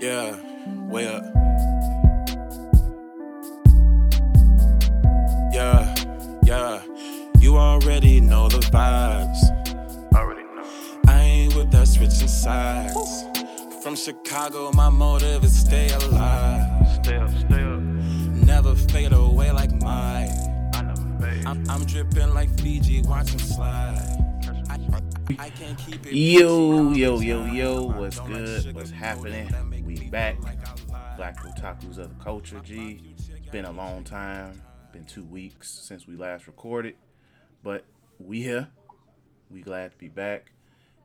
Yeah, way up. Yeah, yeah. You already know the vibes. Already know. I ain't with that switching sides. From Chicago, my motive is stay alive. Stay up, stay up. Never fade away like mine. I never fade. I'm, I'm dripping like Fiji, watch 'em slide. I, I, I can't keep it. Yo, PG. yo, yo, yo, what's good? What's happening? Back. feel like I. Black Otakus of the Culture, G. It's been a long time. Been two weeks since we last recorded. But we here. We glad to be back.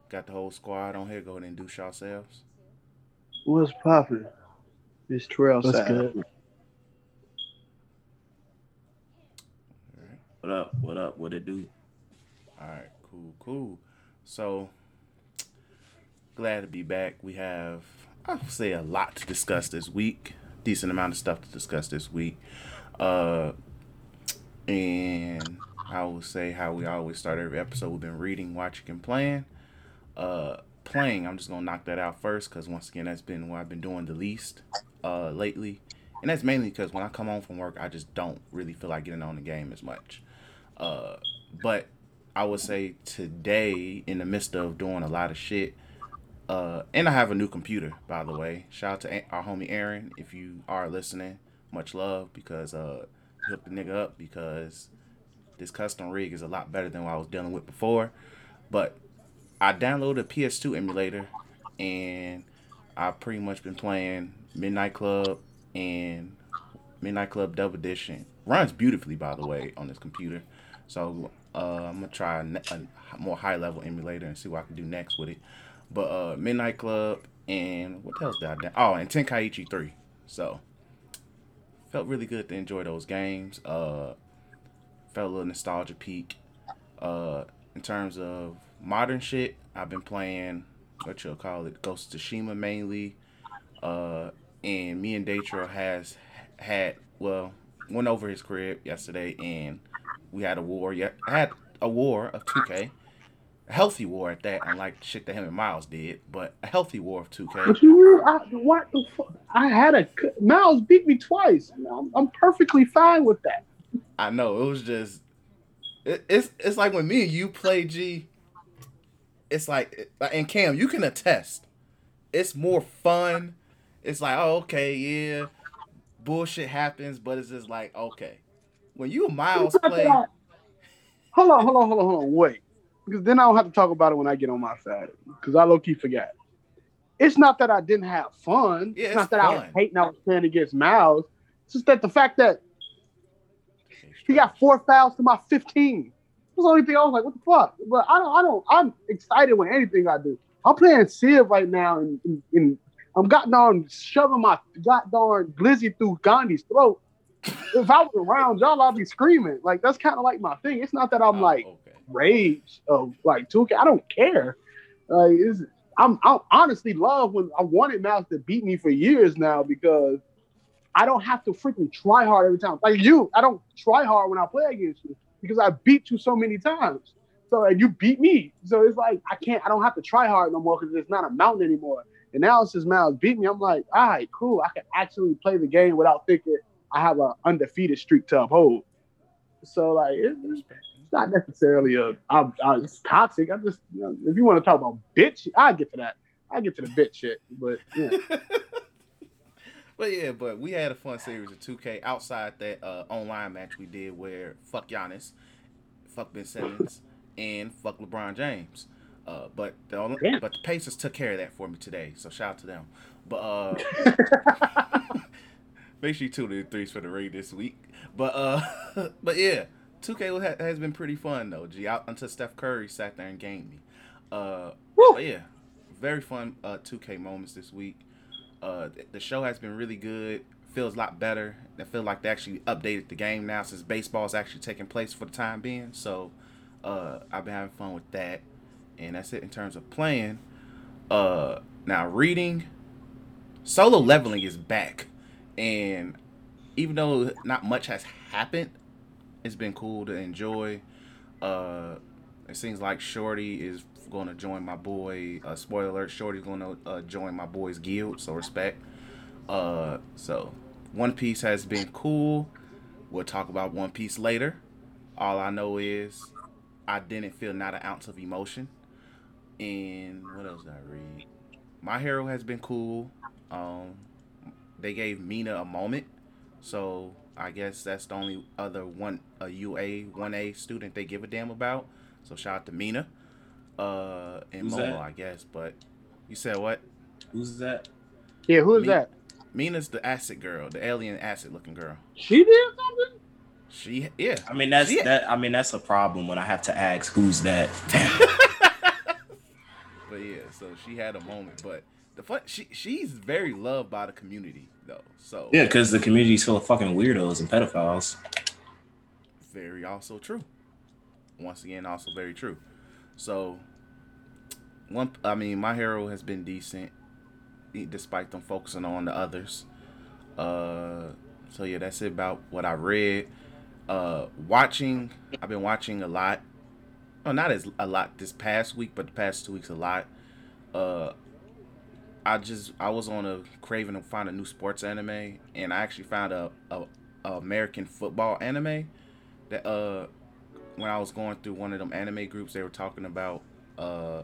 Got the whole squad on here. Go ahead and introduce yourselves. What's poppin'? It's Trail What's good? Alright. What up? What up? What it do? Alright, cool, cool. So glad to be back. We have I would say a lot to discuss this week. Decent amount of stuff to discuss this week. Uh and I will say how we always start every episode. We've been reading, watching, and playing. Uh, playing, I'm just gonna knock that out first because once again, that's been what I've been doing the least uh, lately, and that's mainly because when I come home from work, I just don't really feel like getting on the game as much. Uh, but I would say today, in the midst of doing a lot of shit, uh, and I have a new computer, by the way. Shout out to our homie Aaron if you are listening. Much love because uh, hooked the nigga up because this custom rig is a lot better than what I was dealing with before. But I downloaded a PS2 emulator and I've pretty much been playing Midnight Club and Midnight Club Dub Edition. Runs beautifully, by the way, on this computer. So uh, I'm gonna try a, a more high level emulator and see what I can do next with it. But uh, Midnight Club and what else did I down? Oh, and Tenkaichi 3. So felt really good to enjoy those games. Uh, felt a little nostalgia peak. Uh, in terms of modern shit, I've been playing what you'll call it, Ghost of Tsushima mainly. Uh, and me and Datro has had well went over his crib yesterday, and we had a war. Yeah, had a war of 2K, a healthy war at that, unlike the shit that him and Miles did, but a healthy war of 2K. What you I, what the fuck? I had a Miles beat me twice. I'm, I'm perfectly fine with that. I know it was just it, it's it's like when me and you play G. It's like and Cam, you can attest. It's more fun. It's like oh okay yeah, bullshit happens, but it's just like okay. When you and Miles play, hold on, hold on, hold on, hold on. Wait, because then I don't have to talk about it when I get on my side. Because I low key forget. It's not that I didn't have fun. Yeah, it's not it's that I was hating I was playing against Miles. It's just that the fact that he got four fouls to my 15. That's the only thing I was like, what the fuck? But I don't, I don't, I'm excited with anything I do. I'm playing Civ right now and, and, and I'm got on shoving my got darn glizzy through Gandhi's throat. if I was around y'all, I'd be screaming. Like that's kind of like my thing. It's not that I'm Oh, like okay. Rage of like 2K. I don't care. Like it's, I'm I honestly love when I wanted Mouse to beat me for years now because I don't have to freaking try hard every time. Like you, I don't try hard when I play against you because I beat you so many times. So and you beat me. So it's like I can't. I don't have to try hard no more because it's not a mountain anymore. And now it's just Miles beat me. I'm like, all right, cool. I can actually play the game without thinking I have an undefeated streak to uphold. So like, it, it's it's not necessarily a. I it's toxic. I just, you know, if you want to talk about bitch, I get to that. I get to the bitch shit. But yeah, But yeah, but we had a fun series of 2K outside that uh, online match we did where fuck Giannis, fuck Ben Simmons, and fuck LeBron James. Uh, but the only, Yeah. but the Pacers took care of that for me today, so shout out to them. But uh, make sure you tune in threes for the raid this week. But uh, but yeah, 2K has been pretty fun though. G out until Steph Curry sat there and gamed me. Uh, but yeah, very fun uh 2K moments this week. Uh, th- the show has been really good. Feels a lot better. I feel like they actually updated the game now since baseball is actually taking place for the time being. So, uh, I've been having fun with that, and that's it in terms of playing. Uh, now reading, solo leveling is back, and even though not much has happened, it's been cool to enjoy. Uh, it seems like Shorty is going to join my boy. Uh, spoiler alert: Shorty's going to uh, join my boys guild. So respect. Uh, so One Piece has been cool. We'll talk about One Piece later. All I know is I didn't feel not an ounce of emotion. And what else did I read? My Hero has been cool. Um, they gave Mina a moment, so I guess that's the only other one a UA one A student they give a damn about. So shout out to Mina, uh, and Who's Momo, that? I guess. But you said what? Who's that? Yeah, who is Me- that? Mina's the acid girl, the alien acid looking girl. She did something. She yeah. I mean that's She- that. I mean that's a problem when I have to ask who's that. But yeah, so she had a moment. But the fun, she she's very loved by the community though. So yeah, because the community's full of fucking weirdos and pedophiles. very also true. Once again, also very true. So one, I mean, my hero has been decent, despite them focusing on the others. Uh, so yeah, that's it about what I read. Uh, watching, I've been watching a lot. Oh, not as a lot this past week, but the past two weeks a lot. Uh, I just I was on a craving to find a new sports anime, and I actually found a, a, a American football anime that uh when I was going through one of them anime groups, they were talking about uh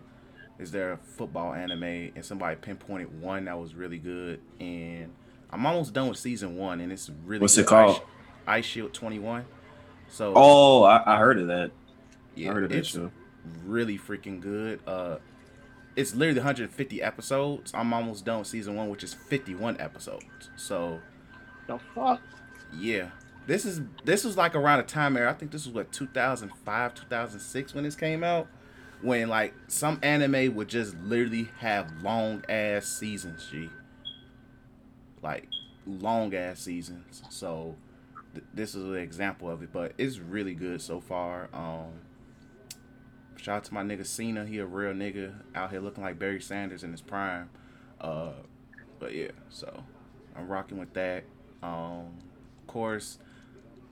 is there a football anime and somebody pinpointed one that was really good and I'm almost done with season one and it's really What's good. it called? Ice, Eyeshield 21. So Oh, I, I heard of that. yeah, I heard of that show. really freaking good. Uh, it's literally 150 episodes. I'm almost done with season one, which is 51 episodes. So The fuck? yeah, this is this was like around a time era. I think this was what 2005, 2006 when this came out. When like some anime would just literally have long ass seasons, G. Like long ass seasons. So th- this is an example of it, but it's really good so far. Um, shout out to my nigga Sena. He a real nigga out here looking like Barry Sanders in his prime. Uh, but yeah, so I'm rocking with that. Um, of course,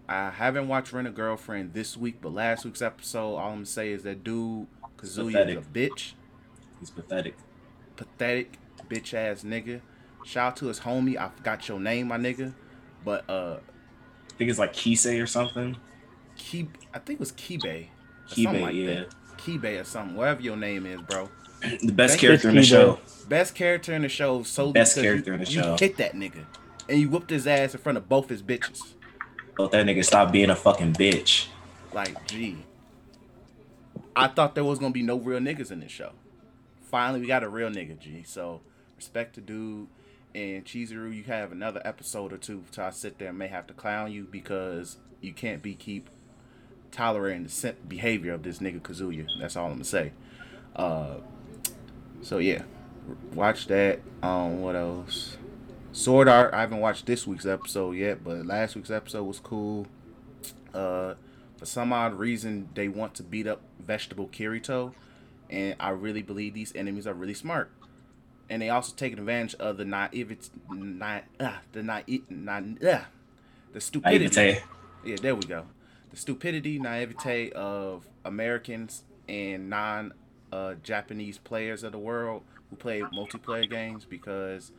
I haven't watched Rent a Girlfriend this week, but last week's episode, all I'm gonna say is that dude Kazuya is a bitch, He's pathetic. pathetic bitch ass nigga. Shout out to his homie. I forgot your name, my nigga, but uh, I think it's like Kisei or something. Ki, I think it was Kibe. Kibe, like yeah. that. Kibe or something, whatever your name is, bro. The best Thank character in the show. Best character in the show. So Best character you, in the you show. hit that nigga, and you whooped his ass in front of both his bitches. Let that nigga stop being a fucking bitch. Like, gee. I thought there was gonna be no real niggas in this show. Finally, we got a real nigga, G. So, respect to dude. And Chizuru, you have another episode or two till I sit there and may have to clown you because you can't be keep tolerating the behavior of this nigga Kazuya. That's all I'm gonna say. Uh, so yeah, watch that. Um, what else? Sword Art. I haven't watched this week's episode yet, but last week's episode was cool. Uh, for some odd reason, they want to beat up Vegetable Kirito, and I really believe these enemies are really smart. And they also taking advantage of the naivety, na, uh, the naive, na, uh, the stupidity. Naivete. Yeah, there we go. The stupidity, naivete of Americans and non uh, Japanese players of the world who play multiplayer games because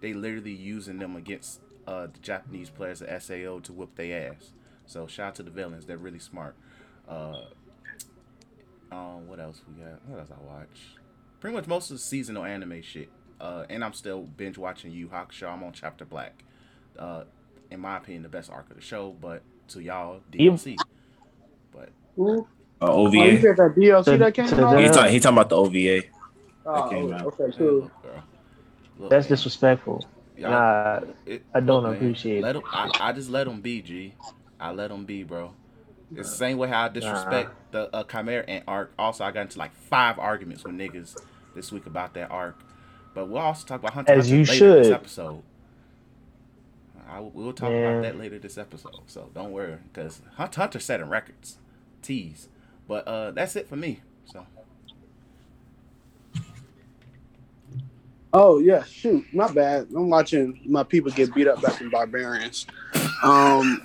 they literally using them against uh, the Japanese players at SAO to whoop their ass. So shout out to the villains. They're really smart. Uh, um, what else we got? What else I watch? Pretty much most of the seasonal anime shit. Uh, and I'm still binge watching Yu Hakusho. I'm on Chapter Black. Uh, in my opinion, the best arc of the show, but to y'all, You- DLC. But Who? Uh, Oh, you OVA. said that DLC To- that came out? He talking he talking about the OVA. Oh, came out. okay, yeah, cool. look. Look, That's man, disrespectful. y'all- Nah, it- I don't look, appreciate Let it. 'em- I, I just let them be, G. I let them be, bro. It's the same way how I disrespect the uh, Chimera Ant arc. Also, I got into like five arguments with niggas this week about that arc. But we'll also talk about Hunter As Hunter you later this should. episode. I, we'll talk Yeah. about that later this episode. So don't worry, because Hunter, Hunter setting records, tease. But uh, that's it for me. So Oh yeah, shoot, my bad. I'm watching my people get beat up by some barbarians. Um,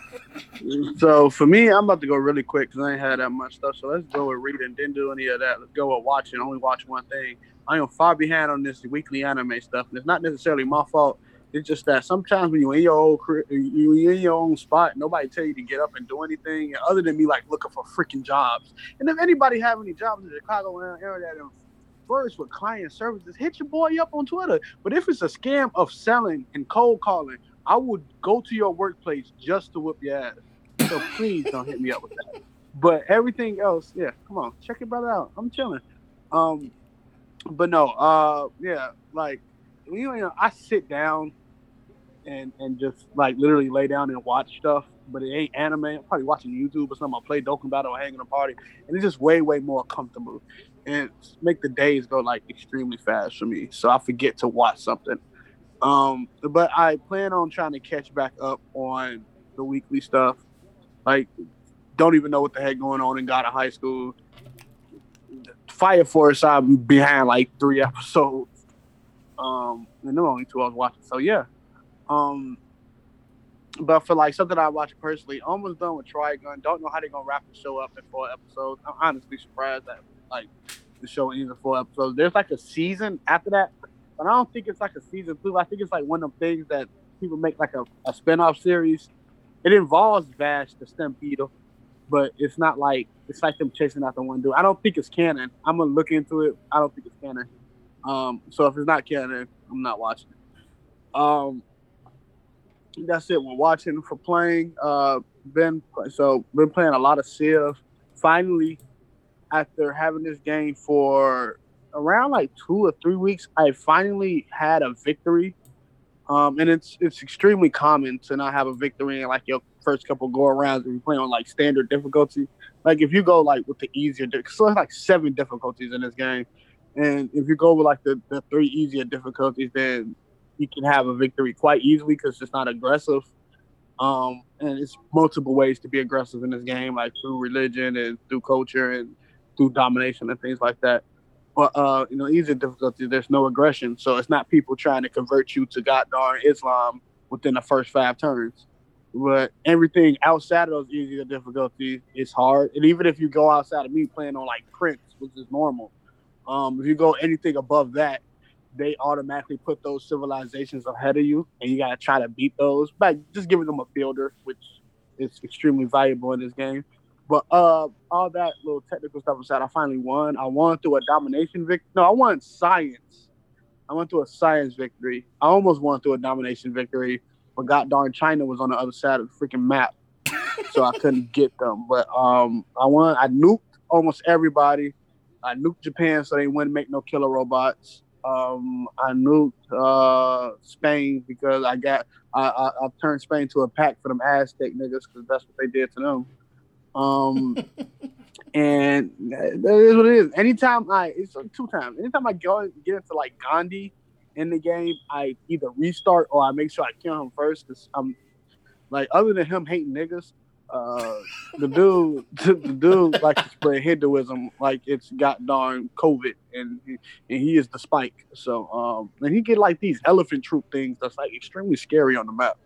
So for me, I'm about to go really quick because I ain't had that much stuff. So let's go with reading. Didn't do any of that. Let's go with watching. Only watch one thing. I am far behind on this weekly anime stuff, and it's not necessarily my fault. It's just that sometimes when you're in your old you in your own spot, nobody tell you to get up and do anything other than me like looking for freaking jobs. And if anybody have any jobs in the Chicago area that first with client services, hit your boy up on Twitter. But if it's a scam of selling and cold calling, I would go to your workplace just to whip your ass. So please don't hit me up with that. But everything else, yeah, come on, check your brother out. I'm chilling. Um, but no, uh, yeah, like you know, I sit down and and just like literally lay down and watch stuff, but it ain't anime. I'm probably watching YouTube or something. I play Dokkan Battle or hanging a party, and it's just way way more comfortable and make the days go like extremely fast for me. So I forget to watch something. Um, but I plan on trying to catch back up on the weekly stuff. Like, don't even know what the heck going on in God of High School. Fire Force, I'm behind like three episodes. Um, and there only two I was watching. So yeah. Um, but for like something I watch personally, almost done with Trigun. Don't know how they're gonna wrap the show up in four episodes. I'm honestly surprised that like the show ends in four episodes. There's like a season after that, but I don't think it's like a season two. I think it's like one of them things that people make like a, a spin-off series. It involves Vash the Stampede, but it's not like it's like them chasing after one dude. I don't think it's canon. I'm gonna look into it. I don't think it's canon. Um, so if it's not canon, I'm not watching it. Um, that's it. We're watching for playing. Uh, been so been playing a lot of Civ. Finally, after having this game for around like two or three weeks, I finally had a victory. Um, and it's it's extremely common to not have a victory in like your first couple go arounds if you play on like standard difficulty. Like if you go like with the easier, so it's like seven difficulties in this game, and if you go with like the, the three easier difficulties, then you can have a victory quite easily because it's not aggressive. Um, and it's multiple ways to be aggressive in this game, like through religion and through culture and through domination and things like that. But uh, you know, easy difficulty, there's no aggression, so it's not people trying to convert you to God darn Islam within the first five turns. But everything outside of those easier difficulties is hard. And even if you go outside of me playing on like Prince, which is normal, um, if you go anything above that, they automatically put those civilizations ahead of you, and you gotta try to beat those by just giving them a builder, which is extremely valuable in this game. But uh, all that little technical stuff aside, I finally won. I won through a domination victory. No, I won science. I went through a science victory. I almost won through a domination victory, but god darn China was on the other side of the freaking map, so I couldn't get them. But um, I won. I nuked almost everybody. I nuked Japan, so they wouldn't make no killer robots. Um, I nuked uh, Spain because I got I, I, I turned Spain to a pack for them Aztec niggas because that's what they did to them. Um, and that is what it is. Anytime I, it's two times. Anytime I go get into like Gandhi in the game, I either restart or I make sure I kill him first because I'm like, other than him hating niggas, uh, the dude, the dude likes to spread Hinduism like it's got darn COVID, and he, and he is the spike. So, um, and he get like these elephant troop things that's like extremely scary on the map.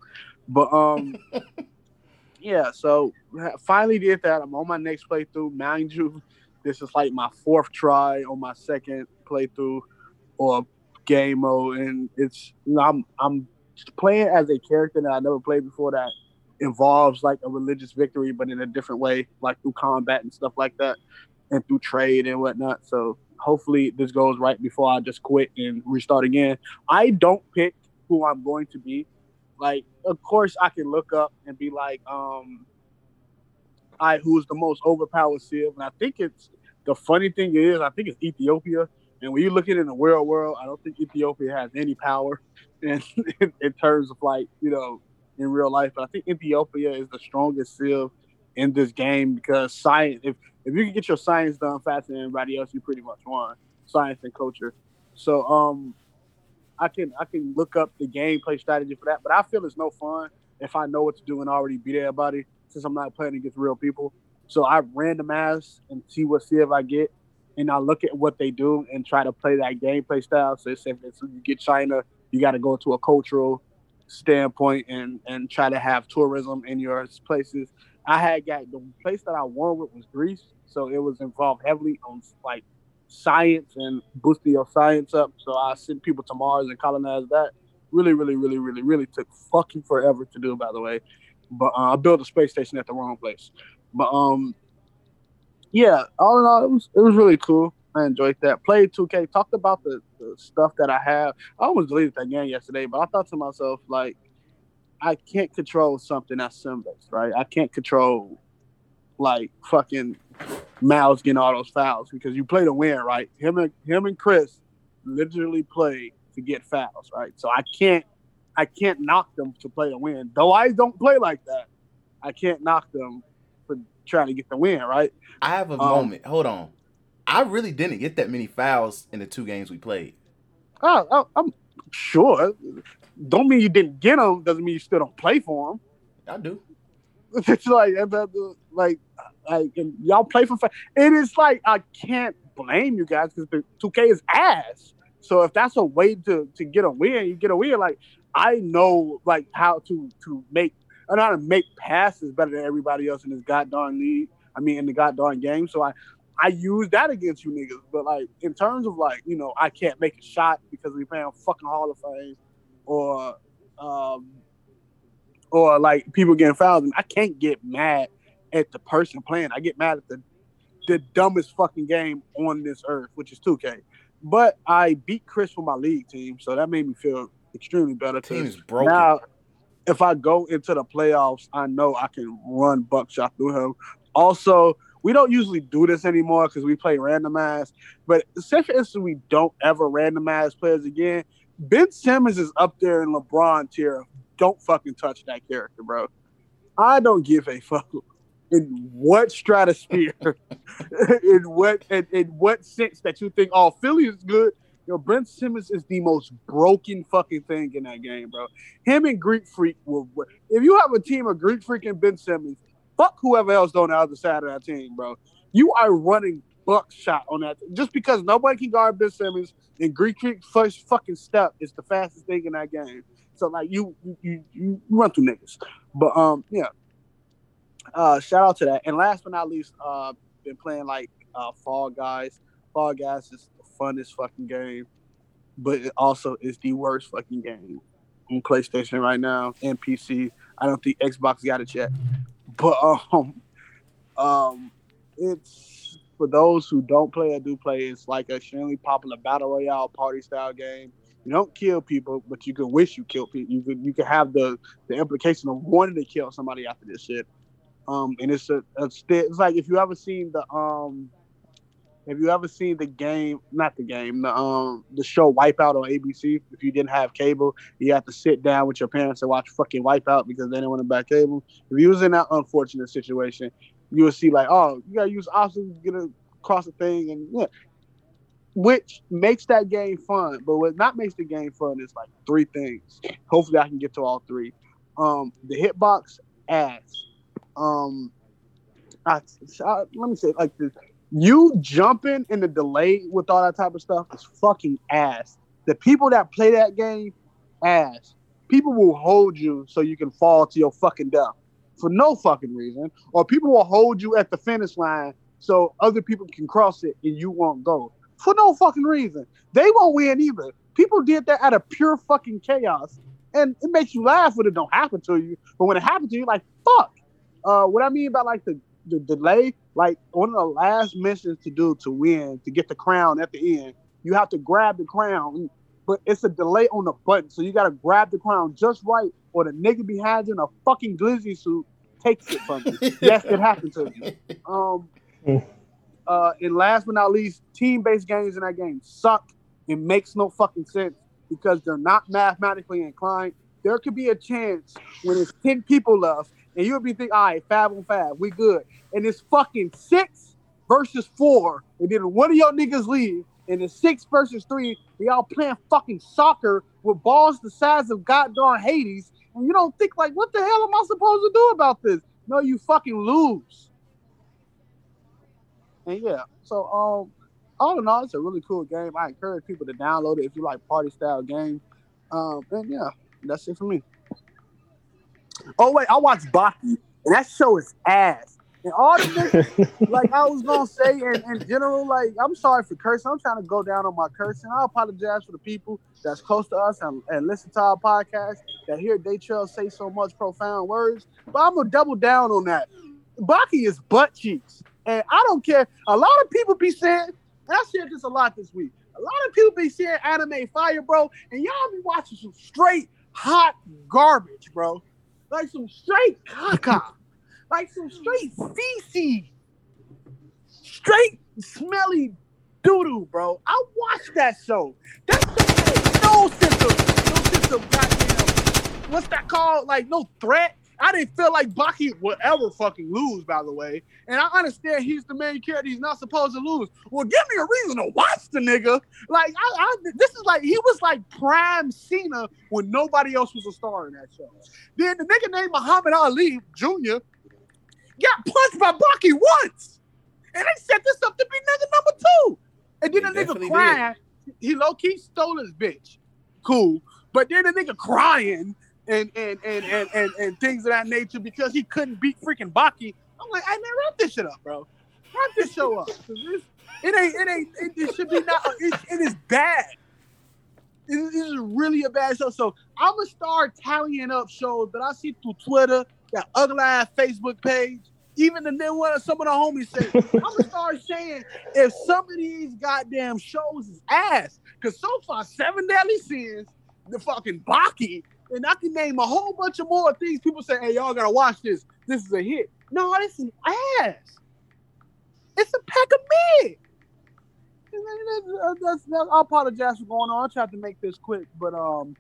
But um, yeah, so finally did that. I'm on my next playthrough. Mind you, this is like my fourth try on my second playthrough or game mode, and it's you know I'm I'm playing as a character that I never played before that involves like a religious victory, but in a different way, like through combat and stuff like that, and through trade and whatnot. So hopefully this goes right before I just quit and restart again. I don't pick who I'm going to be. Like, of course, I can look up and be like, um, I who's the most overpowered Civ, and I think it's the funny thing is, I think it's Ethiopia. And when you look at it in the real world, I don't think Ethiopia has any power in, in, in terms of like, you know, in real life. But I think Ethiopia is the strongest Civ in this game because science. If if you can get your science done faster than anybody else, you pretty much won. Science and culture. So um, I can I can look up the gameplay strategy for that. But I feel it's no fun if I know what to do and already beat everybody since I'm not playing against real people. So I randomize and see what Civ I get, and I look at what they do and try to play that gameplay style. So if you get China, you got to go to a cultural standpoint and and try to have tourism in your places. I had got the place that I won with was Greece, so it was involved heavily on like science and boosting your science up. So I sent people to Mars and colonized that. Really, really, really, really, really took fucking forever to do. By the way, but uh, I built a space station at the wrong place. But um, yeah, all in all, it was it was really cool. I enjoyed that. Played 2K. Talked about the, the stuff that I have. I almost deleted that game yesterday, but I thought to myself like, I can't control something that's sim based, right? I can't control like fucking Miles getting all those fouls because you play to win, right? Him and him and Chris literally play to get fouls, right? So I can't I can't knock them to play to win. Though I don't play like that, I can't knock them for trying to get the win, right? I have a Um, moment. Hold on. I really didn't get that many fouls in the two games we played. Oh, oh, I'm sure. Don't mean you didn't get them. Doesn't mean you still don't play for them. I do. it's like uh, that- like like and y'all play for. It is like I can't blame you guys because the 2K is ass. So if that's a way to to get a win, you get a win. Like I know like how to to make I know how to make passes better than everybody else in this goddamn league. I mean in the goddamn game. So I I use that against you niggas. But like in terms of like you know I can't make a shot because we playing fucking Hall of Fame or um or like people getting fouled. And I can't get mad at the person playing. I get mad at the the dumbest fucking game on this earth, which is 2K. But I beat Chris for my league team, so that made me feel extremely better. Team is broken. Now, if I go into the playoffs, I know I can run buckshot through him. Also, we don't usually do this anymore because we play randomized. But for instance, we don't ever randomize players again. Ben Simmons is up there in LeBron tier. Don't fucking touch that character, bro. I don't give a fuck in what stratosphere, in what in, in what sense that you think, oh, Philly is good. Yo, Ben Simmons is the most broken fucking thing in that game, bro. Him and Greek Freak will. If you have a team of Greek Freak and Ben Simmons, fuck whoever else on the other side of that team, bro. You are running buckshot on that. Just because nobody can guard Ben Simmons and Greek Freak first fucking step is the fastest thing in that game. So like you you you, you run through niggas. But um yeah. Uh shout out to that. And last but not least, uh been playing like uh Fall Guys. Fall Guys is the funnest fucking game, but it also is the worst fucking game on PlayStation right now and PC. I don't think Xbox got it yet. But um um it's for those who don't play or do play, it's like a extremely popular battle royale party style game. You don't kill people, but you can wish you killed people. You could you can have the the implication of wanting to kill somebody after this shit. Um, and it's a, a it's like if you ever seen the um, have you ever seen the game? Not the game, the um, the show Wipeout on ABC. If you didn't have cable, you have to sit down with your parents and watch fucking Wipeout because they didn't want to buy cable. If you was in that unfortunate situation, you would see like, oh, you gotta use options, get across the thing, and yeah, which makes that game fun. But what not makes the game fun is like three things. Hopefully, I can get to all three. Um, the hitbox ass. Um, I, I, let me say like this: you jumping in the delay with all that type of stuff is fucking ass. The people that play that game, ass. People will hold you so you can fall to your fucking death for no fucking reason, or people will hold you at the finish line so other people can cross it and you won't go for no fucking reason. They won't win either. People did that out of pure fucking chaos, and it makes you laugh when it don't happen to you. But when it happens to you, like fuck. Uh, what I mean by like the the delay, like one of the last missions to do to win to get the crown at the end, you have to grab the crown, but it's a delay on the button, so you gotta grab the crown just right, or the nigga behind you in a fucking glizzy suit takes it from you. yes, it happened to you. Um, uh, and last but not least, team-based games in that game suck. It makes no fucking sense because they're not mathematically inclined. There could be a chance when it's ten people left, and you'll be thinking, "All right, five on five, we good." And it's fucking six versus four, and then one of your niggas leave, and it's six versus three. And y'all playing fucking soccer with balls the size of goddamn Hades, and you don't think like, "What the hell am I supposed to do about this?" No, you fucking lose. And yeah, so um, all in all, it's a really cool game. I encourage people to download it if you like party style game. Um, and yeah, that's it for me. Oh wait, I watched Baki, and that show is ass. And all the niggas, like I was gonna say in, in general, like I'm sorry for cursing. I'm trying to go down on my cursing. I apologize for the people that's close to us and, and listen to our podcast that hear Daytrail say so much profound words. But I'm gonna double down on that. Baki is butt cheeks, and I don't care. A lot of people be saying, and I said this a lot this week. A lot of people be saying anime fire, bro, and y'all be watching some straight hot garbage, bro. Like some straight caca, like some straight feces, straight smelly doo doo, bro. I watched that show. That show had no sense of, no sense of goddamn, what's that called? Like no threat. I didn't feel like Baki would ever fucking lose, by the way. And I understand he's the main character; he's not supposed to lose. Well, give me a reason to watch the nigga. Like, I, I this is like he was like prime Cena when nobody else was a star in that show. Then the nigga named Muhammad Ali Jr. got punched by Baki once, and they set this up to be nigga number two. And then They the nigga crying, he low key stole his bitch. Cool, but then the nigga crying and and and and and, and things of that nature because he couldn't beat freaking Baki. I'm like, I man, wrap this shit up, bro. Wrap this show up. this- It ain't, it ain't, it, it should be not, it, it is bad. This is really a bad show. So I'm gonna start tallying up shows that I see through Twitter, that ugly ass Facebook page, even the new one some of the homies say. I'm gonna start saying if some of these goddamn shows is ass, because so far, Seven Deadly Sins, the fucking Baki, and I can name a whole bunch of more things. People say, "Hey, y'all gotta watch this. This is a hit." No, this is ass. It's a pack of mid. That's- that's- that's- I apologize for going on. I tried to make this quick, but um,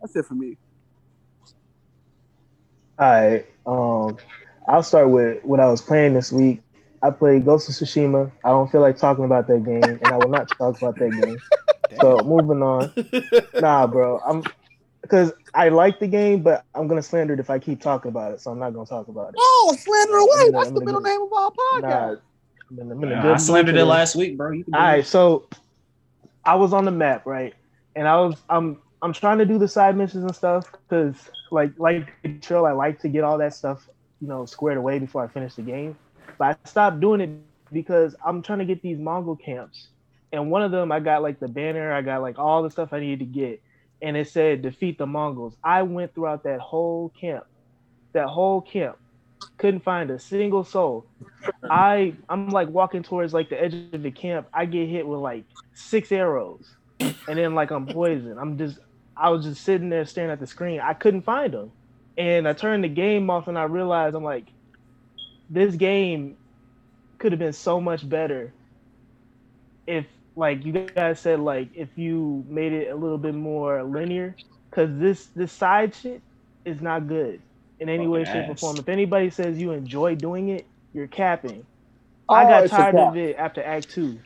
that's it for me. All right. Um, I'll start with what I was playing this week. I played Ghost of Tsushima. I don't feel like talking about that game, and I will not talk about that game. So moving on. Nah, bro. I'm because I like the game, but I'm gonna slander it if I keep talking about it. So I'm not gonna talk about it. Oh, slander away. Gonna- That's I'm the middle get- name of our podcast. Nah, I'm in, I'm in a good I mood slandered it last week, bro. You can do it. so I was on the map, right? And I was I'm I'm trying to do the side missions and stuff because like like Trill, I like to get all that stuff, you know, squared away before I finish the game. But I stopped doing it because I'm trying to get these Mongol camps. And one of them I got like the banner, I got like all the stuff I needed to get. And it said defeat the Mongols. I went throughout that whole camp. That whole camp. Couldn't find a single soul. I I'm like walking towards like the edge of the camp. I get hit with like six arrows, and then like I'm poisoned. I'm just I was just sitting there staring at the screen. I couldn't find them, and I turned the game off, and I realized I'm like, this game could have been so much better if like you guys said like if you made it a little bit more linear, because this this side shit is not good in any way, Fucking shape, or form. If anybody says you enjoy doing it, you're capping. I Oh, got tired of it after Act Two.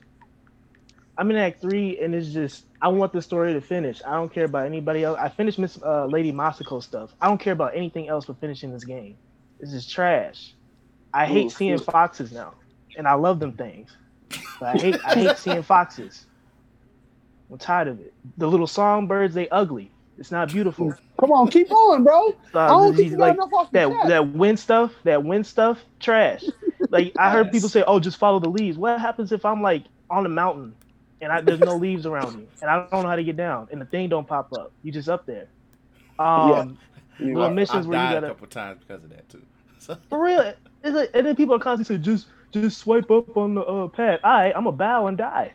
I'm in Act Three, and it's just I want the story to finish. I don't care about anybody else. I finished Miss uh, Lady Masako stuff. I don't care about anything else but finishing this game. This is trash. I hate Ooh, seeing ooh. foxes now, and I love them things, but I hate I hate seeing foxes. I'm tired of it. The little songbirds, they ugly. It's not beautiful. Come on, keep going, bro. Uh, I don't think these, you like, enough off that your chest. that wind stuff, that wind stuff, trash. Like I heard Yes. people say, "Oh, just follow the leaves." What happens if I'm like on a mountain and I, there's no leaves around me and I don't know how to get down and the thing don't pop up? You just up there. Um, You little know, missions I've where you gotta a couple times because of that too. So, for real. It's like, and then people are constantly say, "Just just swipe up on the uh, pad." All right, I'm gonna bow and die.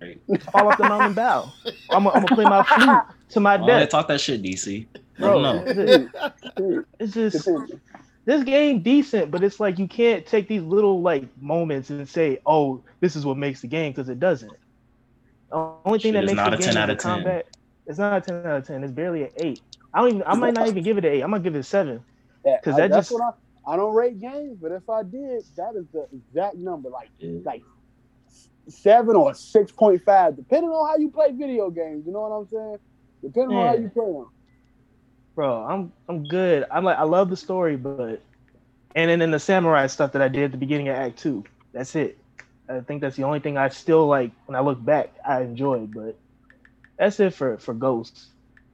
Right. Fall off the mountain and bow. I'm gonna play my flute to my Oh, they death, talk that shit, DC. Bro. them know. It's, it's just this game decent, but it's like you can't take these little like moments and say, "Oh, this is what makes the game," because it doesn't. The only thing Shit that is makes not the a game 10 out of 10. combat. It's not a ten out of ten. It's barely an eight. I don't even. I might not even give it an eight. I'm gonna give it a seven. Yeah, 'Cause I- that that's just- what I, I don't rate games, but if I did, that is the exact number, like Yeah. like seven or six point five, depending on how you play video games. You know what I'm saying? Depending on how you play them. Bro, I'm I'm good. I'm like I love the story, but and then in the samurai stuff that I did at the beginning of Act Two. That's it. I think that's the only thing I still like when I look back. I enjoyed, but that's it for for Ghosts.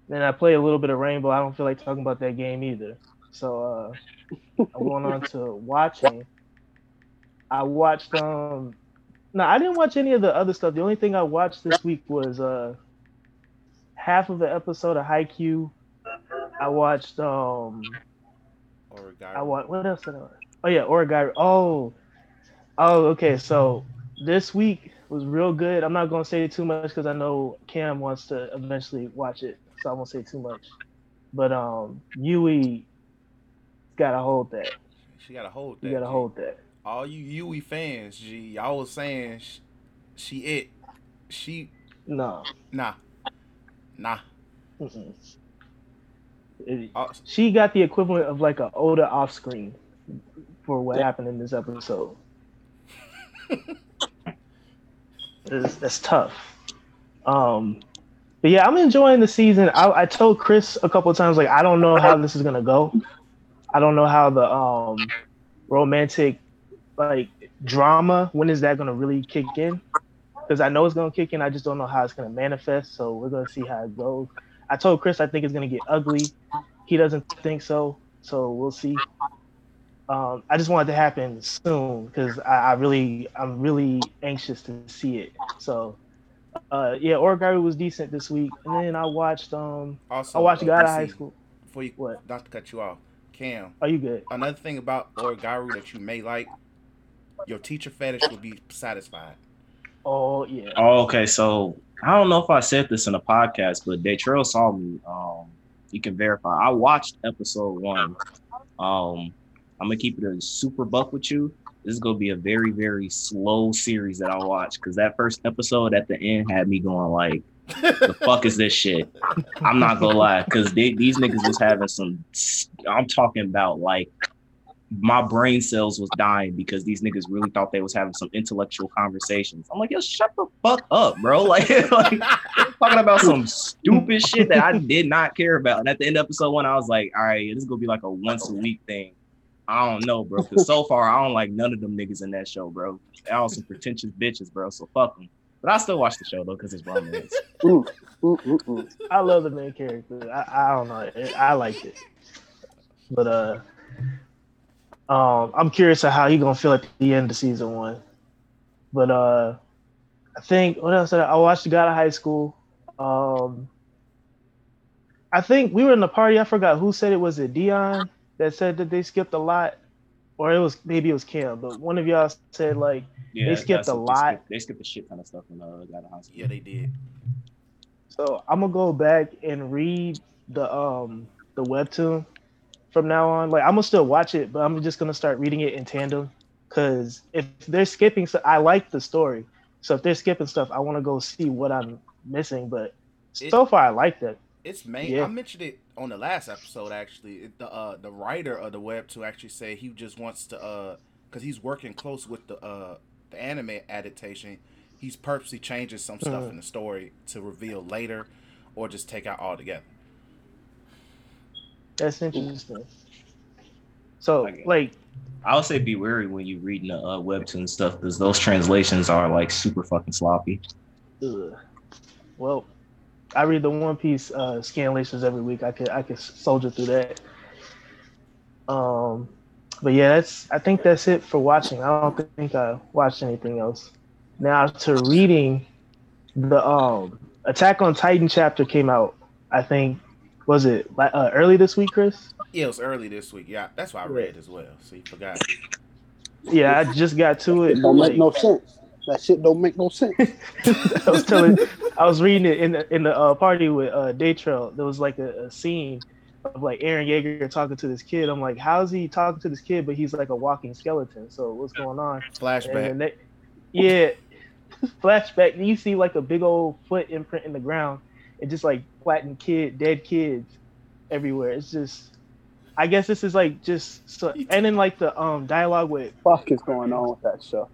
Then I play a little bit of Rainbow. I don't feel like talking about that game either. So uh, I'm going on to watching. I watched um no, I didn't watch any of the other stuff. The only thing I watched this week was uh half of the episode of Haikyuu. I watched um Or a. I watched what else did I watch? Oh yeah, Oregairu. Oh, oh okay. So this week was real good. I'm not gonna say too much because I know Cam wants to eventually watch it, so I won't say too much. But um, Yui gotta hold that. She got to hold that. You gotta G. hold that. All you Yui fans, G, y'all was saying sh- she it. She No. nah, nah. Mm-mm. It- Uh, she got the equivalent of like an Oda off screen for what happened in this episode. It's- that's tough. Um, but yeah, I'm enjoying the season. I, I told Chris a couple of times like I don't know how this is gonna go. I don't know how the um romantic like drama when is that gonna really kick in? Because I know it's gonna kick in. I just don't know how it's gonna manifest. So we're gonna see how it goes. I told Chris I think it's gonna get ugly. He doesn't think so. So we'll see. Um, I just want it to happen soon because I, I really, I'm really anxious to see it. So, uh, yeah, Oregairu was decent this week, and then I watched, um, also, I watched uh, God of High School. Before you, What? not to cut you off, Cam. Are you good? Another thing about Oregairu that you may like, your teacher fetish will be satisfied. Oh yeah. Oh, okay. So I don't know if I said this in a podcast, but Daytrail saw me. Um, you can verify. I watched episode one. Um, I'm gonna keep it a super buck with you. This is gonna be a very, very slow series that I watch because that first episode at the end had me going like, "The fuck is this shit?" I'm not gonna lie, because these niggas was having some. I'm talking about like my brain cells was dying because these niggas really thought they was having some intellectual conversations. I'm like, yo, shut the fuck up, bro. Like, like talking about some stupid shit that I did not care about. And at the end of episode one, I was like, all right, this is gonna be like a once a week thing. I don't know, bro. Because so far, I don't like none of them niggas in that show, bro. They all some pretentious bitches, bro. So fuck them. But I still watch the show though because it's romance. Mm, mm, mm, mm. I love the main character. I, I don't know. It, I liked it, but uh, um, I'm curious of how he gonna feel at the end of season one. But uh, I think what else? Did I, I watched God of High School. Um, I think we were in the party. I forgot who said it. Was it Dion that said that they skipped a lot, or it was maybe it was Cam. But one of y'all said like Yeah, skipped a lot. They skipped, they skipped a shit kind of stuff in uh, God of High School. Yeah, they did. So I'm gonna go back and read the um the webtoon from now on. Like I'm gonna still watch it, but I'm just gonna start reading it in tandem. Cause if they're skipping, so I like the story. So if they're skipping stuff, I want to go see what I'm missing. But It- so far, I like that. It's main. Yeah. I mentioned it on the last episode. Actually, It- the uh, the writer of the web to actually say he just wants to uh, because he's working close with the uh the anime adaptation. He's purposely changing some stuff Mhm. in the story to reveal later, or just take out altogether. That's interesting. So Like I would say be wary when you're reading the uh, webtoon stuff because those translations are like super fucking sloppy. ugh. well, I read the One Piece uh, scanlations every week. I could I could soldier through that. Um, but yeah, that's I think that's it for watching. I don't think I watched anything else. Now to reading, the um Attack on Titan chapter came out. I think was it uh, early this week, Chris? Yeah, it was early this week. Yeah, that's why I read as well. So you forgot. Yeah, I just got to it. It don't make no sense. That shit don't make no sense. I was telling, I was reading it in the in the uh, party with uh, Daytrail. There was like a, a scene of like Eren Yeager talking to this kid. I'm like, how is he talking to this kid, but he's like a walking skeleton? So what's going on? Flashback. then they, yeah, flashback. You see like a big old foot imprint in the ground, and just like flattened kid, dead kids everywhere. It's just, I guess this is like just so. And then like the um dialogue with Fuck is going on with that show?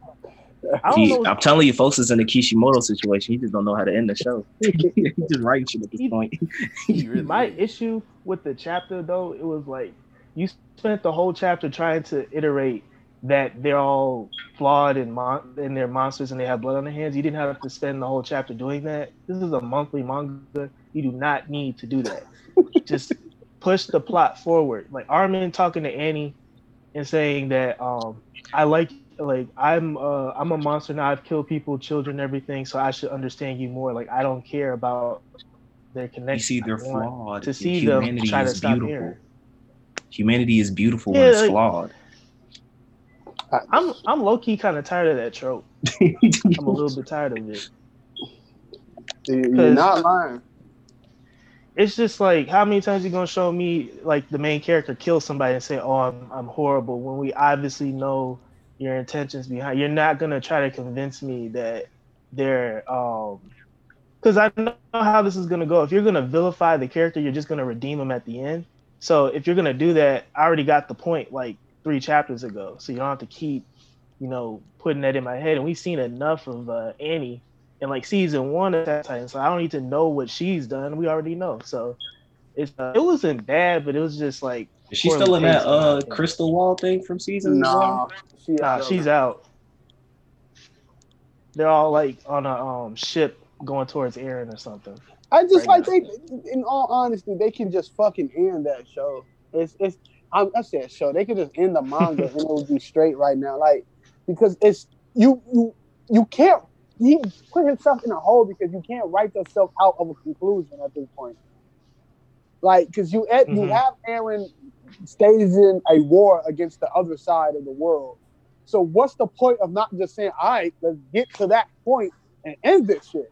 I don't He, know. I'm telling you, folks is in the Kishimoto situation. He just don't know how to end the show. he just writing shit at this He- point. Really My is. issue with the chapter though, it was like you spent the whole chapter trying to iterate that they're all flawed and mon- and they're monsters and they have blood on their hands. You didn't have to spend the whole chapter doing that. This is a monthly manga. You do not need to do that. Just push the plot forward. Like Armin talking to Annie and saying that um I like like I'm uh I'm a monster now. I've killed people, children, everything. So I should understand you more. Like I don't care about their connection. You see, they're flawed. To see them Humanity try to is stop beautiful. Eren. Humanity is beautiful Yeah, when it's like- flawed. I'm I'm low key kind of tired of that trope. I'm a little bit tired of it. You're 'Cause- not lying. It's just like how many times you gonna show me like the main character kill somebody and say, "Oh, I'm I'm horrible," when we obviously know your intentions behind. You're not gonna try to convince me that they're um because I know how this is gonna go. If you're gonna vilify the character, you're just gonna redeem them at the end. So if you're gonna do that, I already got the point like three chapters ago. So you don't have to keep, you know, putting that in my head. And we've seen enough of uh, Annie in like season one of that Titan, so I don't need to know what she's done. We already know. So it's uh, it wasn't bad, but it was just like Is she still in that paced, in my uh opinion. crystal wall thing from season Nah, one? she nah, she's it. out. They're all like on a um ship going towards Eren or something. I just right like they. In all honesty, they can just fucking end that show. It's it's. I'm, I said show. They could just end the manga and it would be straight right now. Like because it's you you you can't. He put himself in a hole because you can't write yourself out of a conclusion at this point. Like because you you Mhm. have Eren stays in a war against the other side of the world. So what's the point of not just saying, all right, let's get to that point and end this shit?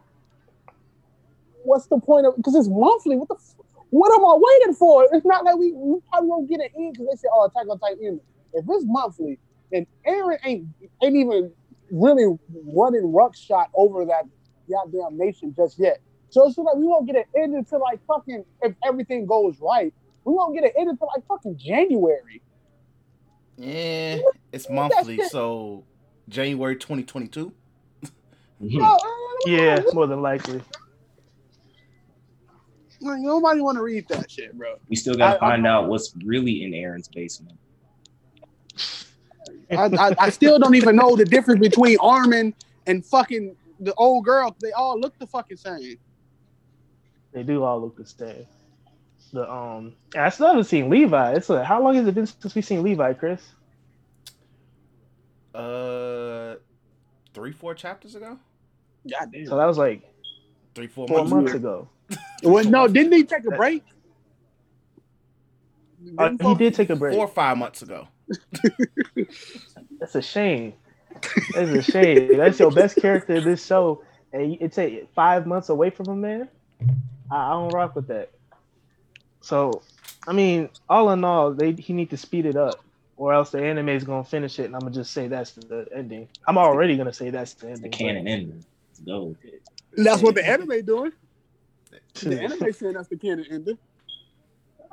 What's the point of because it's monthly? What the f- what am I waiting for? It's not like we, we probably won't get it in because they say, oh, Attack on Titan ended. If it's monthly and Eren ain't ain't even really running ruck shot over that goddamn nation just yet. So it's like we won't get it ended until like fucking if everything goes right. We won't get it ended until like fucking January. Yeah, it's monthly, so January 2022. Mhm. No, Yeah, more than likely. like, nobody want to read that shit, bro. We still gotta I- I- find out what's really in Eren's basement. I, I, I still don't even know the difference between Armin and fucking the old girl. They all look the fucking same. They do all look the same. The um, I still haven't seen Levi. It's a, how long has it been since we've seen Levi, Chris? Uh, three, four chapters ago. God damn. So that was like Three, four, four months. months ago. ago. well, no, didn't he take a break? Uh, he did take a break. Four or five months ago. That's a shame. That's a shame. That's your best character in this show, and it take five months away from him, man. I, I don't rock with that. So, I mean, all in all, they he need to speed it up, or else the anime is gonna finish it, and I'm gonna just say that's the ending. I'm already gonna say that's the The ending. canon ending. Let's go with it. That's what the anime doing. The anime saying that's the canon ending.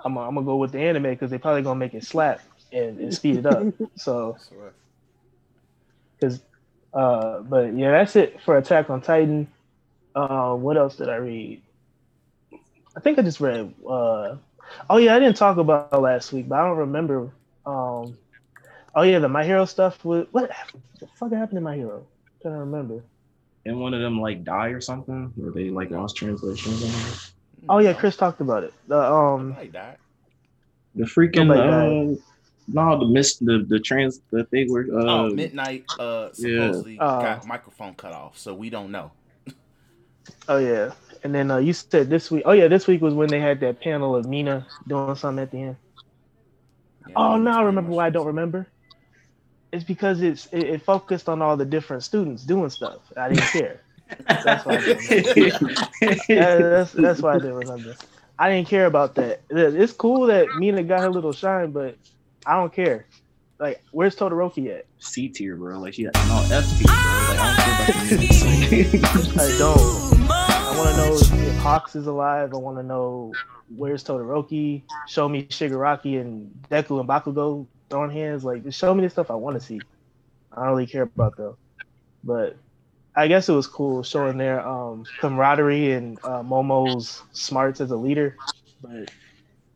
I'm, I'm gonna go with the anime because they probably gonna make it slap and, and speed it up. So, because, uh, but yeah, that's it for Attack on Titan. Uh, what else did I read? I think I just read. Uh, oh yeah, I didn't talk about last week, but I don't remember. Um, oh yeah, the My Hero stuff. With, what the fuck happened to My Hero? I trying to remember. Didn't one of them like die or something? Or they like lost translation or something? Oh yeah, Chris talked about it. The um, Somebody died. The freaking Nobody uh, no, the miss the the trans that they were uh oh, Midnight uh supposedly Uh, got microphone cut off, so we don't know. Oh yeah, and then uh, you said this week. Oh yeah, this week was when they had that panel of Mina doing something at the end. Yeah, Oh, it's now I remember why I don't remember. It's because it's it, it focused on all the different students doing stuff. I didn't care. That's why I didn't that's that's why I didn't remember. I didn't care about that. It's cool that Mina got her little shine, but I don't care. Like, where's Todoroki at? C tier, bro. Like she no F tier, bro. Like I don't care about the. I don't. I want to know if Hawks is alive. I want to know where's Todoroki. Show me Shigaraki and Deku and Bakugo throwing hands. Like, just show me the stuff I want to see. I don't really care about though. But I guess it was cool showing their um, camaraderie and uh, Momo's smarts as a leader. But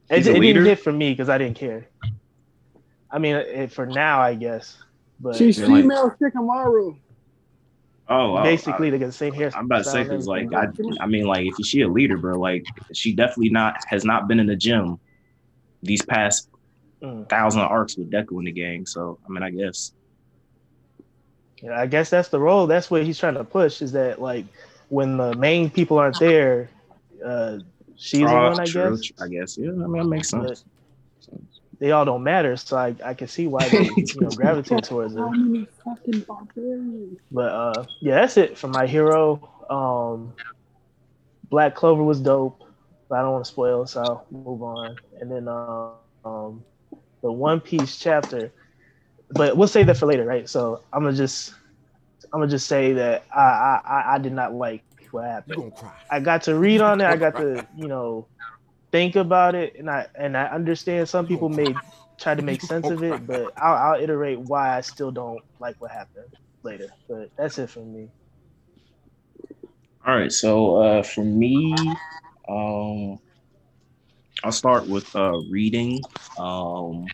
it, it leader? didn't hit for me because I didn't care. I mean, it, for now, I guess. But She's You're like- female Shikamaru. Oh, wow. basically, they got the same hair. I'm about to say because like I, I mean like if she a leader, bro, like she definitely not has not been in the gym these past Mm. thousand arcs with Deku in the gang. So I mean, I guess Yeah, I guess that's the role. That's what he's trying to push. Is that like when the main people aren't there, uh, she's the Oh, one. I true, guess I guess yeah. I mean, that makes sense. They all don't matter. So I, I can see why they you know gravitate towards How her. many fucking barbarians? But uh, yeah, that's it for my hero. Um, Black Clover was dope, but I don't want to spoil, so I'll move on. And then uh, um, the One Piece chapter, but we'll save that for later, right? So I'm gonna just I'm gonna just say that I I, I- I did not like what happened. I got to read on it. I got to you know think about it, and I and I understand some people may try to make sense of it, but I'll, I'll iterate why I still don't like what happened later. But that's it for me. All right, so uh, for me, um, I'll start with uh, reading. Um,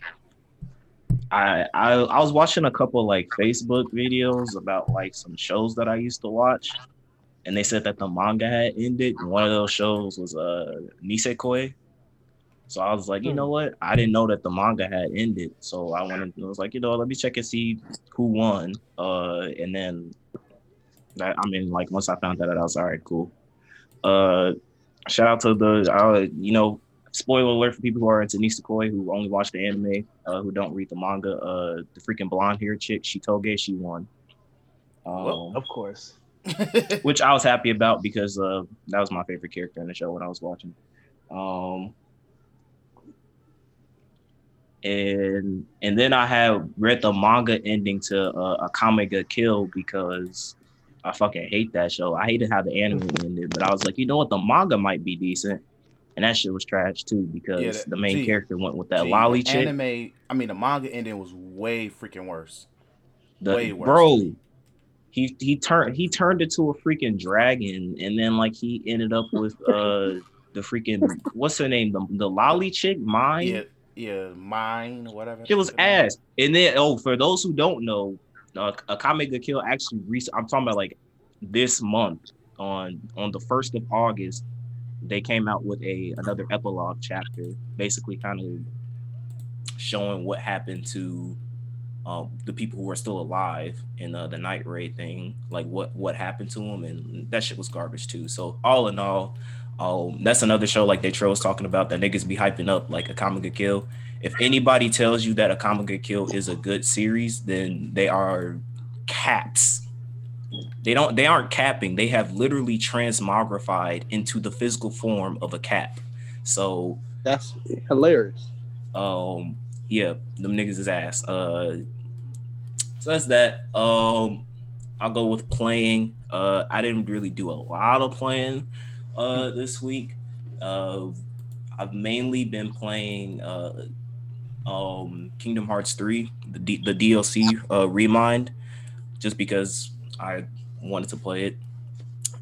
I, I I was watching a couple like Facebook videos about like some shows that I used to watch, and they said that the manga had ended. And one of those shows was uh Nisekoi. So I was like, you know what? I didn't know that the manga had ended. So I wanted and I was like, you know, let me check and see who won. Uh, and then that I mean, like once I found that out, I was all right, cool. Uh, shout out to the uh, you know, spoiler alert for people who are into Nisekoi who only watch the anime, uh, who don't read the manga. Uh, the freaking blonde hair chick, Chitoge, she won. Um, Of course. which I was happy about because uh, that was my favorite character in the show when I was watching. Um, and and then I had read the manga ending to uh, Akame ga Kill because I fucking hate that show. I hated how the anime ended, but I was like, you know what, the manga might be decent, and that shit was trash too because Yeah, that- the main gee, character went with that Gee, lolly chick. Anime, I mean, the manga ending was way freaking worse. the way worse. bro he he turned he turned into a freaking dragon and then like he ended up with uh the freaking what's her name the, the lolly chick mine Yeah, yeah, mine, whatever. it was ass and then oh for those who don't know uh, Akame ga Kill actually rec- I'm talking about like this month on on the first of August they came out with a another epilogue chapter basically kind of showing what happened to um, the people who are still alive in uh, the night raid thing, like what what happened to them, and that shit was garbage too. So all in all, um, that's another show like Detro was talking about that niggas be hyping up like a ga Kill. If anybody tells you that a ga Kill is a good series, then they are caps. They don't. They aren't capping. They have literally transmogrified into the physical form of a cap. So That's hilarious. um, yeah, them niggas is ass. Uh, so that's that. Um, I'll go with playing. Uh, I didn't really do a lot of playing uh this week. Uh, I've mainly been playing uh, um, Kingdom Hearts three, the D- the DLC uh, Remind, just because I wanted to play it.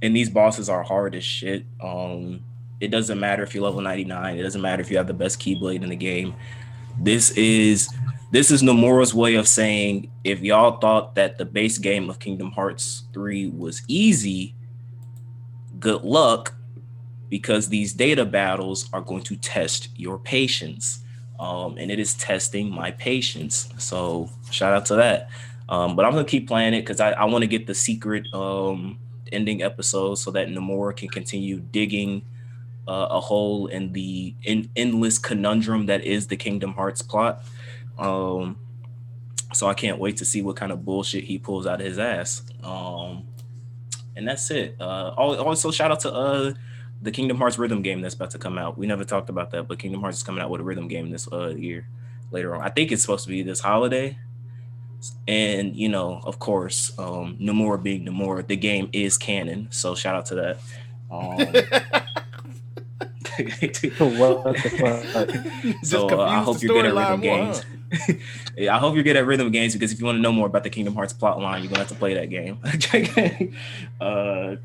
And these bosses are hard as shit. Um, it doesn't matter if you're level 99. It doesn't matter if you have the best keyblade in the game. This is this is Nomura's way of saying if y'all thought that the base game of Kingdom Hearts 3 was easy, good luck because these data battles are going to test your patience. Um, and it is testing my patience. So shout out to that. Um, but I'm gonna keep playing it because I, I want to get the secret um, ending episode so that Nomura can continue digging uh, a hole in the in, endless conundrum that is the Kingdom Hearts plot. Um, so I can't wait to see what kind of bullshit he pulls out of his ass. Um, and that's it. Uh, also, shout out to uh, the Kingdom Hearts rhythm game that's about to come out. We never talked about that, but Kingdom Hearts is coming out with a rhythm game this uh, year later on. I think it's supposed to be this holiday. And you know, of course, um, Nomura being Nomura, the game is canon. So shout out to that. Um, what the fuck? so uh, I hope you're good at rhythm games. yeah, I hope you're good at rhythm games because if you want to know more about the Kingdom Hearts plot line, you're gonna have to play that game. uh,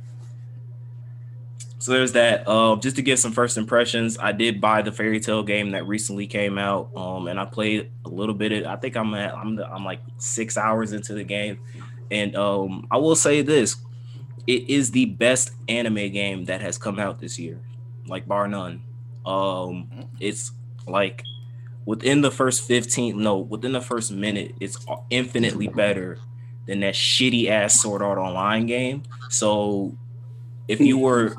so there's that. Uh, just to give some first impressions, I did buy the Fairy Tail game that recently came out, um, and I played a little bit. Of, I think I'm at I'm the, I'm like six hours into the game, and um, I will say this: it is the best anime game that has come out this year, like bar none. Um, it's like within the first 15, no, within the first minute, it's infinitely better than that shitty ass Sword Art Online game. So if you were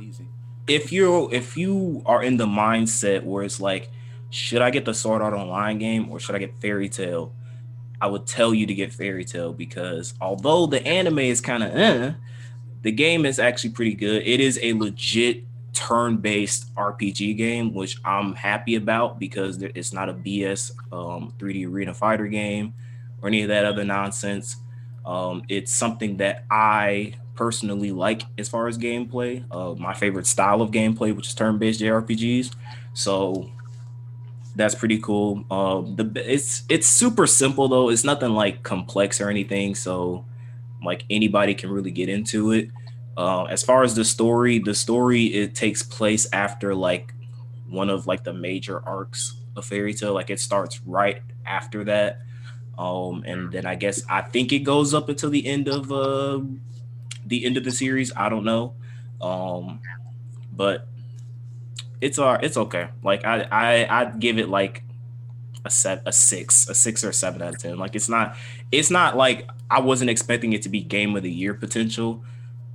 if you're if you are in the mindset where it's like, should I get the Sword Art Online game or should I get Fairy Tail? I would tell you to get Fairy Tail because although the anime is kind of eh, the game is actually pretty good. It is a legit turn-based RPG game, which I'm happy about because it's not a BS um, 3D arena fighter game or any of that other nonsense. Um, it's something that I personally like as far as gameplay. Uh, my favorite style of gameplay, which is turn-based JRPGs. So that's pretty cool. Um, the it's it's super simple though. It's nothing like complex or anything. So like anybody can really get into it. Uh, as far as the story, the story it takes place after like one of like the major arcs of Fairy Tail. Like it starts right after that. Um, and then I guess I think it goes up until the end of uh the end of the series. I don't know. Um, but it's all it's okay. Like I I I'd give it like a set a six, a six or a seven out of ten. Like it's not it's not like I wasn't expecting it to be game of the year potential.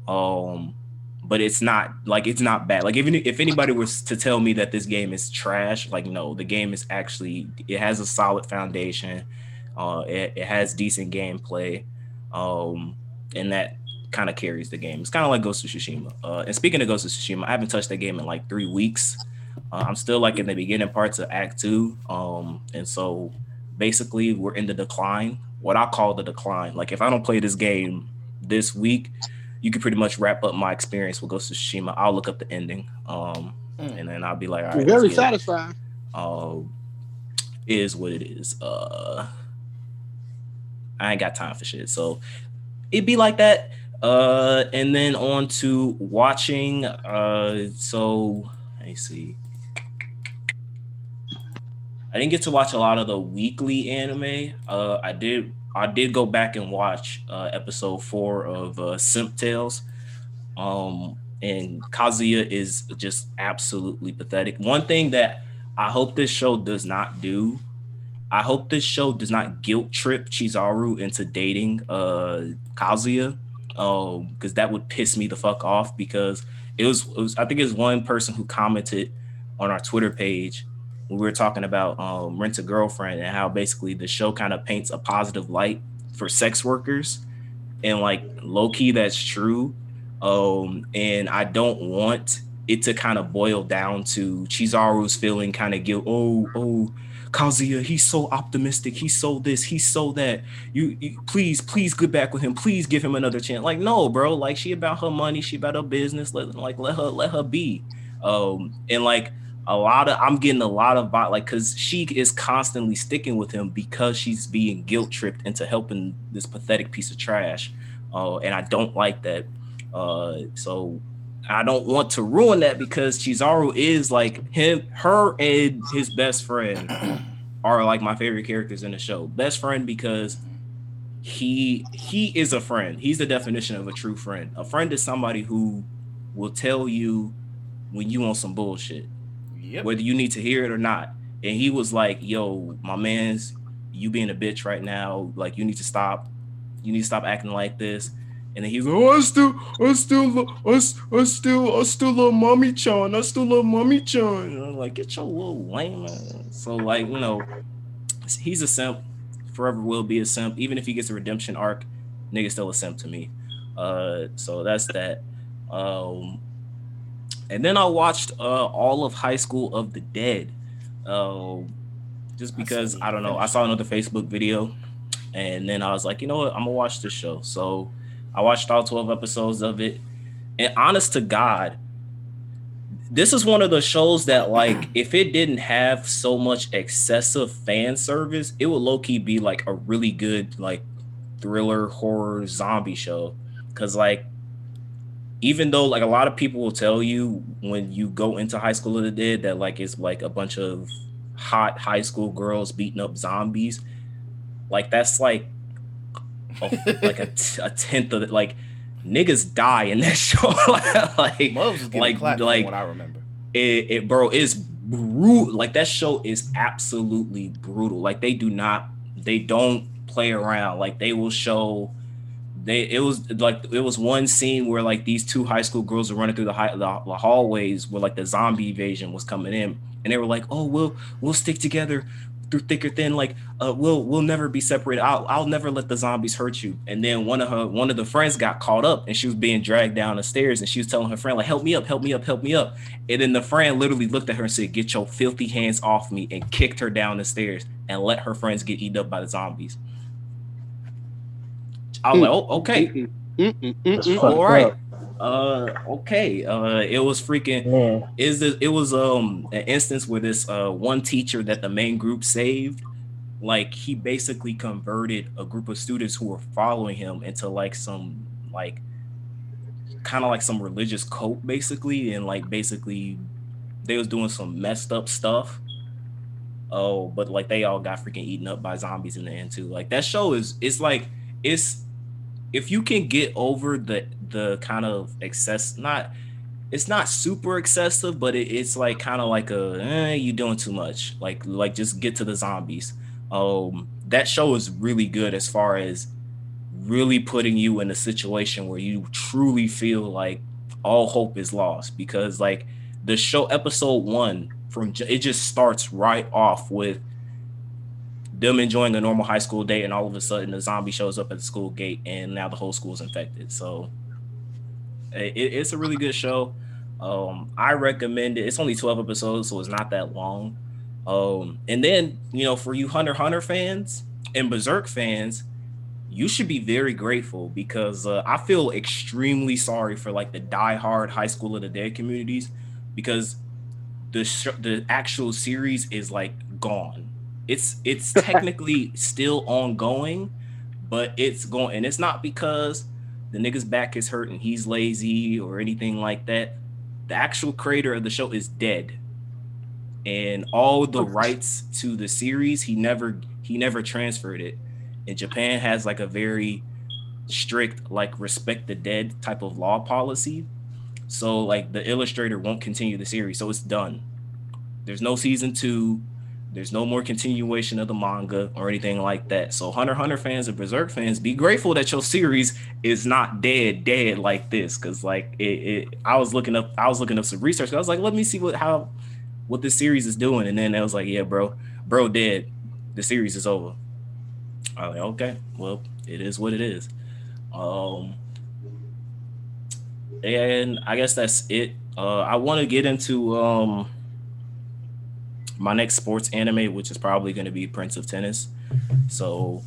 Um but it's not like it's not bad. Like if if anybody was to tell me that this game is trash, like no, the game is actually it has a solid foundation. Uh it, it has decent gameplay. Um and that kind of carries the game. It's kind of like Ghost of Tsushima. Uh, and speaking of Ghost of Tsushima, I haven't touched that game in like three weeks. Uh, I'm still like in the beginning parts of Act Two, um, and so basically we're in the decline. What I call the decline. Like if I don't play this game this week, you can pretty much wrap up my experience with Ghost of Tsushima. I'll look up the ending, um, Mm. and then I'll be like, all right, Very let's satisfying. Uh, is what it is. Uh, I ain't got time for shit, so it'd be like that. Uh, and then on to watching. Uh, so let me see. I didn't get to watch a lot of the weekly anime. Uh, I did. I did go back and watch uh, episode four of uh, Simp Tales. Um, and Kazuya is just absolutely pathetic. One thing that I hope this show does not do, I hope this show does not guilt trip Chizuru into dating uh Kazuya. Um, because that would piss me the fuck off because it was, it was I think it was one person who commented on our Twitter page we were talking about um rent a girlfriend and how basically the show kind of paints a positive light for sex workers. And like low key that's true um and i don't want it to kind of boil down to Chizuru's feeling kind of guilt oh oh kazuya he's so optimistic he's so this he's so that. You, you please please get back with him please give him another chance. Like no bro like she about her money she about her business let like let her let her be. Um and like a lot of i'm getting a lot of like because she is constantly sticking with him because she's being guilt tripped into helping this pathetic piece of trash uh, and i don't like that uh, so I don't want to ruin that because Chizuru is like him, her, and his best friend are like my favorite characters in the show. Best friend because he he is a friend. He's the definition of a true friend. A friend is somebody who will tell you when you want some bullshit, Yep. whether you need to hear it or not. And he was like, "Yo, my man's, you being a bitch right now. Like you need to stop. You need to stop acting like this." And then he's like, "Oh, I still, I still, lo- I, s- I still, I still love mommy Chan. I still love mommy Chan." And I'm like, "Get your little lame." ass." So like, you know, he's a simp. Forever will be a simp. Even if he gets a redemption arc, nigga still a simp to me. Uh, so that's that. Um, and then I watched uh all of High School of the Dead. Um, just because see. I don't know, I saw another Facebook video, and then I was like, you know what, I'm gonna watch this show. So I watched all 12 episodes of it, and honest to God, this is one of the shows that like if it didn't have so much excessive fan service, it would low key be like a really good like thriller horror zombie show. Cause like even though like a lot of people will tell you when you go into High School of the Dead that like it's like a bunch of hot high school girls beating up zombies, like that's like a, like a, t- a tenth of it. Like niggas die in that show. like like- like- what I remember. it, it bro is brutal. Like that show is absolutely brutal. Like they do not, they don't play around. Like they will show. They it was like it was one scene where like these two high school girls were running through the, high, the, hallways where like the zombie invasion was coming in, and they were like, "Oh, we'll we'll stick together through thick or thin. Like, uh, we'll we'll never be separated. I'll I'll never let the zombies hurt you." And then one of her one of the friends got caught up, and she was being dragged down the stairs, and she was telling her friend like, "Help me up, help me up, help me up." And then the friend literally looked at her and said, "Get your filthy hands off me!" and kicked her down the stairs and let her friends get eaten up by the zombies. I was like, "Oh, okay." Mm-mm, mm-mm, mm-mm. All right. Uh, okay. Uh, it was freaking. Man, Is this? It was um an instance where this uh one teacher that the main group saved, like he basically converted a group of students who were following him into like some like kind of like some religious cult basically, and like basically they was doing some messed up stuff. Oh, but like they all got freaking eaten up by zombies in the end too. Like that show is it's like it's if you can get over the the kind of excess not it's not super excessive but it, it's like kind of like a eh, you doing too much. Like like just get to the zombies. Um that show is really good as far as really putting you in a situation where you truly feel like all hope is lost because like the show episode one from it just starts right off with them enjoying a normal high school day and all of a sudden a zombie shows up at the school gate and now the whole school is infected. So it, it's a really good show. Um i recommend it. It's only 12 episodes so it's not that long. Um and then you know for you hunter hunter fans and berserk fans you should be very grateful because uh, i feel extremely sorry for like the die-hard high school of the dead communities because the sh- the actual series is like gone it's it's technically still ongoing, but it's going and it's not because the nigga's back is hurt and he's lazy or anything like that. The actual creator of the show is dead. And all the rights to the series, he never he never transferred it. And Japan has like a very strict like respect the dead type of law policy. So like the illustrator won't continue the series. So it's done. There's no season 2 there's no more continuation of the manga or anything like that. So Hunter Hunter fans and Berserk fans, be grateful that your series is not dead, dead like this. Cause like it, it I was looking up, I was looking up some research. I was like, let me see what how what this series is doing. And then I was like, yeah, bro, bro dead. The series is over. I was like, okay, well, it is what it is. Um and I guess that's it. Uh I want to get into um my next sports anime, which is probably going to be Prince of Tennis. So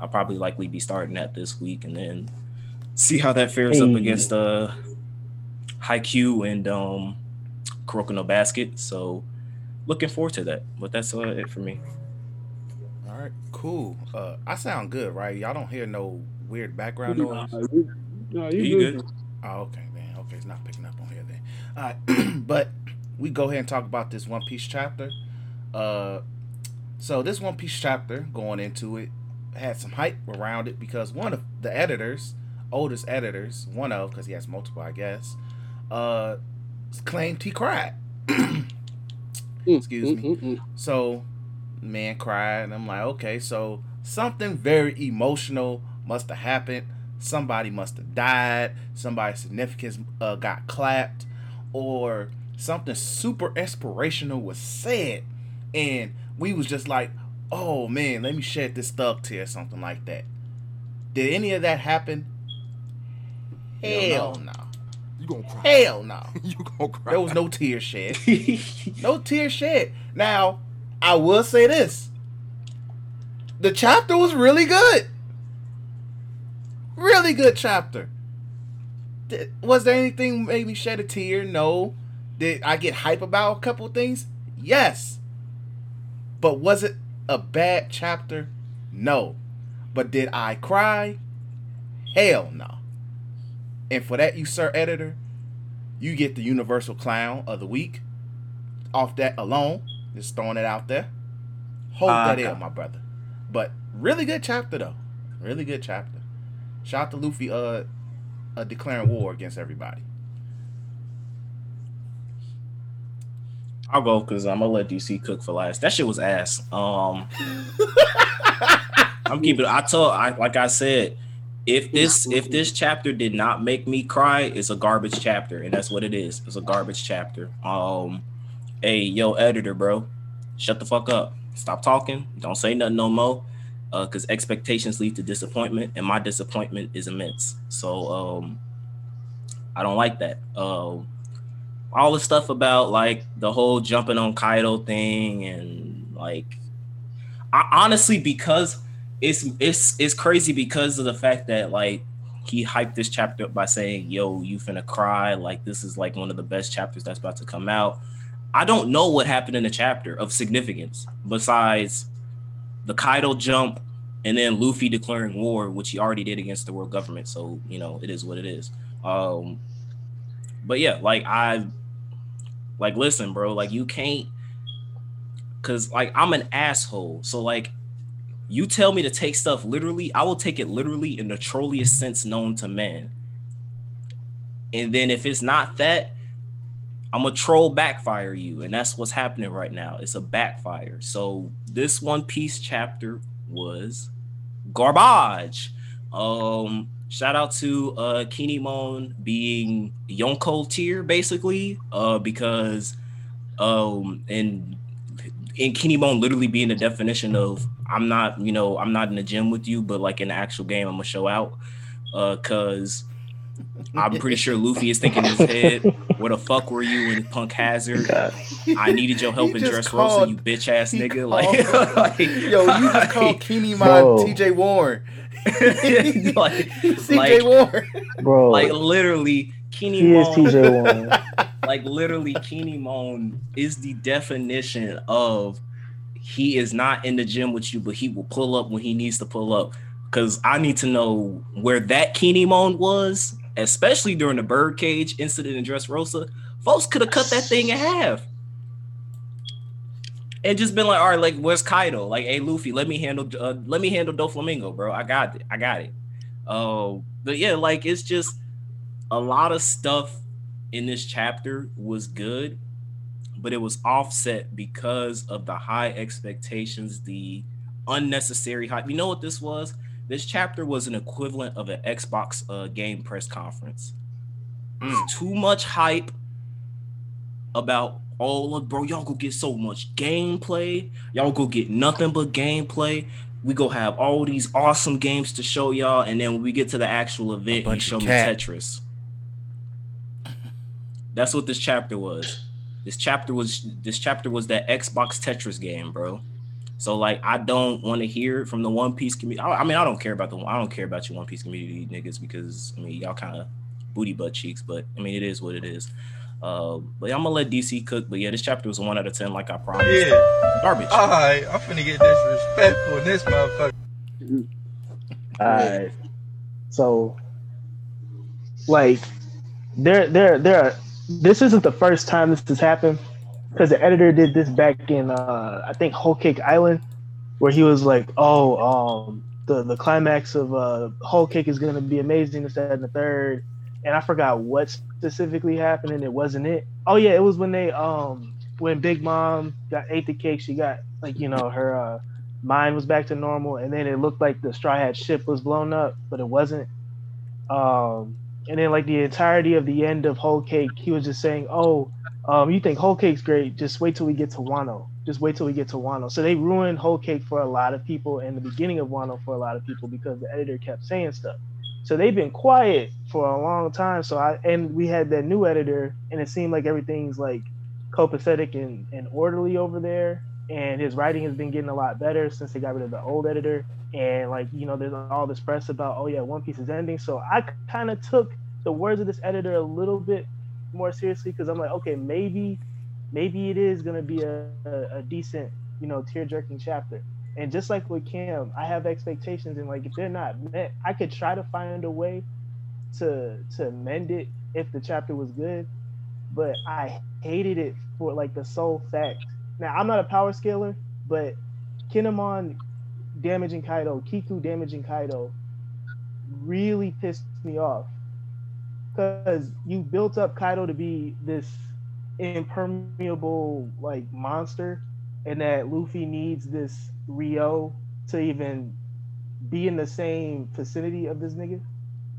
I'll probably likely be starting that this week and then see how that fares up Hey. against uh Haikyuu and um Kuroko no Basket. So looking forward to that. But that's uh, it for me. All right, cool. Uh, I sound good, right? Y'all don't hear no weird background noise. Uh, you- no, you, You good. good? Oh, okay, man. Okay, it's not picking up on here then. All right, but we go ahead and talk about this One Piece chapter. Uh, so this One Piece chapter, going into it, had some hype around it because one of the editors, oldest editors, one of, because he has multiple, I guess, uh, claimed he cried. Excuse me. Mm, mm, mm. So, man cried, and I'm like, okay, so something very emotional must have happened. Somebody must have died. Somebody significant uh, got clapped, or something super inspirational was said, and we was just like, oh man, let me shed this thug tear, something like that. Did any of that happen? Hell Hell no. no. You gonna cry? Hell no. you gonna cry? There was no tear shed. No tear shed. Now, I will say this. The chapter was really good. Really good chapter. Did, was there anything made me shed a tear? No. Did I get hype about a couple things? Yes. But was it a bad chapter? No. But did I cry? Hell no. And for that, you, sir editor, you get the Universal Clown of the Week off that alone. Just throwing it out there. Hold Ah, that in, my brother. But really good chapter though. Really good chapter. Shout out to Luffy uh, uh declaring war against everybody. I'll go because I'm gonna let DC cook for last. That shit was ass. Um, I'm keeping. I told. I like I said, if this if this chapter did not make me cry, it's a garbage chapter, and that's what it is. It's a garbage chapter. Um, hey, yo, editor, bro, shut the fuck up. Stop talking. Don't say nothing no more. Uh, because expectations lead to disappointment, and my disappointment is immense. So, um, I don't like that. Um all the stuff about like the whole jumping on Kaido thing and like I, honestly because it's it's it's crazy because of the fact that like he hyped this chapter up by saying, "Yo, you finna cry!" Like this is like one of the best chapters that's about to come out. I don't know what happened in the chapter of significance besides the Kaido jump and then Luffy declaring war, which he already did against the world government. So you know it is what it is. Um, but yeah, like I like, listen, bro, like you can't cause like I'm an asshole. So like you tell me to take stuff literally, I will take it literally in the trolliest sense known to man. And then if it's not that, I'm a troll backfire you. And that's what's happening right now. It's a backfire. So this One Piece chapter was garbage. Um Shout out to uh Kinemon being Yonko tier basically, uh because um and and Kinemon literally being the definition of I'm not, you know, I'm not in the gym with you, but like in the actual game, I'm gonna show out. Uh cause I'm pretty sure Luffy is thinking in his head, where the fuck were you in Punk Hazard? I needed your help He in just Dress called- Rosa, you bitch ass nigga. called- Like, like, Yo, you just called like- Keeney Bro. my TJ Warren. like, CJ like- Warren. bro. like literally he is TJ Warren. like literally Kinemon is the definition of he is not in the gym with you, but he will pull up when he needs to pull up. Cause I need to know where that Kinemon was, especially during the birdcage incident in Dressrosa. Folks could have cut that thing in half. And just been like, all right, like, where's Kaido? Like, hey, Luffy, let me handle, uh, let me handle Doflamingo, bro. I got it, I got it. Uh, but yeah, like, it's just a lot of stuff in this chapter was good, but it was offset because of the high expectations, the unnecessary hype. You know what this was? This chapter was an equivalent of an Xbox uh, game press conference. It's too much hype about all of bro. Y'all go get so much gameplay. Y'all go get nothing but gameplay. We go have all these awesome games to show y'all, and then when we get to the actual event, you show me. Tetris. That's what this chapter was. This chapter was this chapter was that Xbox Tetris game, bro. So like, I don't want to hear from the One Piece community. I, I mean, I don't care about the I don't care about your One Piece community niggas because I mean y'all kind of booty butt cheeks, but I mean it is what it is. Uh, but I'm gonna let DC cook. But yeah, this chapter was a one out of ten, like I promised. Yeah. Garbage. Alright, I'm finna get disrespectful in this motherfucker. All right. So, like, there, there, there. Are, this isn't the first time this has happened because the editor did this back in, uh, I think, Whole Cake Island, where he was like, "Oh, um, the the climax of uh, Whole Cake is gonna be amazing." This, that, and the third. And I forgot what specifically happened, and it wasn't it. Oh yeah, it was when they um when Big Mom got ate the cake. She got like you know her uh mind was back to normal, and then it looked like the Straw Hat ship was blown up, but it wasn't. Um, and then like the entirety of the end of Whole Cake, he was just saying, "Oh, um, you think Whole Cake's great? Just wait till we get to Wano. Just wait till we get to Wano." So they ruined Whole Cake for a lot of people, and the beginning of Wano for a lot of people because the editor kept saying stuff. So they've been quiet for a long time. So I and we had that new editor, and it seemed like everything's like copacetic and, and orderly over there. And his writing has been getting a lot better since they got rid of the old editor. And like, you know, there's all this press about, oh yeah, One Piece is ending. So I kind of took the words of this editor a little bit more seriously because I'm like, okay, maybe, maybe it is gonna be a, a, a decent, you know, tear jerking chapter. And just like with Cam, I have expectations, and like if they're not met, I could try to find a way to to mend it if the chapter was good. But I hated it for like the sole fact. Now I'm not a power scaler, but Kinemon damaging Kaido, Kiku damaging Kaido, really pissed me off because you built up Kaido to be this impermeable like monster, and that Luffy needs this Ryuo to even be in the same vicinity of this nigga.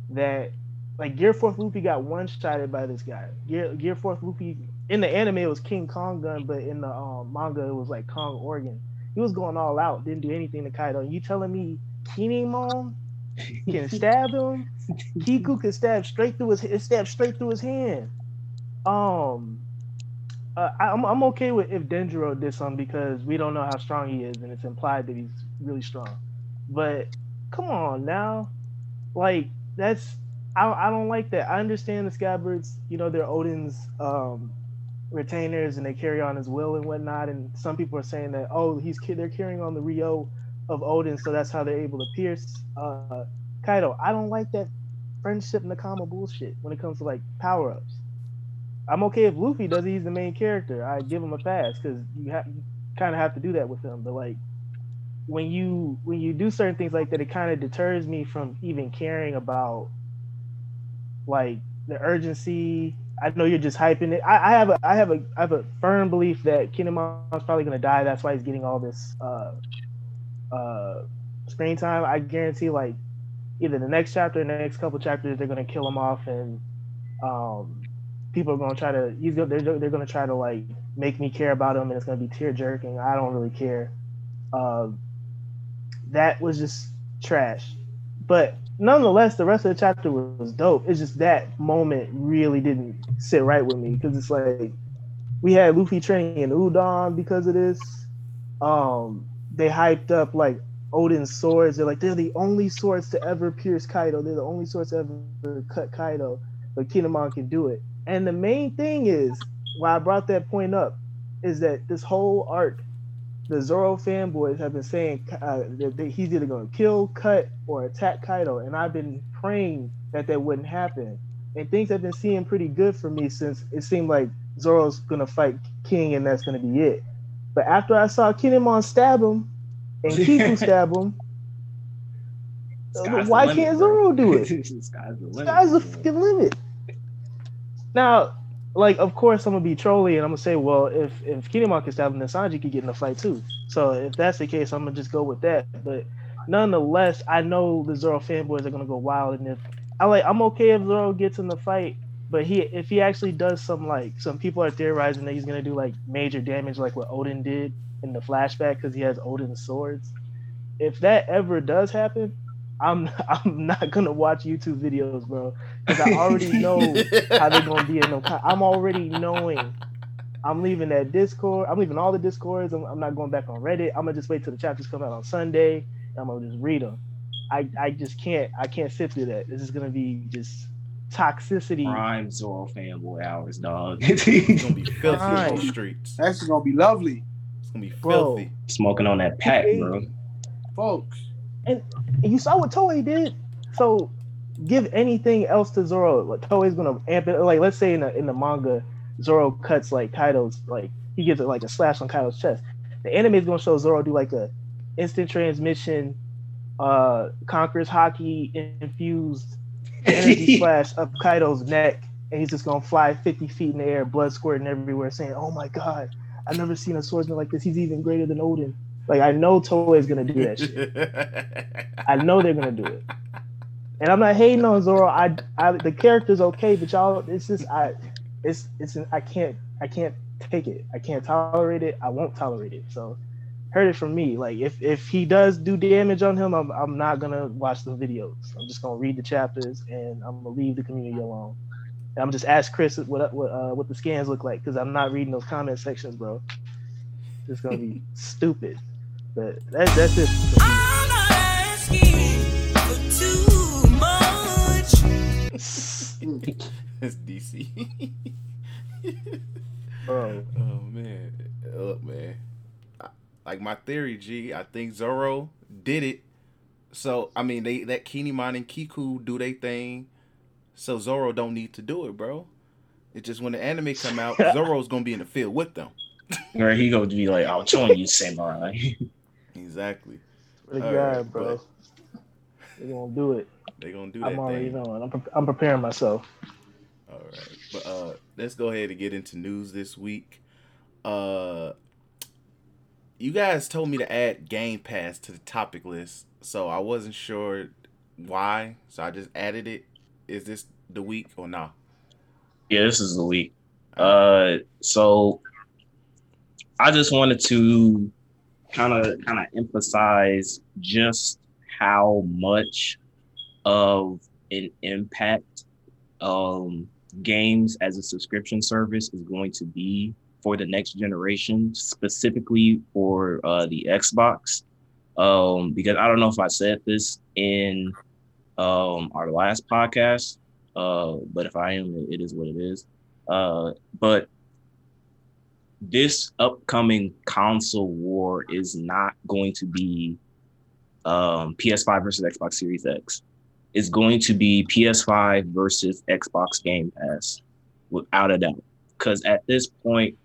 That like Gear Fourth Luffy got one shotted by this guy. Gear Gear Fourth Luffy in the anime it was King Kong gun, but in the um, manga it was like Kong Organ. He was going all out, didn't do anything to Kaido. You telling me Kinemon can stab him? Kiku can stab straight through his stab straight through his hand. Um, uh, I, I'm I'm okay with if Denjiro did something because we don't know how strong he is, and it's implied that he's really strong. But come on now, like that's I I don't like that. I understand the Scabbards, you know, they're Oden's um retainers and they carry on his will and whatnot. And some people are saying that oh he's they're carrying on the Ryuo of Odin, so that's how they're able to pierce uh Kaido. I don't like that friendship Nakama bullshit when it comes to like power ups. I'm okay if Luffy does. it, He's the main character. I give him a pass because you have kind of have to do that with him. But like when you when you do certain things like that, it kind of deters me from even caring about like the urgency. I know you're just hyping it. I, I have a I have a I have a firm belief that Kinemon's probably gonna die. That's why he's getting all this uh uh screen time. I guarantee like either the next chapter, the next couple chapters, they're gonna kill him off, and um people are gonna try to he's they're, they're gonna try to like make me care about him, and it's gonna be tear jerking. I don't really care. Uh, that was just trash, but nonetheless, the rest of the chapter was, was dope. It's just that moment really didn't sit right with me because it's like we had Luffy training in Udon because of this. Um, they hyped up like Oden's swords. They're like they're the only swords to ever pierce Kaido. They're the only swords to ever cut Kaido, but Kinemon can do it. And the main thing is why I brought that point up is that this whole arc, the Zoro fanboys have been saying uh, that that he's either going to kill, cut, or attack Kaido, and I've been praying that that wouldn't happen. And things have been seeming pretty good for me since it seemed like Zoro's going to fight King, and that's going to be it. But after I saw Kinemon stab him and Kiku stab him, Sky's why limit, can't. Zoro do it? Sky's the limit. Sky's the fucking limit. Now, like, of course, I'm gonna be trolly and I'm gonna say, well, if if can stab him, then Sanji could get in the fight too. So if that's the case, I'm gonna just go with that. But nonetheless, I know the Zoro fanboys are gonna go wild, and if I like, I'm okay if Zoro gets in the fight. But he, if he actually does some like, some people are theorizing that he's gonna do like major damage, like what Oden did in the flashback, because he has Oden's swords. If that ever does happen, I'm I'm not gonna watch YouTube videos, bro, because I already know how they're gonna be in them. co- I'm already knowing. I'm leaving that Discord. I'm leaving all the Discords. I'm, I'm not going back on Reddit. I'm gonna just wait till the chapters come out on Sunday. And I'm gonna just read them. I I just can't. I can't sit through that. This is gonna be just toxicity. Prime Zoro fanboy hours, dog. It's gonna be filthy on the streets. That's gonna be lovely, It's gonna be Bro. filthy. Smoking on that pack, bro. folks. And you saw what Toei did. So give anything else to Zoro. Like Toei's gonna amp it. Like let's say in the in the manga, Zoro cuts like Kaido's like he gives it like a slash on Kaido's chest. The anime is gonna show Zoro do like a instant transmission, uh conquers haki infused energy slash up Kaido's neck, and he's just gonna fly 50 feet in the air, blood squirting everywhere, saying, "Oh my god, I've never seen a swordsman like this. He's even greater than Oden." Like I know Toei's gonna do that shit. I know they're gonna do it. And I'm not hating on Zoro. I, I the character's okay, but y'all, it's just I, it's it's I can't I can't take it. I can't tolerate it. I won't tolerate it. So heard it from me. Like if if he does do damage on him, I'm I'm not gonna watch the videos. I'm just gonna read the chapters and I'm gonna leave the community alone. And I'm just ask Chris what what uh, what the scans look like because I'm not reading those comment sections, bro. It's gonna be stupid. But that's that's it. for. I'm asking for too much. it's DC. Bro. Oh man, look man. I- Like my theory, G. I think Zoro did it. So I mean, they that Kinemon and Kiku do they thing. So Zoro don't need to do it, bro. It's just when the anime come out, Zoro's gonna be in the field with them. Where he gonna be like, "I'll join you, samurai." Exactly. For the All guy, right, bro. They're gonna do it. They're gonna do that I'm already thing. knowing. I'm, pre- I'm preparing myself. All right, but uh, let's go ahead and get into news this week. Uh, you guys told me to add Game Pass to the topic list, so I wasn't sure why, so I just added it. Is this the week or not? Yeah, this is the week. Uh, so I just wanted to kind of kind of emphasize just how much of an impact um, games as a subscription service is going to be for the next generation, specifically for uh, the Xbox. Um, because I don't know if I said this in um, our last podcast, uh, but if I am, it is what it is. Uh, but this upcoming console war is not going to be um, PS5 versus Xbox Series X. It's going to be PS5 versus Xbox Game Pass, without a doubt. Because at this point,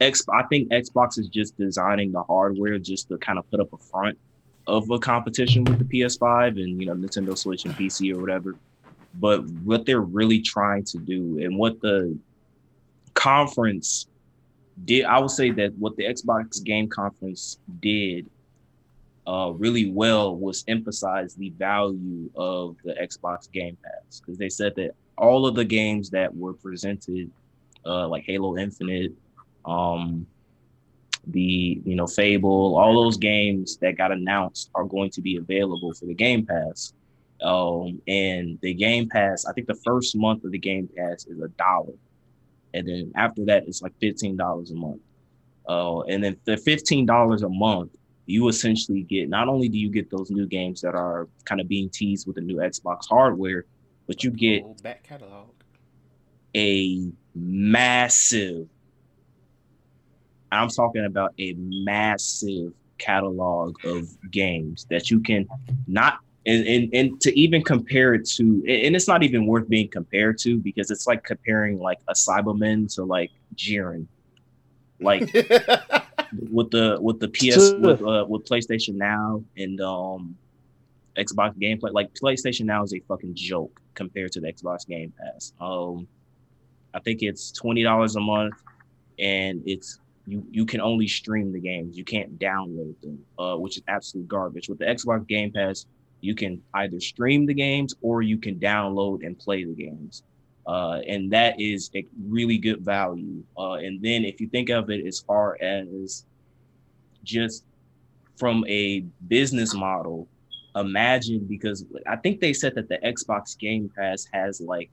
X, I think Xbox is just designing the hardware just to kind of put up a front of a competition with the PS5 and you know Nintendo Switch and PC or whatever. But what they're really trying to do and what the conference did, I would say that what the Xbox Game Conference did uh, really well was emphasize the value of the Xbox Game Pass because they said that all of the games that were presented, uh, like Halo Infinite, um, the you know Fable, all those games that got announced are going to be available for the Game Pass. Um, and the Game Pass, I think the first month of the Game Pass is a dollar, and then after that it's like fifteen dollars a month. Uh, and then the fifteen dollars a month, you essentially get not only do you get those new games that are kind of being teased with the new Xbox hardware, but you get Oh, back catalog. a massive I'm talking about a massive catalog of games that you can not and, and, and to even compare it to and it's not even worth being compared to because it's like comparing like a Saibaman to like Jiren. Like with the with the PS with uh, with PlayStation Now and um Xbox gameplay. Like PlayStation Now is a fucking joke compared to the Xbox Game Pass. Um, I think it's twenty dollars a month, and it's you you can only stream the games. You can't download them, uh, which is absolute garbage. With the Xbox Game Pass, you can either stream the games or you can download and play the games. Uh, and that is a really good value. Uh, and then if you think of it as far as just from a business model, imagine because I think they said that the Xbox Game Pass has like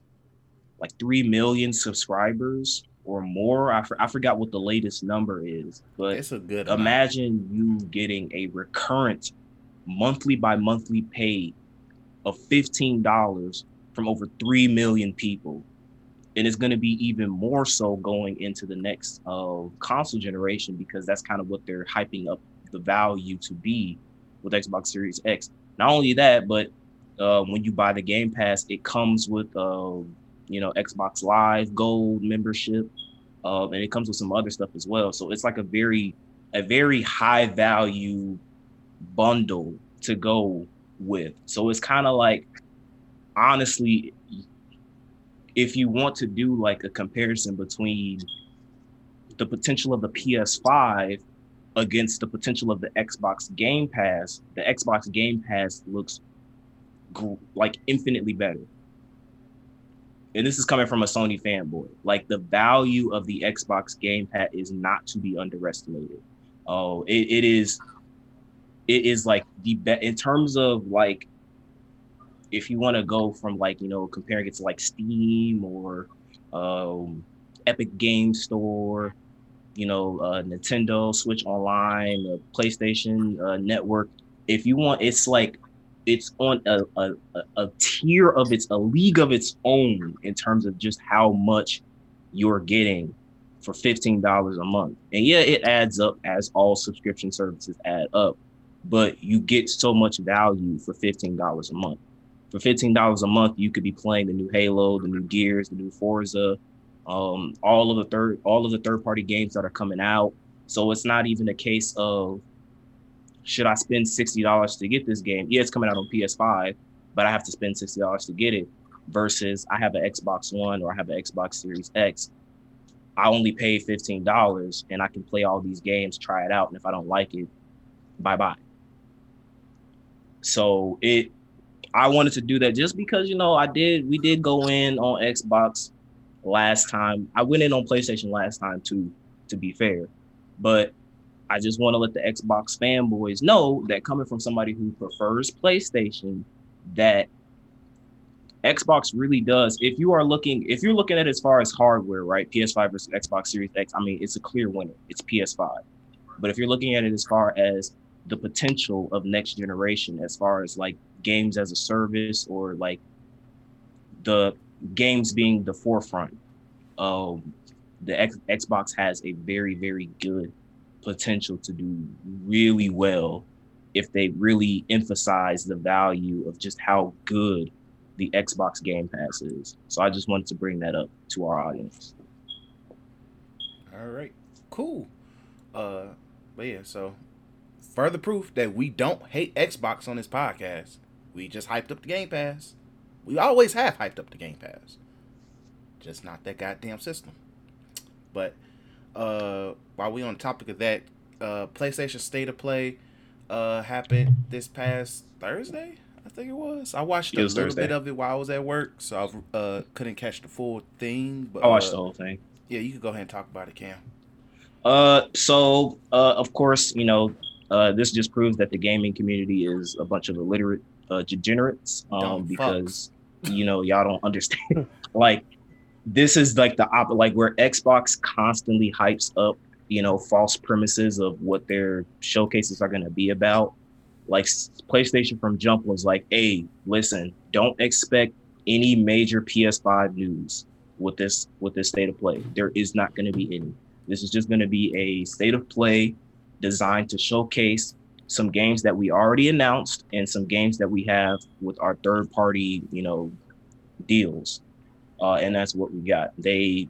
like three million subscribers or more. I, for, I forgot what the latest number is, but It's a good. amount. imagine you getting a recurrent monthly by monthly pay of $15 from over 3 million people. And it's going to be even more so going into the next uh, console generation because that's kind of what they're hyping up the value to be with xbox series x. Not only that but uh, when you buy the game pass it comes with uh, you know xbox live gold membership uh, and it comes with some other stuff as well. So it's like a very a very high value bundle to go with. So it's kind of like, honestly, if you want to do like a comparison between the potential of the PS5 against the potential of the Xbox Game Pass, the Xbox Game Pass looks gr- like infinitely better. And this is coming from a Sony fanboy. Like the value of the Xbox Game Pass is not to be underestimated. Oh, it, it is it is like the best in terms of like if you want to go from like you know comparing it to like steam or um epic game store you know uh nintendo switch online uh, playstation uh, network if you want it's like it's on a, a, a- tier of its a league of its own in terms of just how much you're getting for $15 a month. And yeah it adds up as all subscription services add up but you get so much value for $15 a month. For $15 a month, you could be playing the new Halo, the new Gears, the new Forza, um, all of the third all of the third party games that are coming out. So it's not even a case of should I spend $60 to get this game? Yeah, it's coming out on PS5, but I have to spend $60 to get it. versus I have an Xbox One or I have an Xbox Series X. I only pay fifteen dollars and I can play all these games, try it out, and if I don't like it, bye bye. So it, I wanted to do that just because you know I did. We did go in on Xbox last time. I went in on PlayStation last time too, to be fair, but I just want to let the Xbox fanboys know that coming from somebody who prefers PlayStation, that Xbox really does. If you are looking, if you're looking at it as far as hardware, right? PS5 versus Xbox Series X, I mean, it's a clear winner. It's PS5. But if you're looking at it as far as the potential of next generation, as far as like games as a service or like the games being the forefront, um, the X- Xbox has a very, very good potential to do really well if they really emphasize the value of just how good the Xbox Game Pass is. So I just wanted to bring that up to our audience. All right, cool. Uh, but yeah, so further proof that we don't hate Xbox on this podcast. We just hyped up the Game Pass. We always have hyped up the Game Pass. Just not that goddamn system. But uh, while we on the topic of that, uh, PlayStation State of Play uh happened this past Thursday. I think it was. I watched a little Thursday. bit of it while I was at work, so I uh couldn't catch the full thing. But I watched uh, the whole thing. Yeah, you could go ahead and talk about it, Cam. Uh, so uh, of course, you know, uh, this just proves that the gaming community is a bunch of illiterate uh, degenerates. Um, because you know y'all don't understand. like, this is like the op, like where Xbox constantly hypes up, you know, false premises of what their showcases are going to be about. Like PlayStation from jump was like, "Hey, listen, don't expect any major PS5 news with this with this state of play. There is not going to be any." This is just going to be a state of play designed to showcase some games that we already announced and some games that we have with our third party, you know, deals. Uh, and that's what we got. They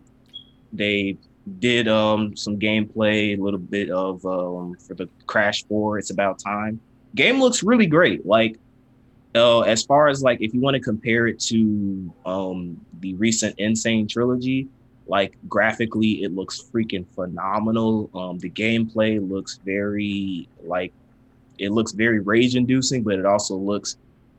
they did um some gameplay, a little bit of um for the Crash 4, it's about time. Game looks really great. Like uh, as far as like if you want to compare it to um the recent N. Sane trilogy, like graphically it looks freaking phenomenal. Um the gameplay looks very like it looks very rage inducing but it also looks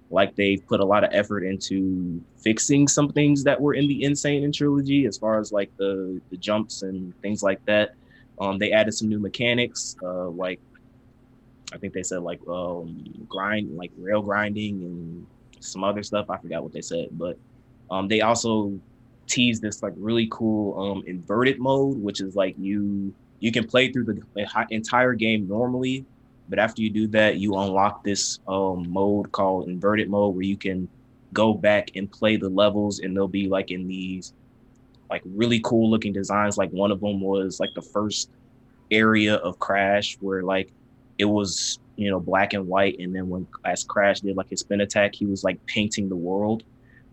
like they've put a lot of effort into fixing some things that were in the N. Sane trilogy as far as like the the jumps and things like that. Um they added some new mechanics uh like i think they said like um grind like rail grinding and some other stuff. I forgot what they said but um they also tease this like really cool um inverted mode which is like you you can play through the entire game normally but after you do that you unlock this um mode called inverted mode where you can go back and play the levels and they'll be like in these like really cool looking designs. Like one of them was like the first area of crash where like it was you know black and white and then when as crash did like his spin attack he was like painting the world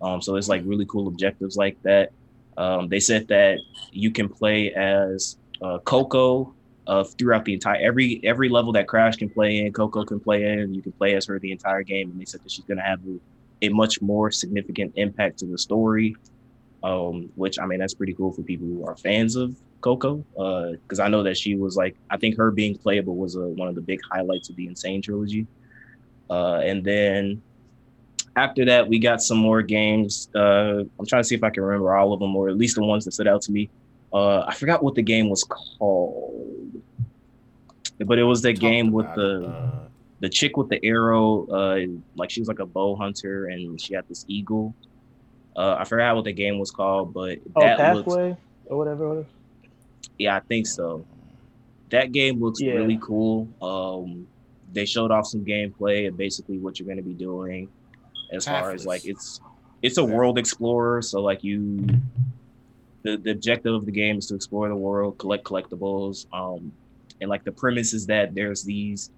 um, so it's like really cool objectives like that. Um, they said that you can play as uh, Coco uh, throughout the entire every every level that Crash can play in, Coco can play in. You can play as her the entire game, and they said that she's going to have a, a much more significant impact to the story. Um, which I mean, that's pretty cool for people who are fans of Coco, because I know that she was like, I think her being playable was uh, one of the big highlights of the N. Sane trilogy. Uh, and then after that, we got some more games. Uh, I'm trying to see if I can remember all of them, or at least the ones that stood out to me. Uh, I forgot what the game was called, but it was that Talked game with the it, uh, the chick with the arrow. Uh, like she was like a bow hunter, and she had this eagle. Uh, I forgot what the game was called, but Oh, that looks pathway or whatever. yeah, I think so. That game looks Yeah. really cool. Um, they showed off some gameplay and basically what you're going to be doing, as far as like it's it's a world explorer. So like you, the the objective of the game is to explore the world, collect collectibles. Um, and like the premise is that there's these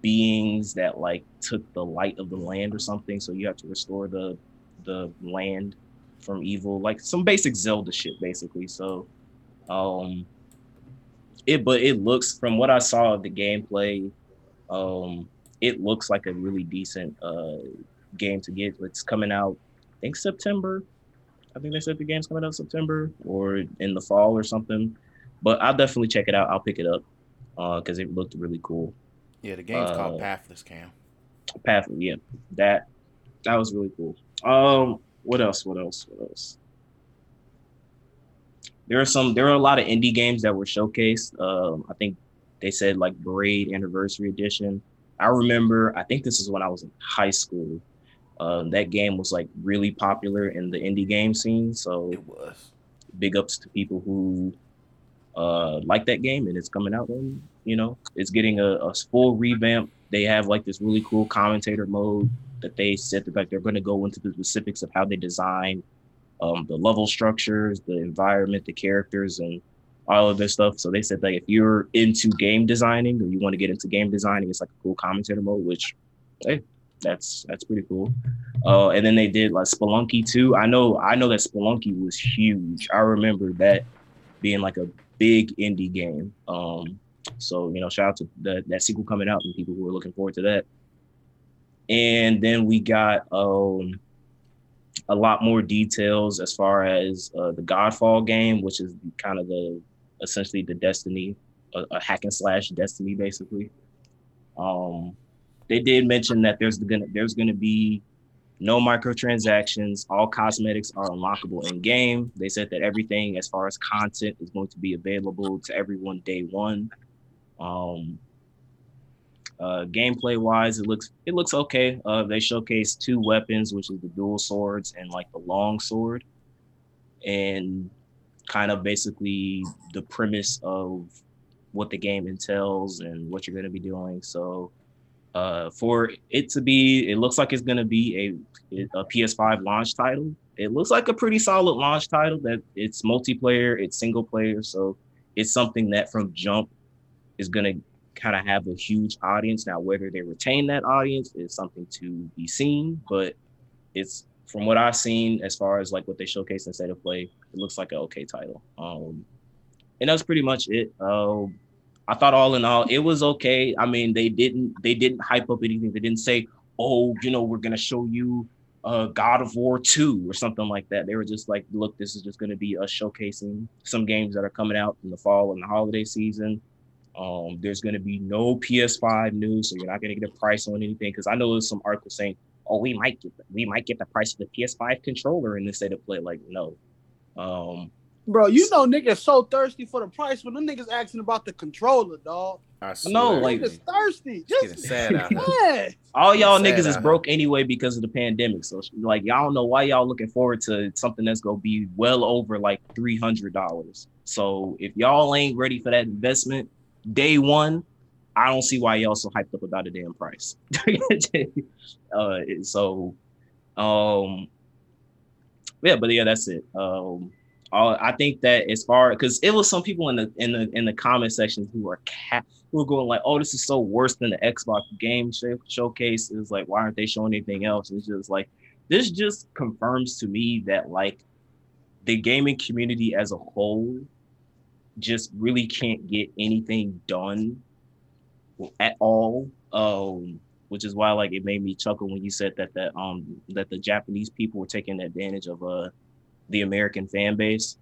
beings that like took the light of the land or something. So you have to restore the the land from evil, like some basic Zelda shit, basically. So, um, it but it looks from what I saw of the gameplay, um, it looks like a really decent uh game to get. It's coming out. I think September. I think they said the game's coming out September or in the fall or something. But I'll definitely check it out. I'll pick it up because it looked really cool. Yeah, the game's called Uh, Pathless Cam. Path, yeah, that that was really cool. Um, what else? What else? What else? There are some. There are a lot of indie games that were showcased. Um, I think they said like Braid Anniversary Edition. I remember. I think this is when I was in high school. Um, that game was like really popular in the indie game scene. So It was. big ups to people who uh like that game and it's coming out and you know it's getting a, a full revamp they have like this really cool commentator mode that they said that like they're going to go into the specifics of how they design um the level structures the environment the characters and all of this stuff so they said like if you're into game designing or you want to get into game designing it's like a cool commentator mode which hey that's that's pretty cool uh, and then they did like Spelunky too. I know I know that Spelunky was huge. I remember that being like a big indie game. Um, so you know, shout out to the, that sequel coming out and people who are looking forward to that. And then we got um, a lot more details as far as uh, the Godfall game, which is kind of the essentially the Destiny, a, a hack and slash Destiny, basically. Um, they did mention that there's gonna there's gonna be no microtransactions. All cosmetics are unlockable in game. They said that everything, as far as content, is going to be available to everyone day one. Um, uh, gameplay wise, it looks it looks okay. Uh, they showcased two weapons, which is the dual swords and like the long sword, and kind of basically the premise of what the game entails and what you're going to be doing. So uh, for it to be, it looks like it's going to be a, a PS5 launch title. It looks like a pretty solid launch title that it's multiplayer, it's single player. So it's something that from jump is going to kind of have a huge audience. Now, whether they retain that audience is something to be seen, but it's from what I've seen as far as like what they showcased in State of Play, it looks like an okay title. Um, and that's pretty much it. Um, I thought all in all, it was okay. I mean, they didn't they didn't hype up anything. They didn't say, oh, you know, we're gonna show you uh God of War 2 or something like that. They were just like, look, this is just gonna be us showcasing some games that are coming out in the fall and the holiday season. Um, there's gonna be no PS5 news, so you're not gonna get a price on anything. Because I know there's some articles saying, oh, we might get the, we might get the price of the PS5 controller in the state of play. Like, no. Um, Bro, you know niggas so thirsty for the price when them niggas asking about the controller, dog. I swear. No, like- Niggas thirsty. Just sad out yeah. all y'all Sad niggas is broke anyway because of the pandemic. So like y'all don't know why y'all looking forward to something that's gonna be well over like three hundred dollars. So if y'all ain't ready for that investment day one, I don't see why y'all so hyped up about the damn price. uh, so, um, yeah, but yeah, that's it. Um, all, I think that as far because it was some people in the in the in the comment section who are cat who were going like, "Oh, this is so worse than the Xbox game show- showcase." It's like, why aren't they showing anything else? It's just like this just confirms to me that like the gaming community as a whole just really can't get anything done at all. Um, which is why like it made me chuckle when you said that that um that the Japanese people were taking advantage of uh the American fan base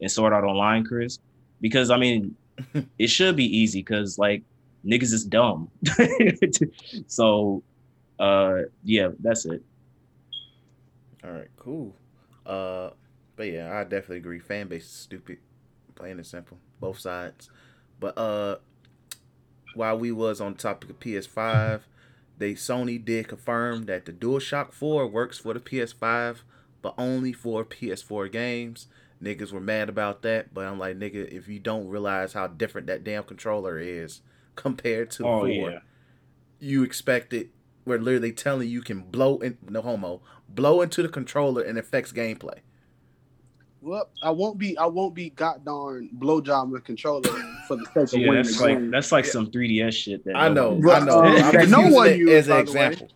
and sort out online, Chris. Because I mean, it should be easy because like niggas is dumb. so uh yeah, that's it. All right, cool. Uh, but yeah, I definitely agree. Fan base is stupid, plain and simple, both sides. But uh, while we was on the topic of PS5, they Sony did confirm that the DualShock 4 works for the PS5, but only for PS4 games. Niggas were mad about that, but I'm like, nigga, if you don't realize how different that damn controller is compared to Oh 4, yeah. you expect it. We're literally telling you you can blow in no homo, blow into the controller and affects gameplay. Well, I won't be I won't be god darn blowjob with controller for the sake of Yeah, winning that's the like game. that's like some 3DS shit that I know, I know. Uh, I'm no one it used, as an by the way. example.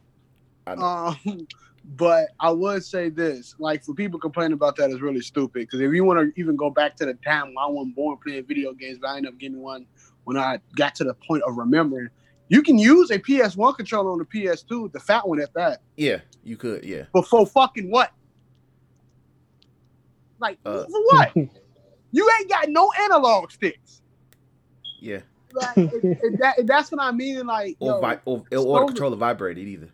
I know. Um, but I would say this: like for people complaining about that is really stupid. Because if you want to even go back to the time when I wasn't born playing video games, but I ended up getting one when I got to the point of remembering, you can use a PS1 controller on the PS2, the fat one at that. Yeah, you could. Yeah, But for fucking what? Like Uh. for what? you ain't got no analog sticks. Yeah. Like, that, that's what I mean. Like, Or, yo, vi- or, or the controller vibrated either.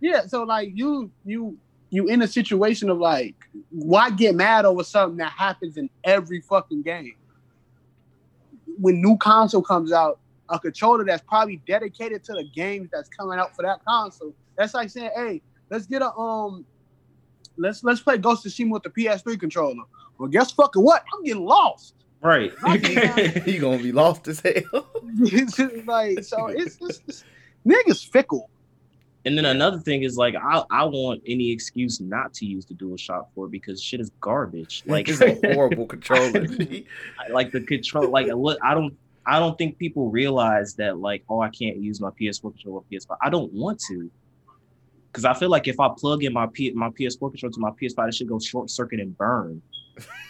Yeah. So like you you you in a situation of like, why get mad over something that happens in every fucking game? When new console comes out, a controller that's probably dedicated to the games that's coming out for that console. That's like saying, hey, let's get a um, let's let's play Ghost of Tsushima with the PS3 controller. Well, guess fucking what? I'm getting lost. Right. you gonna be lost as hell. Like so, it's, it's, it's niggas fickle. And then another thing is like I I want any excuse not to use the DualShock 4 because shit is garbage. Like it's a horrible controller. like the control like look I don't I don't think people realize that like oh I can't use my PS4 controller or PS5. I don't want to. Cause I feel like if I plug in my P, my PS4 controller to my PS5, it should go short circuit and burn.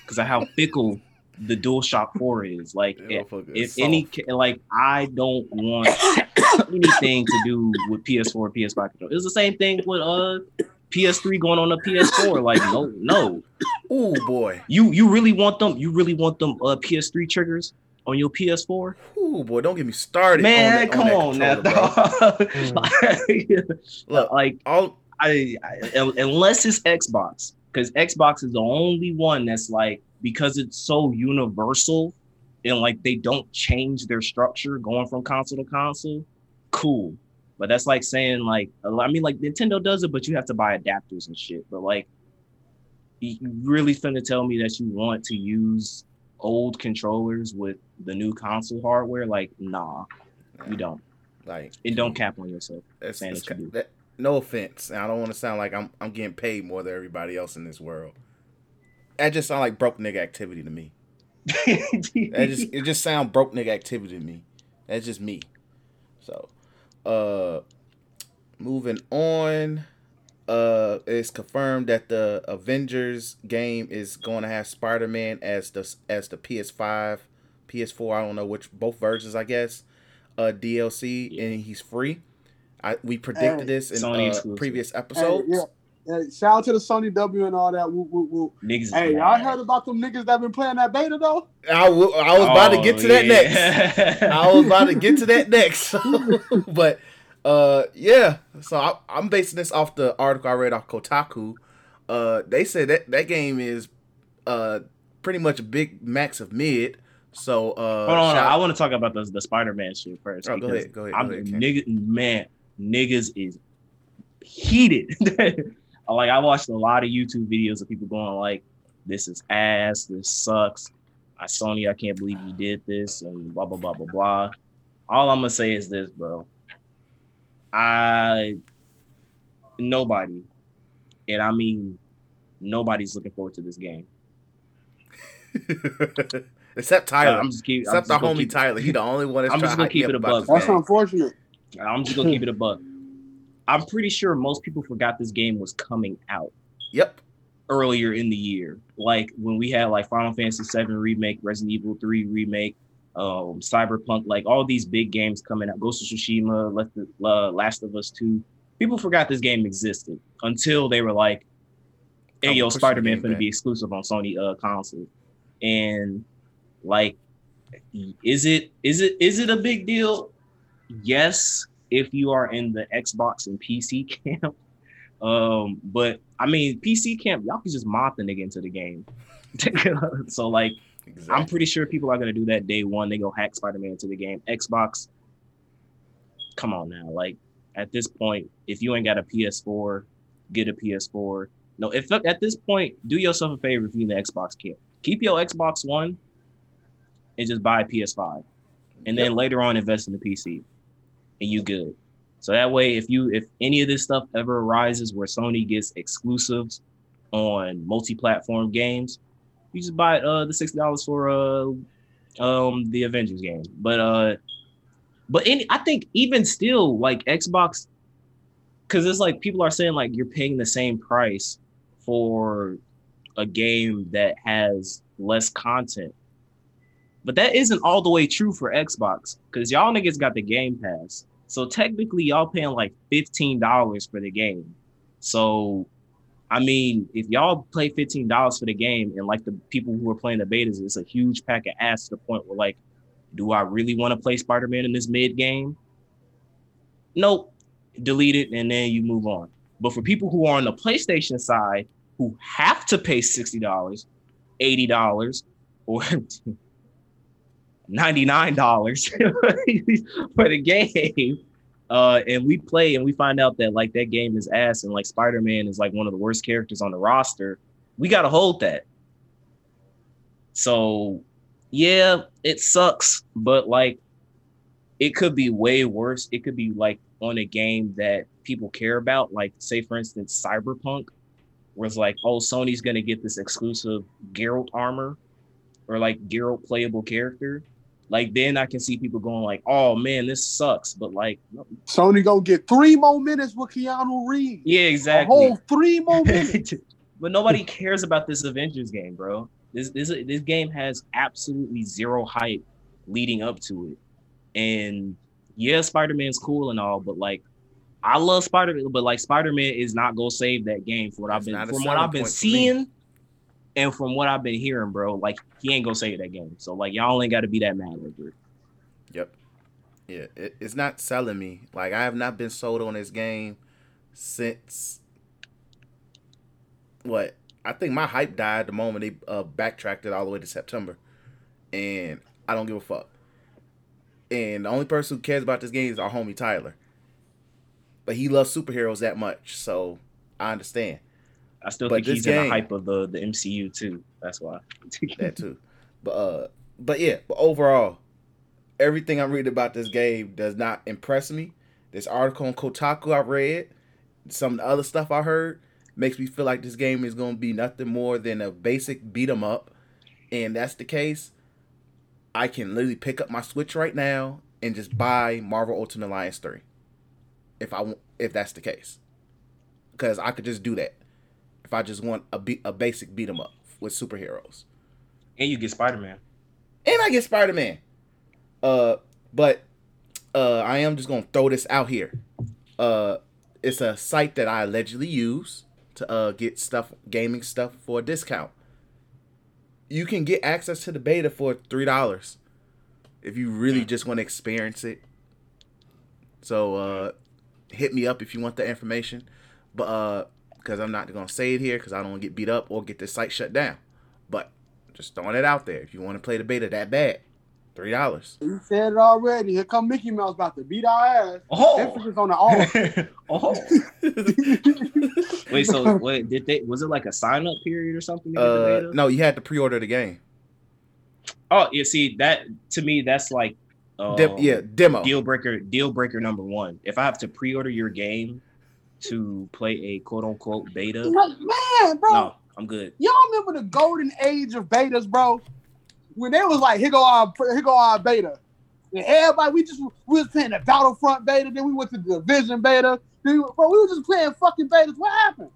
Cause of how fickle the DualShock 4 is. Like That if, motherfucker if any like I don't want anything to do with PS4 or PS5 control. It's the same thing with uh PS3 going on a PS4. Like no, no. oh boy. You you really want them? You really want them uh PS3 triggers on your PS4? Oh boy, don't get me started. Man, on that, come that on now, controller, dog. Look, like all I, I unless it's Xbox, because Xbox is the only one that's like because it's so universal and like they don't change their structure going from console to console. Cool, but that's like saying like I mean like Nintendo does it, but you have to buy adapters and shit. But like, you really finna tell me that you want to use old controllers with the new console hardware? Like, nah, you don't. like And don't cap on yourself. That's, that's that you do. that, no offense. and I don't want to sound like I'm I'm getting paid more than everybody else in this world. That just sound like broke nigga activity to me. That just it just sound broke nigga activity to me. That's just me. So, uh, moving on. Uh, it's confirmed that the Avengers game is going to have Spider Man as the as the PS5, PS4. I don't know which both versions. I guess. Uh, DLC and he's free. I we predicted Hey, this in Sony uh, exclusive. previous Hey, episodes. yeah. Hey, shout out to the Sony W and all that. Woo, woo, woo. Niggas Hey, y'all mad. heard about them niggas that been playing that beta though? I w- I was about to get to that Oh, next. next. I was about to get to that next. but uh yeah, so I, I'm basing this off the article I read off Kotaku. Uh they said that that game is uh pretty much a big max of mid. So uh Hold on, shout- I want to talk about the the Spider Man shit first. Oh, go ahead, go ahead, I'm go ahead, Ken. nigga, man, niggas is heated. like I watched a lot of YouTube videos of people going like, "This is ass. This sucks." I Sony, I can't believe you did this, and blah blah blah blah blah. All I'm gonna say is this, bro. I nobody, and I mean nobody's looking forward to this game. Except Tyler. I'm just keep, I'm Except just the homie keep- Tyler. He the only one that's I'm just gonna keep it up a about buck. That's unfortunate. I'm just gonna keep it a buck. I'm pretty sure most people forgot this game was coming out Yep. earlier in the year. Like when we had like Final Fantasy VII remake, Resident Evil 3 remake, um, Cyberpunk, like all these big games coming out, Ghost of Tsushima, Left, uh, Last of Us 2. People forgot this game existed until they were like, "Hey, yo, Spider the Man gonna be exclusive on Sony uh, console," and like, is it is it is it a big deal? Yes, if you are in the Xbox and PC camp. Um, but I mean, PC camp, y'all can just mod the nigga into the game. so like, Exactly. I'm pretty sure people are gonna do that day one. They go hack Spider Man into the game. Xbox, come on now. Like at this point, if you ain't got a PS4, get a PS4. No, if at this point, do yourself a favor if you're in the Xbox camp. Keep your Xbox One and just buy a PS5, and then later on invest in the PC, and you good. So that way, if you if any of this stuff ever arises where Sony gets exclusives on multi-platform games, you just buy uh the sixty dollars for uh um the Avengers game. But uh but any I think even still like Xbox because it's like people are saying like you're paying the same price for a game that has less content. But that isn't all the way true for Xbox because y'all niggas got the Game Pass. So technically y'all paying like $15 for the game. So I mean, if y'all play fifteen dollars for the game, and like the people who are playing the betas, it's a huge pack of ass to the point where like, do I really want to play Spider Man in this mid game? Nope. Delete it, and then you move on. But for people who are on the PlayStation side, who have to pay sixty dollars, eighty dollars, or ninety nine dollars for the game, uh, and we play and we find out that like that game is ass and like Spider Man is like one of the worst characters on the roster, we gotta hold that. So, yeah, it sucks, but like, it could be way worse. It could be like on a game that people care about, like say for instance Cyberpunk, where it's like, oh, Sony's gonna get this exclusive Geralt armor or like Geralt playable character. Like then I can see people going like, oh man, this sucks. But like, no- Sony gonna get three more minutes with Keanu Reeves. yeah, A exactly. whole three more minutes. but nobody cares about this Avengers game, bro. This this this game has absolutely zero hype leading up to it. And yeah, Spider-Man's cool and all, but like I love Spider-Man, but like Spider-Man is not gonna save that game for what I've been from what I've been point me. seeing and from what I've been hearing, bro. Like he ain't gonna save that game. So like y'all ain't gotta be that mad over it. Yep. Yeah, it, it's not selling me. Like I have not been sold on this game since what? I think my hype died the moment they uh, backtracked it all the way to September, and I don't give a fuck. And the only person who cares about this game is our homie Tyler, but he loves superheroes that much, so I understand I still But think he's in the hype of the the MCU too. That's why. that too. But uh, but yeah, but overall, everything I'm reading about this game does not impress me. This article on Kotaku I read, some of the other stuff I heard, makes me feel like this game is gonna be nothing more than a basic beat 'em up. And that's the case. I can literally pick up my Switch right now and just buy Marvel Ultimate Alliance 3. If I want, if that's the case. Because I could just do that. If I just want a be- a basic beat 'em up with superheroes and you get Spider-Man. and I get Spider Man. Uh, but uh, I am just gonna throw this out here. Uh, it's a site that I allegedly use to uh get stuff, gaming stuff for a discount. You can get access to the beta for three dollars if you really just want to experience it. So uh, hit me up if you want the information, but uh, because I'm not gonna say it here because I don't want to get beat up or get this site shut down. But just throwing it out there. If you want to play the beta that bad, three dollars. You said it already. Here come Mickey Mouse about to beat our ass. Oh, Emphasis on the all. oh. Wait, so wait, did they? Was it like a sign up period or something? to get the Uh, no, you had to pre-order the game. Oh, you see that to me, that's like, uh, Dem- yeah, demo. deal breaker. Deal breaker number one. If I have to pre-order your game to play a quote unquote beta, man, bro. no, I'm good. Y'all remember the golden age of betas, bro? When they was like, here go our here go our beta. And everybody, we just we was playing the Battlefront beta, then we went to the Division beta. Then, we- bro, we were just playing fucking betas. What happened?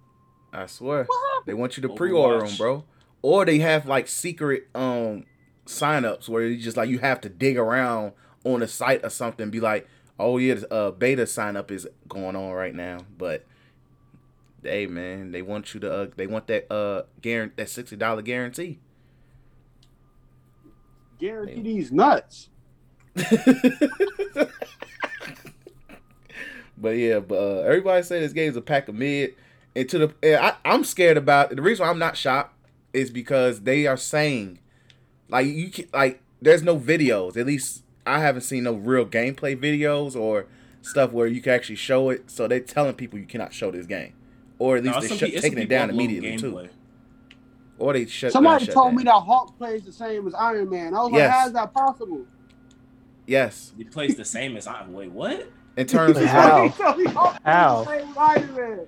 I swear. What happened? They want you to pre-order them, bro. Or they have like secret um sign-ups where you just like you have to dig around on a site or something and be like, "Oh yeah, the uh, beta sign up is going on right now." But hey man, they want you to uh, they want that uh guarantee that $60 guarantee. Guarantee these nuts. But yeah, but uh, everybody say this game's a pack of mid. And to the, and I, I'm scared about the reason why I'm not shocked is because they are saying, like you can, like there's no videos. At least I haven't seen no real gameplay videos or stuff where you can actually show it. So they're telling people you cannot show this game, or at least No, they're shut pe- some taking it down upload immediately too, or they shut. Somebody shut told down. me that Hulk plays the same as Iron Man. I was Yes. like, how is that possible? Yes, He plays the same as Iron. Wait, what? in terms of How? like, He told me Hulk plays How? the same as Iron Man.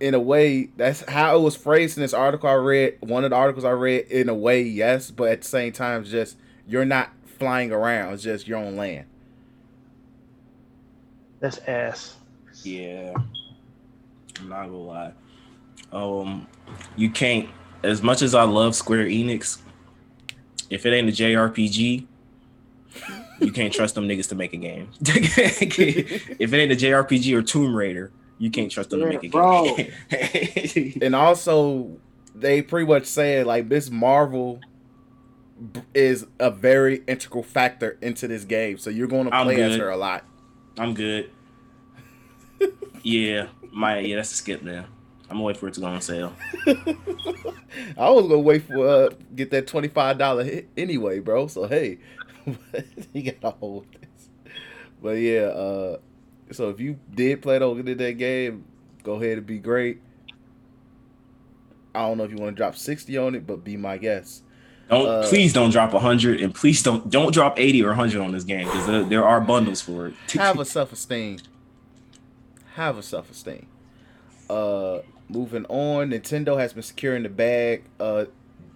in a way, that's how it was phrased in this article I read. One of the articles I read, in a way, yes, but at the same time, just you're not flying around. It's just you're on land. That's ass. Yeah, I'm not gonna lie. Um, you can't. As much as I love Square Enix, if it ain't a JRPG, you can't trust them niggas to make a game. if it ain't a JRPG or Tomb Raider, You can't trust them to make a bro. game. and also they pretty much said like this Marvel b- is a very integral factor into this game. So you're going to play as her a lot. I'm good. yeah, my yeah, that's a skip then. I'm gonna wait for it to go on sale. I was gonna wait for uh, get that twenty five dollar hit anyway, bro. So hey, you gotta hold this. But yeah, uh, so if you did plan on getting that game, go ahead and be great. I don't know if you want to drop sixty on it, but be my guest. Don't Uh, please don't drop hundred, and please don't don't drop eighty or hundred on this game because there, there are bundles for it. Have a self esteem. Have a self esteem. Uh, moving on, Nintendo has been securing the bag. Uh,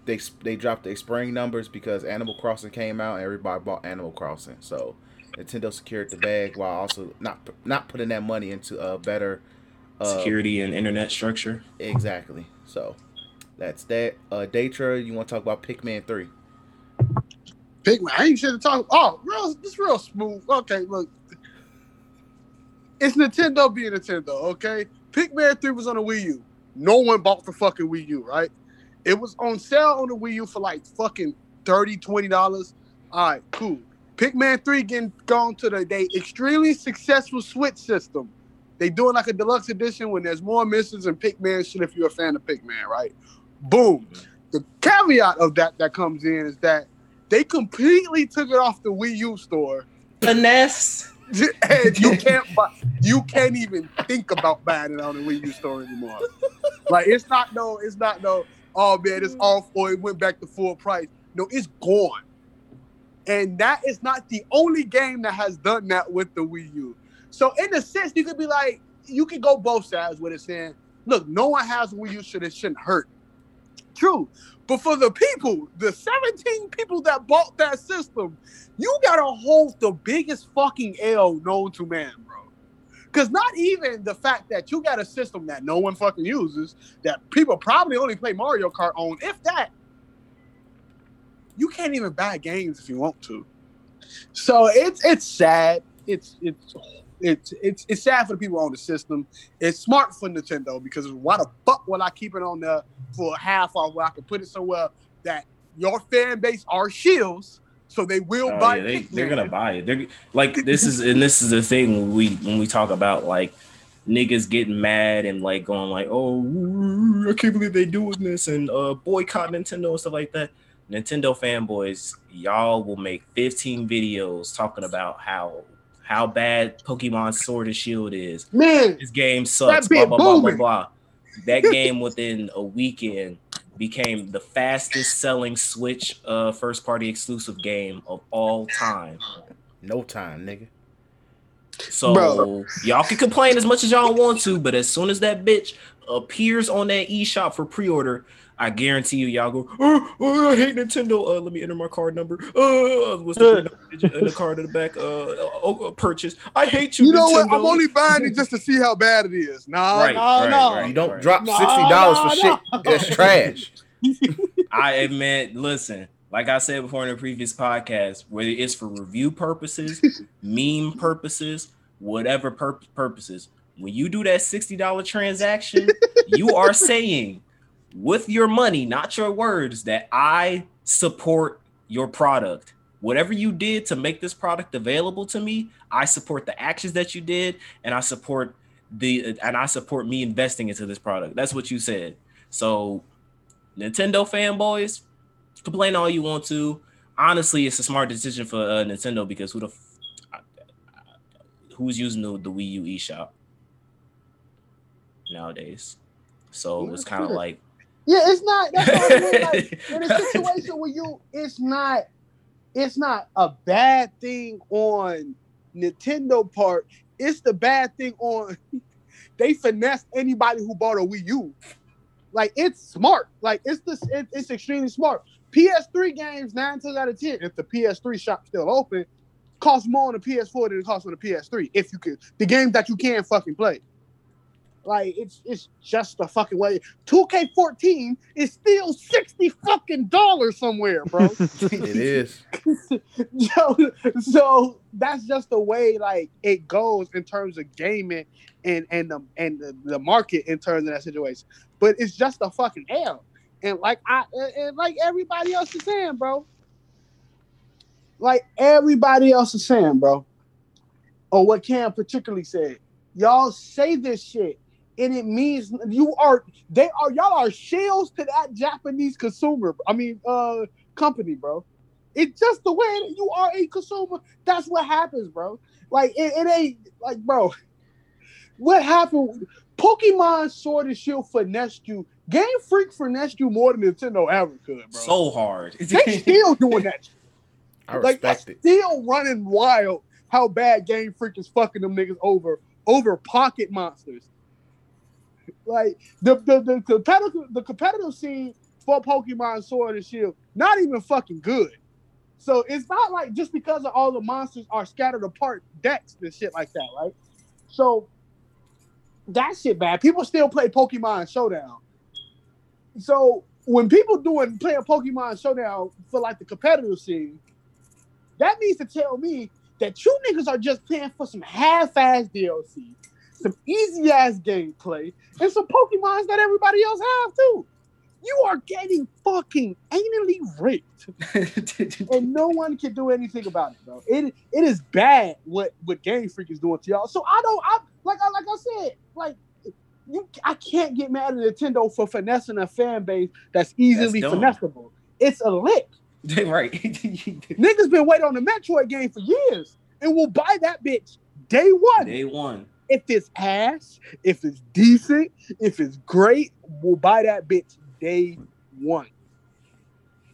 they they dropped their spring numbers because Animal Crossing came out and everybody bought Animal Crossing. So Nintendo secured the bag while also not not putting that money into a better uh, Security and internet structure. Exactly. So that's that. Uh, Daytra, you want to talk about Pikmin three? Pikmin. I ain't shit to talk. Oh, real, this real smooth. Okay, look, it's Nintendo being Nintendo. Okay, Pikmin Three was on the Wii U. No one bought the fucking Wii U, right? It was on sale on the Wii U for like fucking 30 dollars. All right, cool. Pikmin Three getting gone to the they extremely successful Switch system. They doing like a deluxe edition when there's more missions and Pikmin shit. If you're a fan of Pikmin, right? Boom. The caveat of that that comes in is that they completely took it off the Wii U store, Finesse. and you can't buy, you can't even think about buying it on the Wii U store anymore. Like it's not no, it's not no. Oh man, it's mm. off or it went back to full price. No, it's gone. And that is not the only game that has done that with the Wii U. So in a sense, you could be like, you could go both sides with it, saying, look, no one has a Wii U, so it shouldn't hurt. True. But for the people, the 17 people that bought that system, you gotta hold the biggest fucking L known to man, bro. Cause not even the fact that you got a system that no one fucking uses, that people probably only play Mario Kart on, if that, you can't even buy games if you want to. So it's it's sad. It's it's it's it's it's sad for the people on the system. It's smart for Nintendo because why the fuck would I keep it on there for half off where I can put it somewhere that your fan base are shields, so they will Oh, buy yeah, they, they're gonna buy it. They're like this is and this is the thing when we when we talk about like niggas getting mad and like going like, oh, I can't believe they doing this and uh boycott Nintendo and stuff like that. Nintendo fanboys, y'all will make 15 videos talking about how how bad Pokemon Sword and Shield is. Man, This game sucks. That Blah blah blah blah blah. That game within a weekend became the fastest selling Switch uh, first party exclusive game of all time. No time, nigga. So Bro. y'all can complain as much as y'all want to, but as soon as that bitch appears on that eShop for pre-order, I guarantee you, y'all go. Oh, oh, I hate Nintendo. Uh, let me enter my card number. Uh, what's the digit in the card in the back? Uh, oh, uh, purchase. I hate you. you know what? I'm only buying it just to see how bad it is. Nah, Right, nah, right, nah. right. You don't right. drop sixty dollars no, for shit. no. That's trash. I admit, listen, like I said before in the previous podcast, whether it's for review purposes, meme purposes, whatever pur- purposes, when you do that $60 transaction, you are saying with your money, not your words, that I support your product. Whatever you did to make this product available to me, I support the actions that you did, and I support the and I support me investing into this product. That's what you said. So Nintendo fanboys, complain all you want to. Honestly, it's a smart decision for uh, Nintendo because who the f- who's using the, the Wii U eShop nowadays? So it's kind of like Yeah, it's not. That's what I mean. Like, in a situation where you, it's not, it's not a bad thing on Nintendo part. It's the bad thing on. They finessed anybody who bought a Wii U. Like it's smart. Like it's this. It, it's extremely smart. PS3 games nine times out of ten, if the PS3 shop still open, cost more on the PS4 than it costs on the PS3. If you could, the games that you can fucking play. Like it's it's just the fucking way. 2K14 is still 60 fucking dollars somewhere, bro. It is. so, so that's just the way like it goes in terms of gaming and and the and the, the market in terms of that situation. But it's just a fucking L. And like I and- and like everybody else is saying, bro. Like everybody else is saying, bro. Or what Cam particularly said. Y'all say this shit. And it means you are they are y'all are shells to that Japanese consumer. I mean uh company, bro. It's just the way that you are a consumer. That's what happens, bro. Like it, it ain't like, bro. What happened? Pokemon Sword and Shield finessed you. Game Freak finessed you more than Nintendo ever could, bro. So hard. they still doing that. I Like respect that's it. still running wild. How bad Game Freak is fucking them niggas over over pocket monsters. Like the the the competitive the competitive scene for Pokemon Sword and Shield not even fucking good. So it's not like just because of all the monsters are scattered apart decks and shit like that, right? So that shit bad. People still play Pokemon Showdown. So when people doing playing Pokemon Showdown for like the competitive scene, that means to tell me that you niggas are just playing for some half-ass DLC, some easy-ass gameplay, and some Pokemons that everybody else have too. You are getting fucking anally raped, and no one can do anything about it, bro. It it is bad what what Game Freak is doing to y'all. So I don't, I like I like I said, like you, I can't get mad at Nintendo for finessing a fan base that's easily dumb. finessable. It's a lick. right. Niggas been waiting on the Metroid game for years and will buy that bitch day one. Day one. If it's ass, if it's decent, if it's great, we'll buy that bitch day one.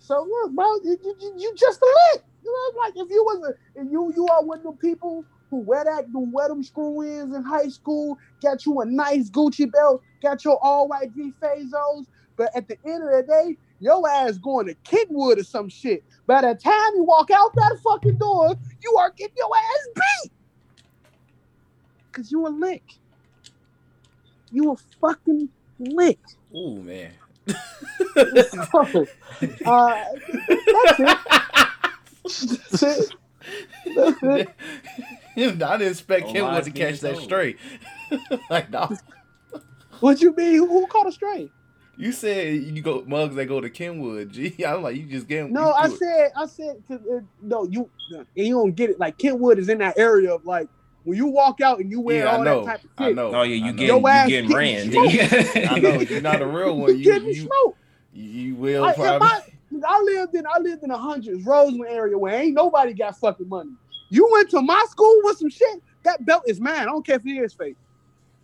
So look, bro, you, you, you just a. You know, like if you was a, if you you are one of the people who wear that who wear them screw ins in high school, got you a nice Gucci belt, got your all white V Fazos, but at the end of the day, your ass going to Kenwood or some shit. By the time you walk out that fucking door, you are getting your ass beat. Cause you a lick. You a fucking lick. Ooh man. uh, that's it. That's it. That's it. I didn't expect Oh, him lies to catch that told. straight. like no. What you mean? Who, who caught a straight? You said you go mugs that go to Kenwood. Gee, I'm like you just getting. No, I threw it. said, I said, 'cause, uh, no, you, and you don't get it. Like Kenwood is in that area of like when you walk out and you wear Yeah, I all know. that type of shit, I know. Oh yeah, you get getting Your you ass getting ran. I know you're not a real one. You You getting you, smoked. you will Like, if probably. I, I lived in I lived in the hundreds, Roseland area where ain't nobody got fucking money. You went to my school with some shit. That belt is mine. I don't care if it is fake.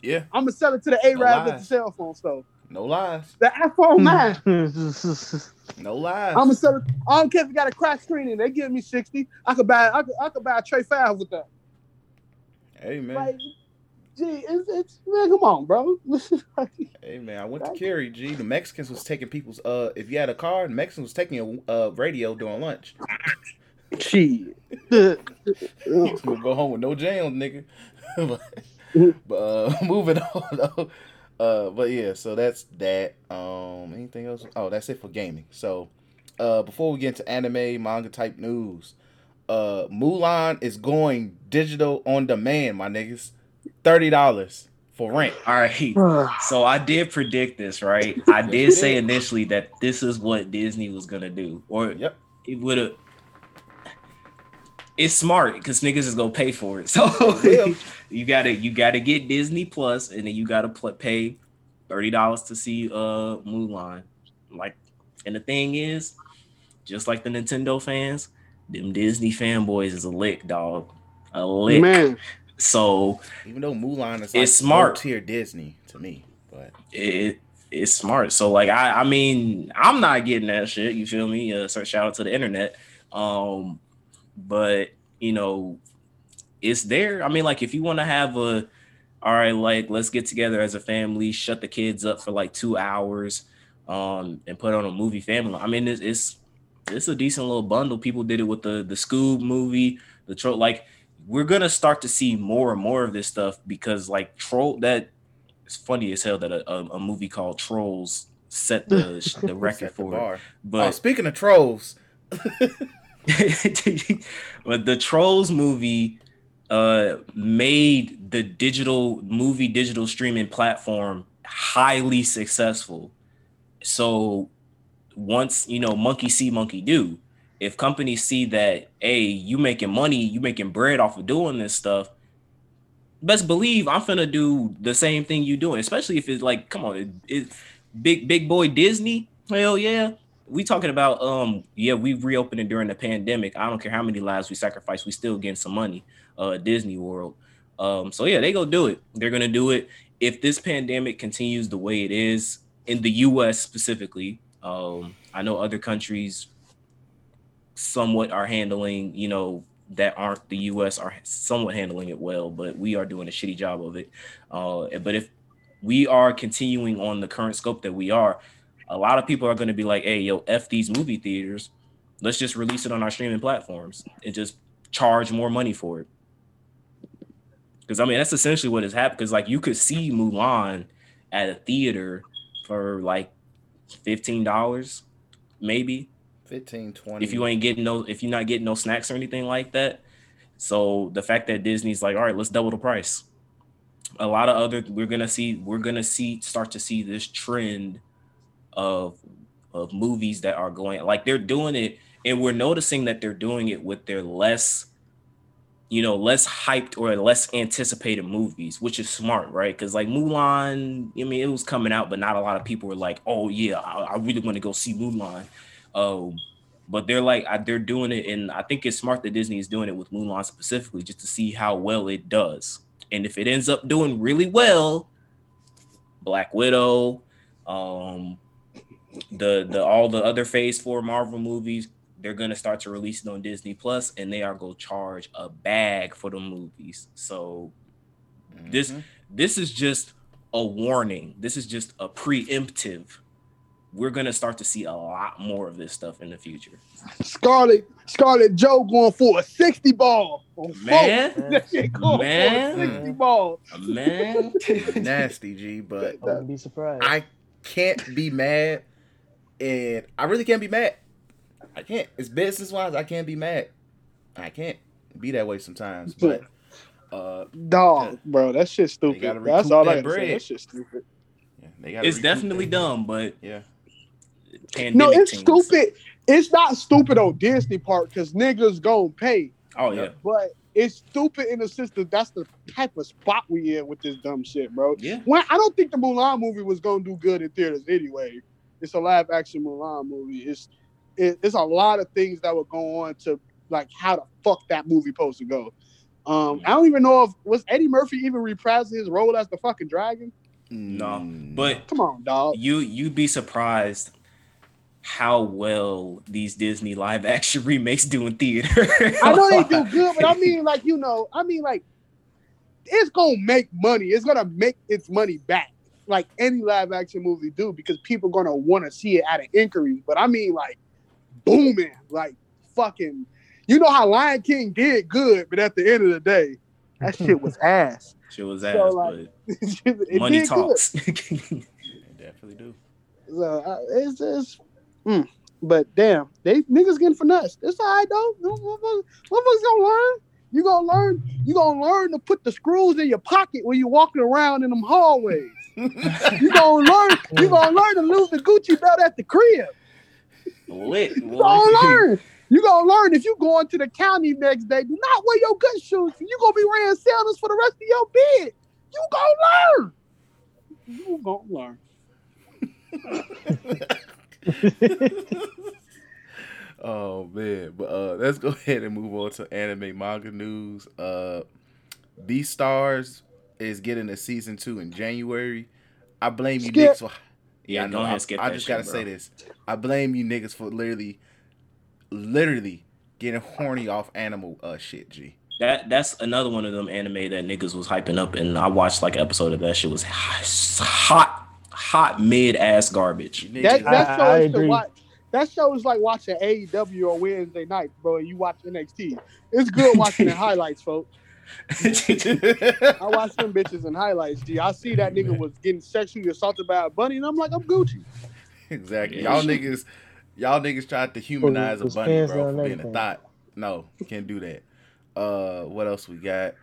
Yeah, I'm gonna sell it to the Arab No at the cell phone store. no lies, The iPhone hmm. mine. no lies. I'm gonna sell it. I don't care if it got a crack screen in. They give me sixty. I could buy. I could, I could buy a tray five with that. Hey man, Like, gee, it's, it's man, come on, bro. hey man. I went to Curie. G, the Mexicans was taking people's. Uh, if you had a car, the Mexicans was taking a uh, radio during lunch. You gonna go home with no jams, nigga. but but, uh, moving on though. Uh, but yeah, so that's that. Um, anything else? Oh, that's it for gaming. So, uh, before we get into anime, manga type news, uh, Mulan is going digital on demand, my niggas. Thirty dollars for rent. All right. So I did predict this, right? I did say initially that this is what Disney was gonna do, or Yep. it would have. It's smart because niggas is gonna pay for it. So will. you gotta you gotta get Disney Plus, and then you gotta pl- pay thirty dollars to see uh Mulan. Like, and the thing is, just like the Nintendo fans, them Disney fanboys is a lick, dog. A lick. Man, So Even though Mulan is like It's smart. tier Disney to me, but it it's smart. So like I I mean I'm not getting that shit. You feel me? Uh, so shout out to the internet. Um, but you know, it's there. I mean, like if you want to have a all right, like let's get together as a family, shut the kids up for like two hours, um, and put on a movie family. I mean, it's it's it's a decent little bundle. People did it with the the Scoob movie, the troll. Like we're gonna start to see more and more of this stuff because like troll that it's funny as hell that a, a, a movie called Trolls set the the record Set the for bar. it. oh, But speaking of trolls, but the Trolls movie uh made the digital movie digital streaming platform highly successful. So once you know monkey see monkey do. If companies see that hey you making money you making bread off of doing this stuff best believe i'm finna do the same thing you doing especially if it's like come on it, it big big boy disney? Hell yeah. We talking about um yeah we reopening during the pandemic. I don't care how many lives we sacrifice we still getting some money uh disney world. Um so yeah they go do it. They're gonna do it. If this pandemic continues the way it is in the us specifically um i know other countries somewhat are handling you know that aren't the us are somewhat handling it well but we are doing a shitty job of it. Uh but if we are continuing on the current scope that we are a lot of people are going to be like hey yo f these movie theaters. Let's just release it on our streaming platforms and just charge more money for it. Because i mean that's essentially what has happened because like you could see mulan at a theater for like $15 maybe. 15, 20. if you ain't getting no if you're not getting no snacks or anything like that. So the fact that disney's like all right let's double the price. A lot of other we're gonna see we're gonna see start to see this trend of of movies that are going like they're doing it and we're noticing that they're doing it with their less you know less hyped or less anticipated movies which is smart right? Because like mulan i mean it was coming out but not a lot of people were like oh yeah i, I really want to go see mulan. Um but they're like they're doing it and i think it's smart that disney is doing it with mulan specifically just to see how well it does. And if it ends up doing really well black widow um the the all the other phase four marvel movies they're gonna start to release it on disney plus and they are gonna charge a bag for the movies so this Mhm. this is just a warning this is just a preemptive we're gonna start to see a lot more of this stuff in the future Scarlet Scarlet Joe going for a 60 ball. Man. that shit going Man. for a 60 ball. man nasty G, but I wouldn't be surprised. I can't be mad, and I really can't be mad. I can't. It's business wise. I can't be mad. I can't be that way sometimes. But uh, Dog, bro, that shit's stupid. gotta That's all that I gotta say. bread. That shit's stupid. yeah, they gotta it's definitely that. dumb but Yeah, No, it's things- stupid. It's not stupid on Disney part because niggas gonna pay, oh yeah but it's stupid in the sense that that's the type of spot we in with this dumb shit, bro. yeah When I don't think the Mulan movie was gonna do good in theaters anyway. It's a live action Mulan movie. It's it, it's a lot of things that would go on to like how the fuck that movie supposed to go. Um, I don't even know if was Eddie Murphy even reprising his role as the fucking dragon. no Mm, but Come on, dog. you you'd be surprised how well these Disney live action remakes do in theater. I know they do good, but I mean, like you know, I mean, like it's gonna make money. It's gonna make its money back, like any live action movie do, because people gonna want to see it out of inquiry. But I mean, like booming, like fucking. You know how Lion King did good, but at the end of the day, that shit was ass. Shit was So, ass, like, but It money talks. they definitely do. So uh, it's just, mm. but damn, they niggas getting finessed. It's all right though. Motherfuckers motherfuckers gonna learn. You gonna learn. You gonna learn to put the screws in your pocket when you walking around in them hallways. you gonna learn. You gonna learn to lose the Gucci belt at the crib. Lit. You gonna learn. You gonna learn if you going to the county next day. Do not wear your good shoes. You gonna be wearing sandals for the rest of your bed. You gonna learn. You gonna learn. Oh man, but uh, let's go ahead and move on to anime manga news. Uh, Beastars is getting a season two in January. I blame you Skip. niggas for. Yeah, I go know. ahead, I, skip I that just gotta bro. say this. I blame you niggas for literally, literally getting horny off animal uh shit. G. That that's another one of them anime that niggas was hyping up, and I watched like an episode of that shit was hot, hot mid ass garbage. That that show I is agree. watch. That show is like watching AEW on Wednesday night, bro. You watch NXT. It's good watching the highlights, folks. I watch them bitches in highlights. G, I see that nigga was getting sexually assaulted by a bunny, and I'm like, I'm Gucci. exactly. Y'all niggas, y'all niggas tried to humanize a bunny, bro, done for being a everything. thought. No, can't do that. Uh, what else we got?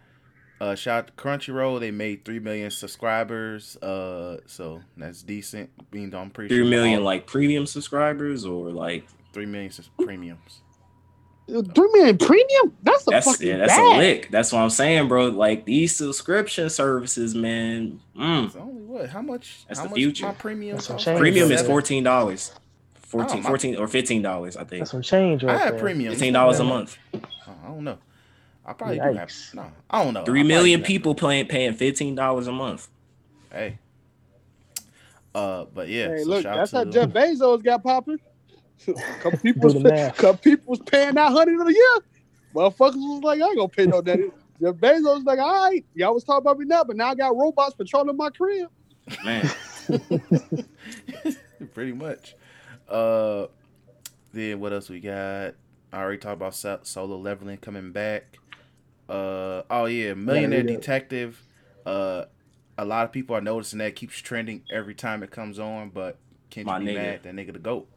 Uh, shout out to Crunchyroll. They made three million subscribers. Uh, so that's decent. Being I'm pretty Three sure million all- like premium subscribers or like three million sus- premiums. Three million premium? That's a that's fucking yeah, that's bag. a lick. That's what I'm saying, bro. Like these subscription services, man. Mm. It's only what? How much? That's how the much future. My premium. That's some cost? change. Premium is fourteen dollars. 14, Oh, 14 or fifteen dollars, I think. That's some change I right have premium. Fifteen dollars a month. Oh, I don't know. I probably do have. No, I don't know. Three I probably million do have- people paying paying fifteen dollars a month. Hey. Uh, but yeah. Hey, so look, shout that's out how Jeff Bezos got popping. couple people, Do was the pay, math. couple people was paying that hundred a year. Motherfuckers was like, I ain't gonna pay no that. Jeff Bezos was like, all right, y'all was talking about me now, but now I got robots patrolling my crib. Man, Pretty much. Uh, then what else we got? I already talked about so- solo leveling coming back. Uh, oh yeah, Millionaire Yeah, yeah. Detective. Uh, a lot of people are noticing that keeps trending every time it comes on, but can't My you be nigga. mad that nigga the goat?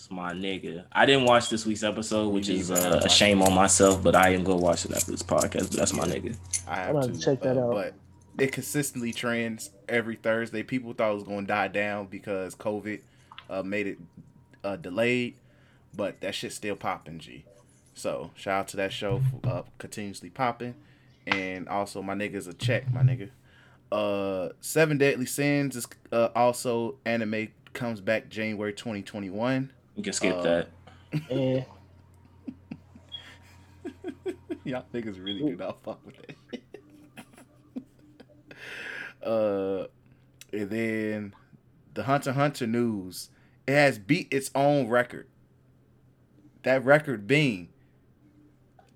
It's my nigga. I didn't watch this week's episode, which is uh, a shame on myself, but I am gonna watch it after this podcast. But that's my nigga. I have gonna to check that uh, out. But it consistently trends every Thursday. People thought it was going to die down because COVID uh, made it uh, delayed, but that shit's still popping. G. So shout out to that show for uh, continuously popping, and also my niggas a check, my nigga. Uh, Seven Deadly Sins is uh, also anime comes back January 2021. You can skip Uh, that. Eh, Y'all niggas really do not fuck with that. uh, and then the Hunter Hunter news. It has beat its own record. That record being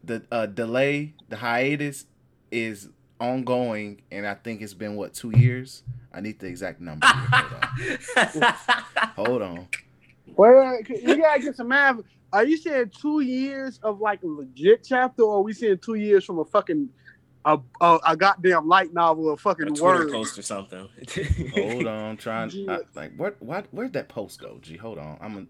the uh, delay, the hiatus is ongoing, and I think it's been what two years. I need the exact number. here. Hold on. Hold on. Well, you gotta get some math. Are you saying two years of like a legit chapter, or are we saying two years from a fucking a a, a goddamn light novel, a a fucking Twitter word? post or something. Hold on, I'm trying. I, like what? What? Where'd that post go? Gee, hold on. I'm. A,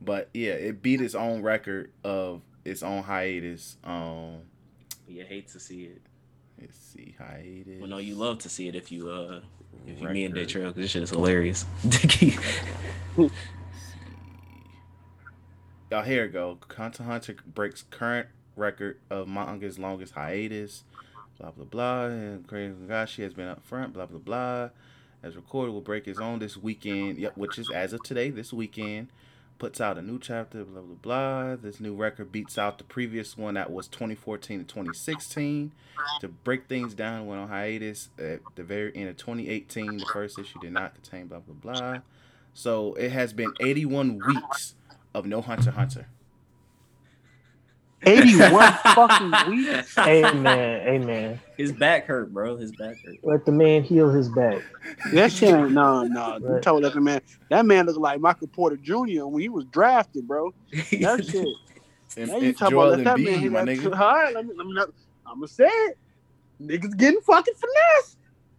but yeah, it beat its own record of its own hiatus. Um, you hate to see it. let's see, hiatus. Well, no, you love to see it if you uh if you me and Day record. Trail because this shit is hilarious. Oh, here it go. Hunter Hunter breaks current record of manga's longest hiatus. Blah blah blah. And Crazy Nagashi has been up front. Blah blah blah. As recorded, will break his own this weekend. Yep, which is as of today. This weekend, puts out a new chapter. Blah blah blah. This new record beats out the previous one that was 2014 to 2016. To break things down, went on hiatus at the very end of 2018. The first issue did not contain blah blah blah. So it has been 81 weeks of no Hunter Hunter. Eighty-one fucking weeks. amen, amen. His back hurt, bro. His back hurt. Let the man heal his back. That shit ain't no, no. You Right. told that man. That man looked like Michael Porter Jr. when he was drafted, bro. That shit. And, Now you and talking Joel about let that man Embiid, my that. nigga. All right, let me, let me not, I'm gonna say it. Niggas getting fucking finesse.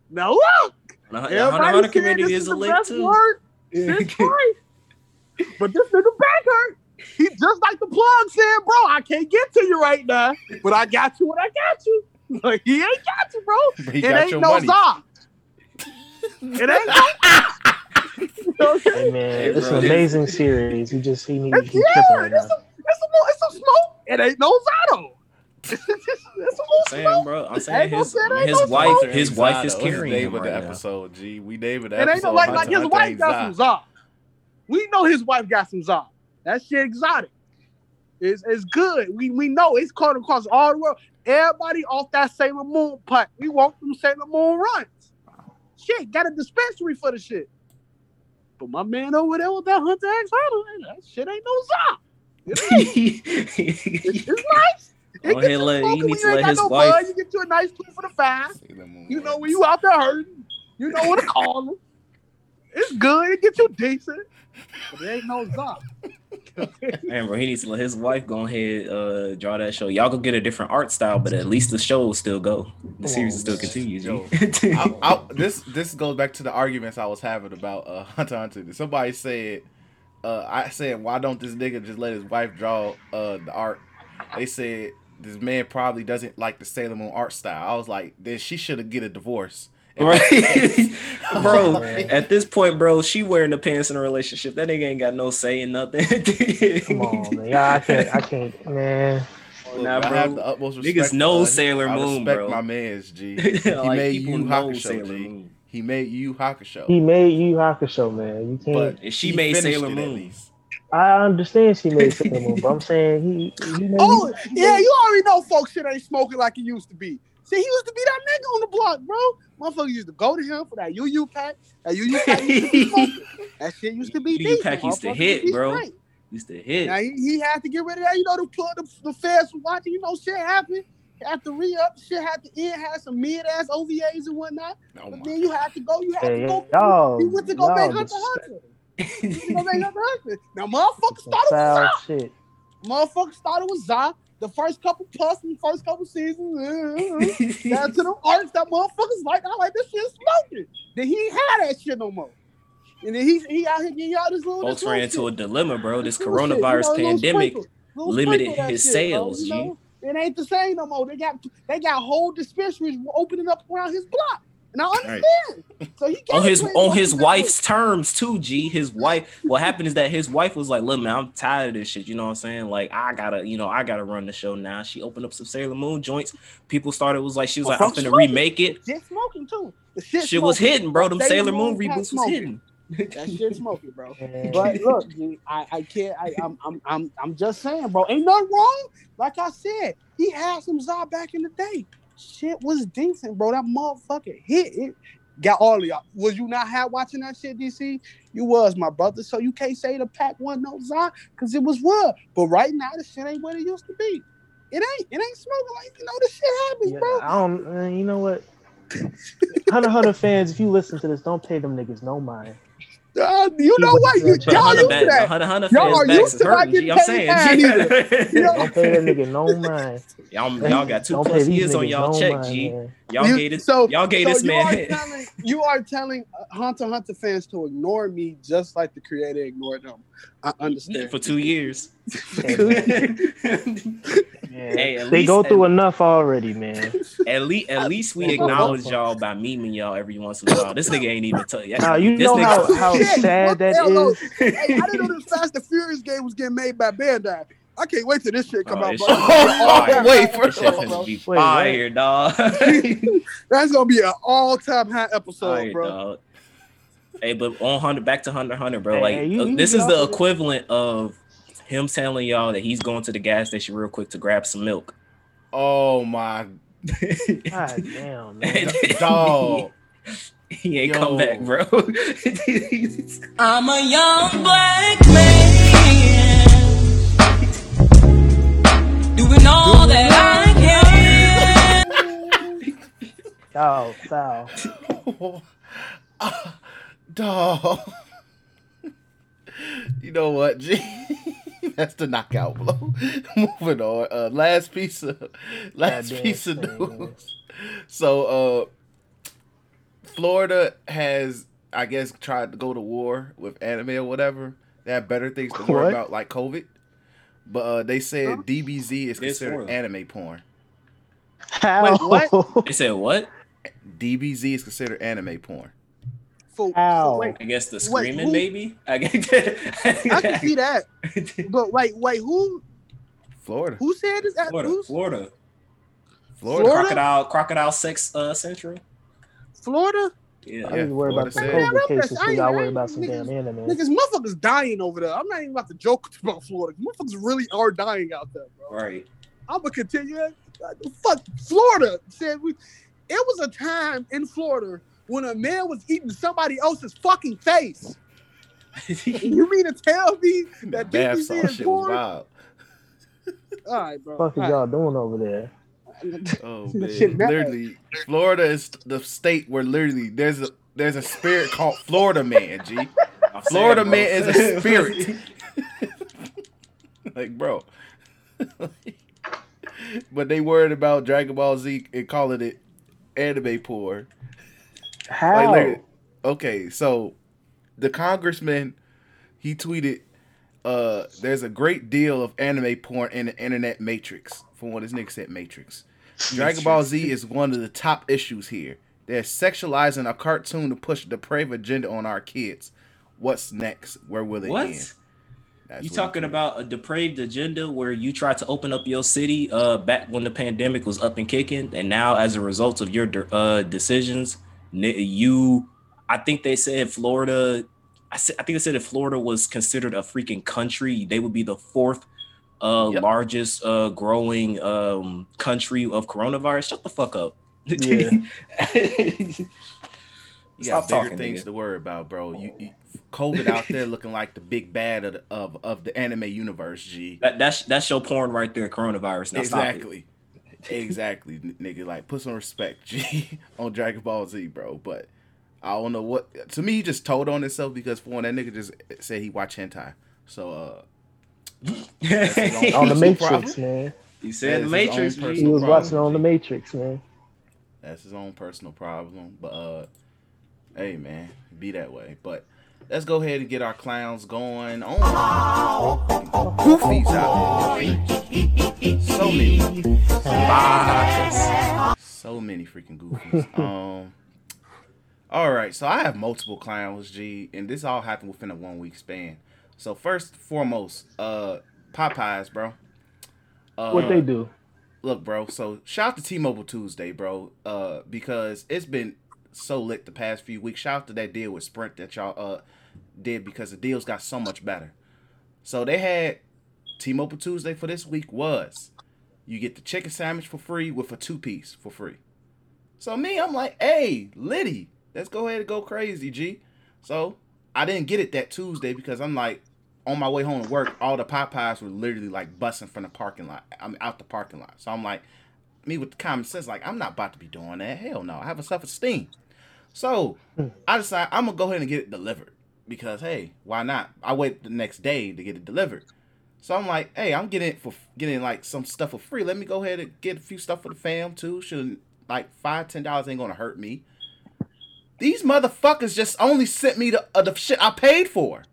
Now look, The Hunter everybody Hunter saying community this is a the lick best too. word since Christ. But this nigga back hurt. He just like the plug said, bro. I can't get to you right now, but I got you when I got you. Like he ain't got you, bro. He it got ain't your no money. Za. It ain't no. you know what I'm saying? Hey man, Hey, it's bro. an amazing series. He just he needs to It's, yeah, right it's now. some, it's some, it's some smoke. It ain't no Zato. it's some more saying, smoke. bro. I'm saying don't his say his don't wife smoke. his wife is Zotto. carrying Name him of the right now. episode. G, we named the It ain't no like, like his wife got some Zot. Za. We know his wife got some Za. That shit exotic. It's, it's good. We we know it's caught across all the world. Everybody off that Sailor Moon putt. We want them Sailor Moon runs. Shit, got a dispensary for the shit. But my man over there with that Hunter X Hunter, that shit ain't no Zah. It's, it's nice. It Oh, hey, you let- smoking he needs you to ain't let got his no wife- bud. You get you a nice two for the five. You know when you out there hurting, you know what to call them. It's good. It gets you decent. But it ain't no Za. Man, bro, he needs to let his wife go ahead uh draw that show. Y'all go get a different art style, but at least the show will still go. The series will still continue. G. I, I, this this goes back to the arguments I was having about uh, Hunter Hunter. Somebody said, uh, I said, why don't this nigga just let his wife draw uh, the art? They said this man probably doesn't like the Sailor Moon art style. I was like, then she should have get a divorce. Right, bro. At this point, bro, she wearing the pants in a relationship. That nigga ain't got no say in nothing. Come on, man. Yeah, I can't. I can't, man. Look, Nah, I bro. have the utmost respect. Niggas respect know for her. Sailor I Moon, respect bro. my man's G. He Like, made you know Hakusho, G. Moon. He made you Hakusho. He made Yu Hakusho, man. You can't. but And she made Sailor it Moon. I understand she made Sailor Moon, but I'm saying he. he made, Oh, yeah, you already know folks shit ain't smoking like it used to be. See, he used to be that nigga on the block, bro. Motherfuckers used to go to him for that UU pack. That UU pack used to be. That shit used to be UU decent. pack used to hit, bro. straight. Used to hit. Now he, he had to get rid of that. You know, the plug, the, the feds was watching. You know, shit happened. Had to re up. Shit had to end. Had some mid ass OVAs and whatnot. Oh But then you had to go. You had Hey, to go. y'all, he went to go y'all make Hunter Hunter. He went to go make Hunter Hunter. Now, motherfuckers some started with foul shit. Motherfuckers started with Za. The first couple plus and the first couple seasons. down to them arts that motherfuckers like. I like this shit smoking. Then he had that shit no more. And then he he out here getting y'all this little. Folks this ran little into a dilemma, bro. This Little shit, you know, coronavirus little pandemic sprinkle, little limited his shit, sales, bro, you G. know? It ain't the same no more. They got they got whole dispensaries opening up around his block. And I understand. So he on his on his he got wife's terms too, G. His wife. What happened is that his wife was like, "Look, man, I'm tired of this shit." You know what I'm saying? Like, I gotta, you know, I gotta run the show now. She opened up some Sailor Moon joints. People started was like, she was Oh, like, "I'm gonna remake it." with. Shit smoking too. The shit, Shit was smoking. hitting, bro. Them Sailor Sailor Moon Moon reboots was smoking. hitting. That shit smoking, bro. But look, I can't. I, I'm, I'm, I'm, I'm just saying, bro. Ain't nothing wrong. Like I said, he had some Za back in the day. Shit was decent, bro. That motherfucker hit it. Got all of y'all. Was you not had watching that shit, DC? You was, my brother. So you can't say the pack one no Za because it was what. But right now, the shit ain't what it used to be. It ain't. It ain't smoking like you know. This shit happens, Yeah, bro. I don't. Uh, you know what? Hunter Hunter fans, if you listen to this, don't pay them niggas no mind. Uh, you know what? You, to But that y'all Hunter, used to that. Hunter, Hunter Y'all fans are backs used to not hurting. G. getting I'm saying, now G. Don't pay that nigga no mind. y'all, y'all got 2 Don't plus years on y'all no check, mind, G. man. Y'all You- gave this, so- y'all gave so this you man. Are telling, you are telling uh, Hunter Hunter fans to ignore me just like the creator ignored them. I understand. for two years. Man, Hey, at they least- go through enough already, man. At least, at least we acknowledge y'all by memeing y'all every once in a while. This nigga ain't even tell you. Now you this know how, nigga, how Shit, sad what that hell, is. hey, I didn't know this Fast and Furious game was getting made by Bandai. I can't wait till this shit come Oh, out. this bro. shit gonna be fire. Wait, This first shit of finna all, be Wait, dog. That's gonna be an all-time high episode, Fire, bro. dog. Hey, but on Hunter, back to Hunter, Hunter, bro. Hey, like you- uh, you this get is off the of equivalent of him telling y'all that he's going to the gas station real quick to grab some milk. Oh my God damn, man. dog. he ain't Yo. come back, bro. I'm a young black man doing all that I can. Foul, foul. Uh, dog. you know what, G? That's the knockout blow. Moving on. Uh, last piece of last Goddamn piece of news. So, uh, Florida has, I guess, tried to go to war with anime or whatever. They have better things to worry about, like COVID. But uh, they said Huh? DBZ is It's considered Florida. anime porn. How? what? they said what? DBZ is considered anime porn. For, Ow. for, wait, I guess the Wait, screaming, who- maybe. I guess. I can see that. But wait, wait, who Florida. who said this? Florida, Who's, Florida, Florida. Florida? crocodile, crocodile sex uh, central. Florida? Yeah, I need to worry Florida about some said- COVID Man, I'm cases just- so I ain't- y'all I worry about some niggas- damn anime. Niggas, motherfuckers dying over there. I'm not even about to joke about Florida. Motherfuckers really are dying out there, bro. right. I'm gonna continue. that. Fuck Florida said we. It was a time in Florida when a man was eating somebody else's fucking face. you mean to tell me that Bath DBZ salt is shit was porn? wild. All right, bro. What the fuck is y'all doing over there? Oh man, bad. literally, Florida is the state where literally there's a there's a spirit called Florida Man. G, Florida man is a spirit. like, bro. but they worried about Dragon Ball Z and calling it anime porn. How? Like, okay, so the congressman he tweeted, uh, "There's a great deal of anime porn in the internet matrix." From what his nigga said, matrix. Dragon Ball Z is one of the top issues here. They're sexualizing a cartoon to push the depraved agenda on our kids. What's next? Where will it What? end? That's You talking about a depraved agenda where you tried to open up your city uh back when the pandemic was up and kicking, and now as a result of your uh decisions, you, I think they said Florida, I said I think they said if Florida was considered a freaking country, they would be the fourth uh Yep. largest uh growing um country of coronavirus. Shut the fuck up. Yeah. You got Stop bigger talking, things nigga. to worry about, bro. You, you COVID out there looking like the big bad of the, of, of the anime universe, G. That, that's that's your porn right there, coronavirus. Now exactly. Exactly, nigga. Like, put some respect, G, on Dragon Ball Z, bro. But I don't know what. To me, he just told on himself because for one, that nigga just said he watch hentai. So, uh, his on the Matrix, problem. man. He said is the Matrix. personal He was problem, watching on the Matrix, man. That's his own personal problem. But uh hey man, be that way. But let's go ahead and get our clowns going on. Goofies out. So many. So many freaking goofies. um all right, so I have multiple clowns, G, and this all happened within a one week span. So first foremost, uh Popeyes, bro. Uh, What they do? look, bro. So shout out to T-Mobile Tuesday, bro. Uh, because it's been so lit the past few weeks. Shout out to that deal with Sprint that y'all uh did because the deals got so much better. So they had T-Mobile Tuesday for this week was you get the chicken sandwich for free with a two piece for free. So me, I'm like, hey, Liddy, let's go ahead and go crazy, G. So I didn't get it that Tuesday because I'm like, on my way home to work, all the Popeyes were literally like busting from the parking lot. I'm out the parking lot. So I'm like, me with the common sense, like, I'm not about to be doing that. Hell no. I have a self esteem. So I decided I'm gonna go ahead and get it delivered. Because hey, why not? I wait the next day to get it delivered. So I'm like, hey, I'm getting it for getting like some stuff for free. Let me go ahead and get a few stuff for the fam too. Should like five, ten dollars ain't gonna hurt me. These motherfuckers just only sent me the, uh, the shit I paid for.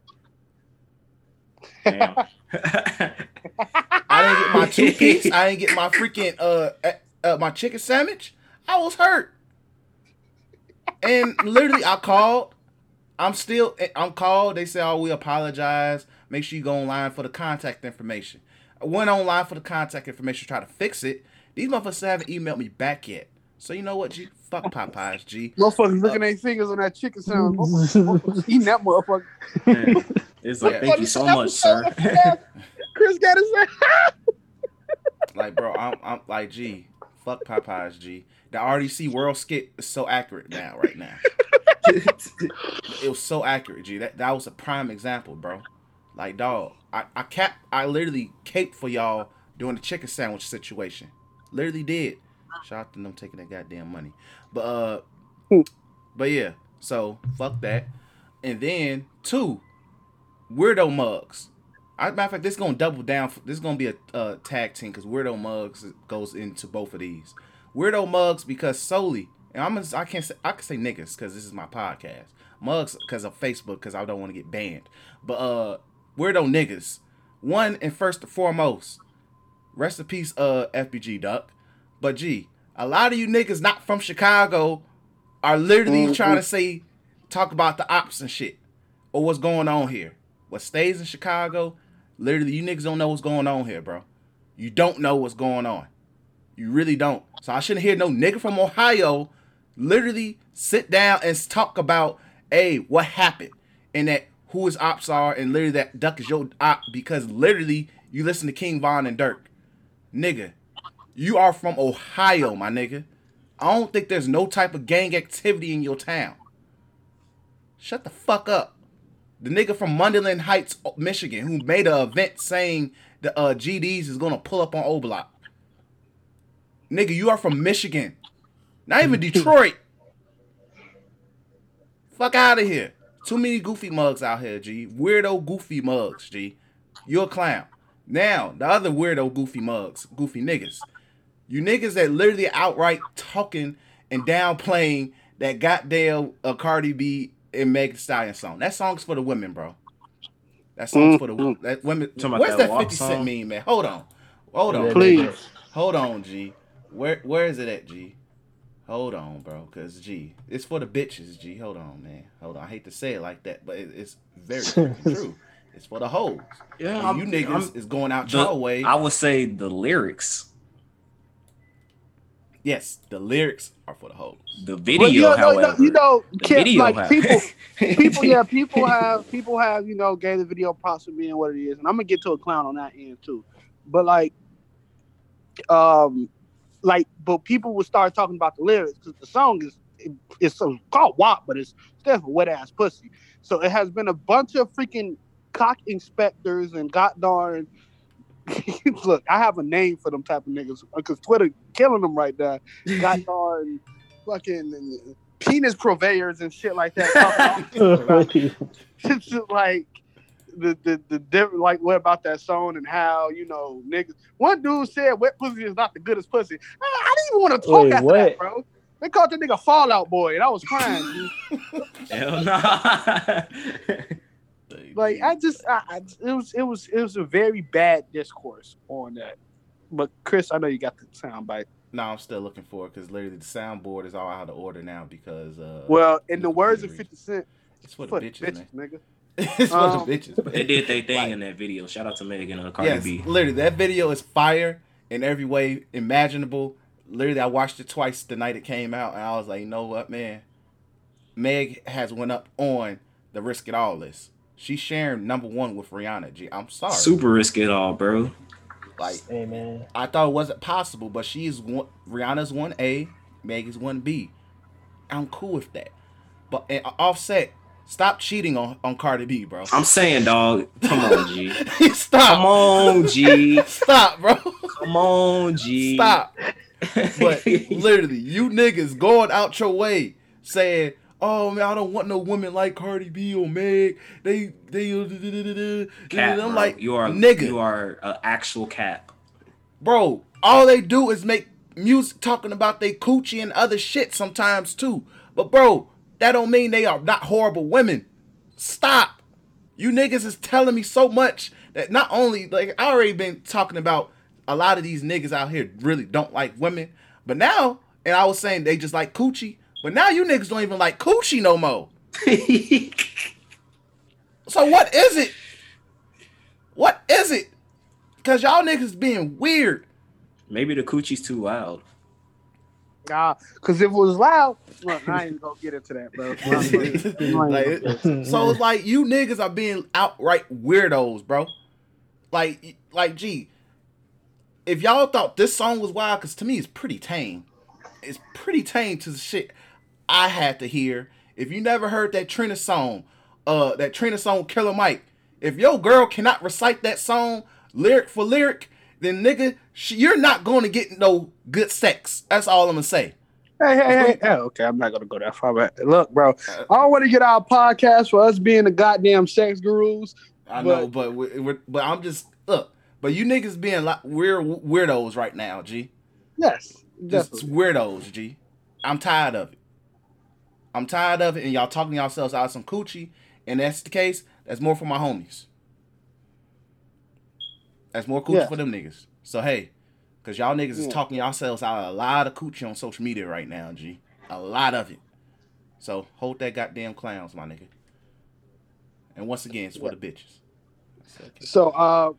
Damn. I didn't get my two piece. I didn't get my freaking uh, uh, uh my chicken sandwich. I was hurt. And literally, I called. I'm still. I'm called. They said, "Oh, we apologize. Make sure you go online for the contact information." I went online for the contact information, try to fix it. These motherfuckers haven't emailed me back yet. So you know what, G? Fuck Popeyes, G. Motherfuckers uh, looking at their fingers on that chicken sandwich. Motherfuckers- motherfuckers Eating that motherfucker. it's like, thank you so much, sir. Chris got his ass Like, bro, I'm, I'm like, G. Fuck Popeyes, G. The RDC World Skit is so accurate now, right now. it was so accurate, G. That that was a prime example, bro. Like, dog, I I cap, I literally caped for y'all doing the chicken sandwich situation. Literally did. Shout out to them taking that goddamn money. But uh, but yeah. So fuck that. And then two, weirdo mugs. I, matter of fact, this is gonna double down. For, this is gonna be a uh, tag team because weirdo mugs goes into both of these. Weirdo mugs because solely, and I'm gonna, I can't say I can say niggas because this is my podcast. Mugs because of Facebook because I don't want to get banned. But uh, weirdo niggas. One and first and foremost, rest in peace, uh, FBG Duck. But gee, a lot of you niggas not from Chicago are literally Mhm. trying to say, talk about the ops and shit or what's going on here. What stays in Chicago, literally, you niggas don't know what's going on here, bro. You don't know what's going on. You really don't. So I shouldn't hear no nigga from Ohio literally sit down and talk about, hey, what happened and that who his ops are and literally that Duck is your op because literally you listen to King Von and Dirk. Nigga, you are from Ohio, my nigga. I don't think there's no type of gang activity in your town. Shut the fuck up. The nigga from Munderland Heights, Michigan, who made an event saying the uh, GDs is gonna pull up on O Block. Nigga, you are from Michigan. Not even Detroit. Fuck out of here. Too many goofy mugs out here, G. Weirdo goofy mugs, G. You're a clown. Now, the other weirdo goofy mugs, goofy niggas. You niggas that literally outright talking and downplaying that goddamn uh, Cardi B and Meg Thee Stallion song. That song's for the women, bro. That song's for the wo- that women. Talking about Where's that that 50 Cent song? meme, man? Hold on. Hold on. Yeah, Please. Hold on, G. Where where is it at, G? Hold on, bro. Cause G, it's for the bitches, G. Hold on, man. Hold on. I hate to say it like that, but it, it's very true. It's for the hoes. Yeah, And I'm- you niggas I'm- is going out The- your way. I would say the lyrics, yes, the lyrics are for the hoes. the Well, video, you know, however, you know, the Kip, video, like have- people, people, yeah, people have, people have, you know, gave the video props for being what it is, and I'm gonna get to a clown on that end too. But like, um, like, but people will start talking about the lyrics because the song is it, it's so called WAP, but it's stands for wet ass pussy. So it has been a bunch of freaking cock inspectors and god darn. Look, I have a name for them type of niggas because Twitter killing them right now. God darn, fucking penis purveyors and shit like that. talking all about it's just like the the the different like what about that song and how you know niggas. One dude said wet pussy is not the goodest pussy. I, I didn't even want to talk Wait, after what? that, bro. They called that nigga Fallout Boy, and I was crying. dude. Hell nah. like I just, I, I, it was it was it was a very bad discourse on that. But Chris, I know you got the sound bite. No, I'm still looking for it because literally the soundboard is all out of order now because uh Well, in the words of. Fifty Cent, it's for the fuck bitches, bitches, nigga. It's for Um, the bitches. man. they did their thing Like- in that video. Shout out to Megan and her Cardi Yes, B. literally, that video is fire in every way imaginable. Literally, I watched it twice the night it came out, and I was like, you know what, man? Meg has went up on the risk it all list. She's sharing number one with Rihanna. G, I'm sorry. Super risk it all, bro. Like Hey man, I thought it wasn't possible, but she's one. Rihanna's one A, Meg is one B. I'm cool with that. But and Offset, stop cheating on on Cardi B, bro. I'm saying, dog. Come on, G. stop. Come on, G. Stop, bro. Come on, G. Stop. But literally, you niggas going out your way saying, "Oh man, I don't want no women like Cardi B or Meg." They they. uh, da- da- da- da- da." Cat, I'm bro. like, you are a nigga, You are an actual cat. bro. All they do is make music talking about they coochie and other shit sometimes too. But bro, that don't mean they are not horrible women. Stop. You niggas is telling me so much that not only like I already been talking about a lot of these niggas out here really don't like women, but now and I was saying they just like coochie, but now you niggas don't even like coochie no more. So what is it? What is it? Cause y'all niggas being weird. Maybe the coochie's too loud. Nah, because if it was loud, look, I ain't gonna get into that, bro. Like, it- so it's like you niggas are being outright weirdos, bro. Like, like, gee, if y'all thought this song was wild, because to me it's pretty tame. It's pretty tame to the shit I had to hear. If you never heard that Trina song, uh, that Trina song Killer Mike, if your girl cannot recite that song lyric for lyric, then nigga, sh- you're not going to get no good sex. That's all I'm gonna say. Hey, hey, hey, hey. Okay, I'm not gonna go that far But Look, bro, I don't want to get our podcast for us being the goddamn sex gurus. I know, but we we're, but I'm just look. But you niggas being like we're weirdos right now, G. Yes, Just definitely. weirdos, G. I'm tired of it. I'm tired of it, and y'all talking yourselves out of some coochie, and that's the case. That's more for my homies. That's more coochie Yeah. for them niggas. So hey, cause y'all niggas is Yeah. talking yourselves out a lot of coochie on social media right now, G. A lot of it. So hold that goddamn clowns, my nigga. And once again, it's for the bitches. Okay. So, uh,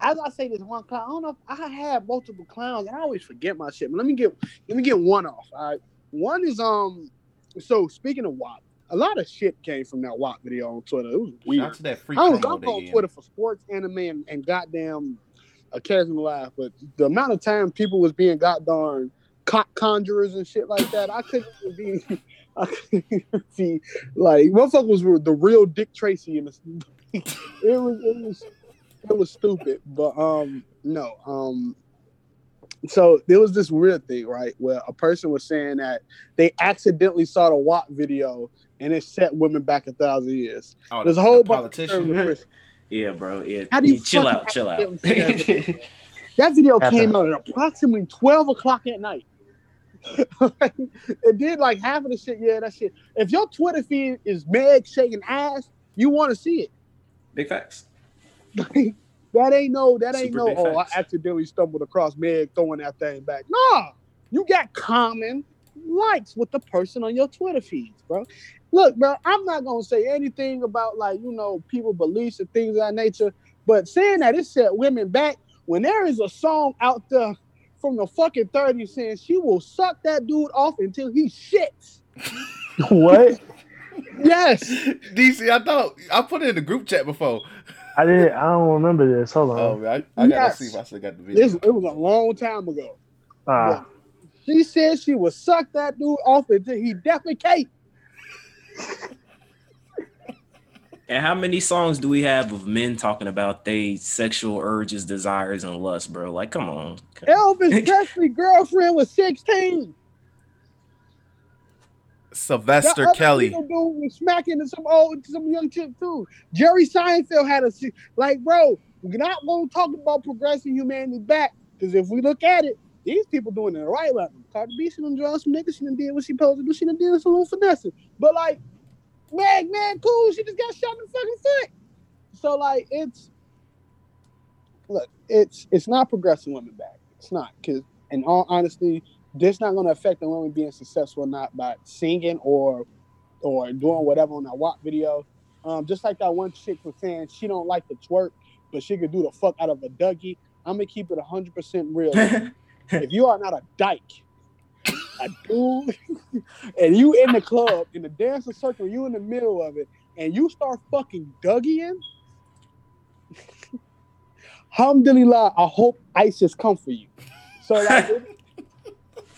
as I say this one clown, I don't know if I have multiple clowns. and I always forget my shit. But let me get let me get one off. All right, one is um. So speaking of WAP, a lot of shit came from that WAP video on Twitter. It was weird. to that free I promo I'm on. Twitter for sports, anime, and, and goddamn occasional laugh, but the amount of time people was being goddamn co- conjurers and shit like that, I couldn't even be. I couldn't be like motherfuckers were the real Dick Tracy in this. it was it was it was stupid, but um no um so there was this weird thing, right, where a person was saying that they accidentally saw the WAP video and it set women back a thousand years. Oh, There's a the whole bunch of politician. conservative Christians. Yeah, bro. Yeah. How do you chill out? Chill out. that video? That That's came a- out at approximately twelve o'clock at night. it did like half of the shit. Yeah, that shit. If your Twitter feed is Meg shaking ass, you want to see it. Big facts. Like, that ain't no, that ain't Super no. big Oh. I accidentally stumbled across Meg throwing that thing back. Nah, you got common likes with the person on your Twitter feeds, bro. Look, bro, I'm not gonna say anything about like you know people beliefs and things of that nature, but saying that it set women back when there is a song out there from the fucking 30s saying she will suck that dude off until he shits. what? Yes. DC, I thought I put it in the group chat before. I didn't. I don't remember this. Hold Oh, on. man, I, I gotta Yes. see if I still got the video. This it was a long time ago. Ah, She said she would suck that dude off until he defecate. And how many songs do we have of men talking about their sexual urges, desires, and lust, bro? Like, come on. Elvis Presley girlfriend was 16. Sylvester other Kelly. dude was smacking some old some young chick too. Jerry Seinfeld had a like, bro. We're not gonna talk about progressing humanity back because if we look at it, these people doing it the right level. Cardi B, she done draw some niggas. She done did what she supposed to do. She done did some little finessing. But like, Meg, man, cool. She just got shot in the fucking foot. So like, it's look, it's it's not progressing women back. It's not because, in all honesty, this not going to affect the woman being successful or not by singing or or doing whatever on that WAP video. Um, just like that one chick was saying she don't like to twerk, but she could do the fuck out of a Dougie. I'm gonna keep it 100 percent real. if you are not a dyke, a dude, and you in the club in the dancing circle, you in the middle of it, and you start fucking Dougieing, alhamdulillah, I hope ISIS come for you. So like, it-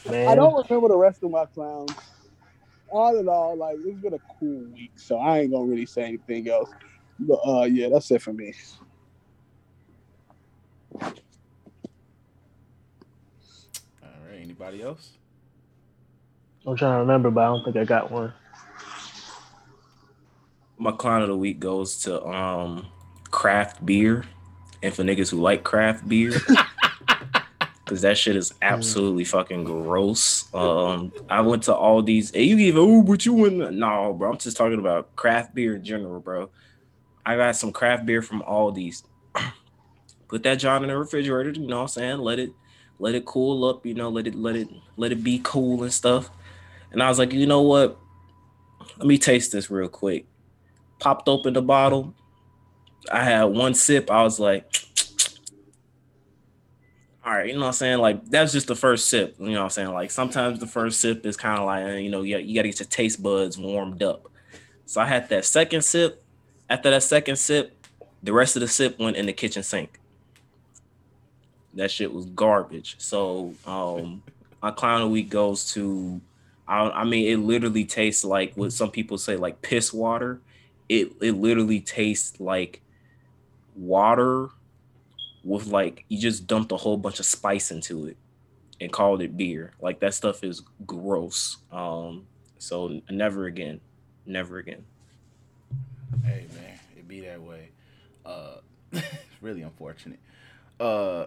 man. I don't remember the rest of my clowns. All in all, like it's been a cool week, so I ain't gonna really say anything else. But uh, yeah, that's it for me. All right, anybody else? I'm trying to remember, but I don't think I got one. My clown of the week goes to um craft beer. And for niggas who like craft beer. Cause that shit is absolutely fucking gross. Um, I went to all these. And you even oh, but you went no, bro. I'm just talking about craft beer in general, bro. I got some craft beer from Aldi's. Put that John in the refrigerator. You know what I'm saying? Let it let it cool up. You know, let it let it let it be cool and stuff. And I was like, you know what? Let me taste this real quick. Popped open the bottle. I had one sip. I was like, all right, you know what I'm saying? Like that's just the first sip. You know what I'm saying? Like sometimes the first sip is kind of like, you know, you, you gotta get your taste buds warmed up. So I had that second sip. After that second sip, the rest of the sip went in the kitchen sink. That shit was garbage. So um my clown of the week goes to I, I mean it literally tastes like what some people say like piss water. It it literally tastes like water with like you just dumped a whole bunch of spice into it and called it beer. Like that stuff is gross. Um so never again. Never again. Hey man, it be that way. Uh, it's really unfortunate. Uh,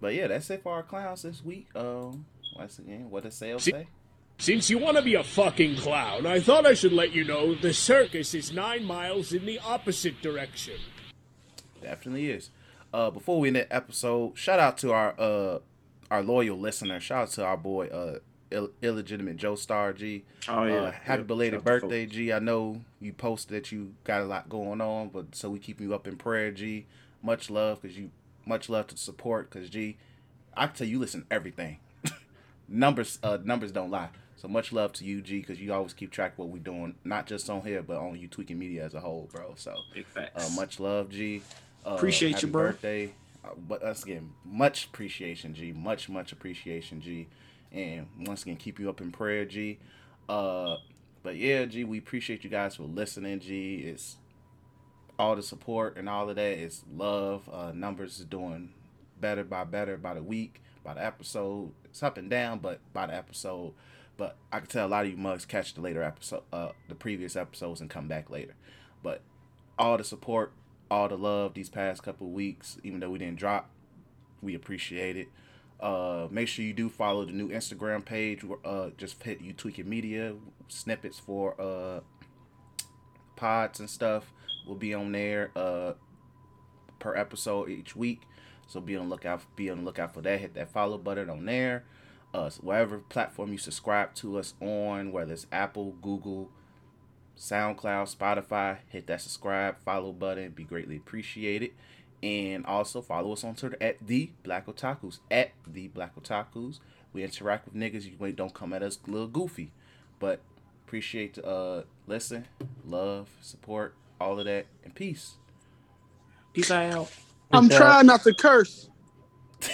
but yeah, that's it for our clowns this week. Um, once again, what does sales See- say? Since you want to be a fucking clown, I thought I should let you know the circus is nine miles in the opposite direction. Definitely is. Uh, before we end the episode, shout out to our uh our loyal listener. Shout out to our boy uh Ill- illegitimate Joestar G. Oh, yeah. Uh, happy Yep. belated birthday, G. I know you posted that you got a lot going on, but so we keep you up in prayer, G. Much love, cause you much love to support, cause G. I can tell you listen everything. numbers uh numbers don't lie. So much love to you, G, because you always keep track of what we're doing, not just on here, but on you tweaking media as a whole, bro. So Big facts. uh, much love, G. Uh, Appreciate you, bro. Birthday, uh, but us again, much appreciation, G. Much, much appreciation, G. And once again, keep you up in prayer, G. Uh, but yeah, G, we appreciate you guys for listening, G. It's all the support and all of that is love. Uh, numbers is doing better by better by the week, by the episode. It's up and down, but by the episode. But I can tell a lot of you mugs catch the later episode, uh, the previous episodes, and come back later. But all the support, all the love these past couple weeks, even though we didn't drop, we appreciate it. Uh, make sure you do follow the new Instagram page. Uh, just hit you tweaking media snippets for uh pods and stuff will be on there uh per episode each week. So be on lookout be on lookout for that. Hit that follow button on there. Uh, so whatever platform you subscribe to us on, whether it's Apple, Google, SoundCloud, Spotify, hit that subscribe, follow button. Be greatly appreciated. And also follow us on Twitter at the Black Otakus. At the Black Otakus. We interact with niggas. You wait, don't come at us a little goofy. But appreciate the uh listen, love, support, all of that, and peace. Peace out. I'm Peace out. trying not to curse.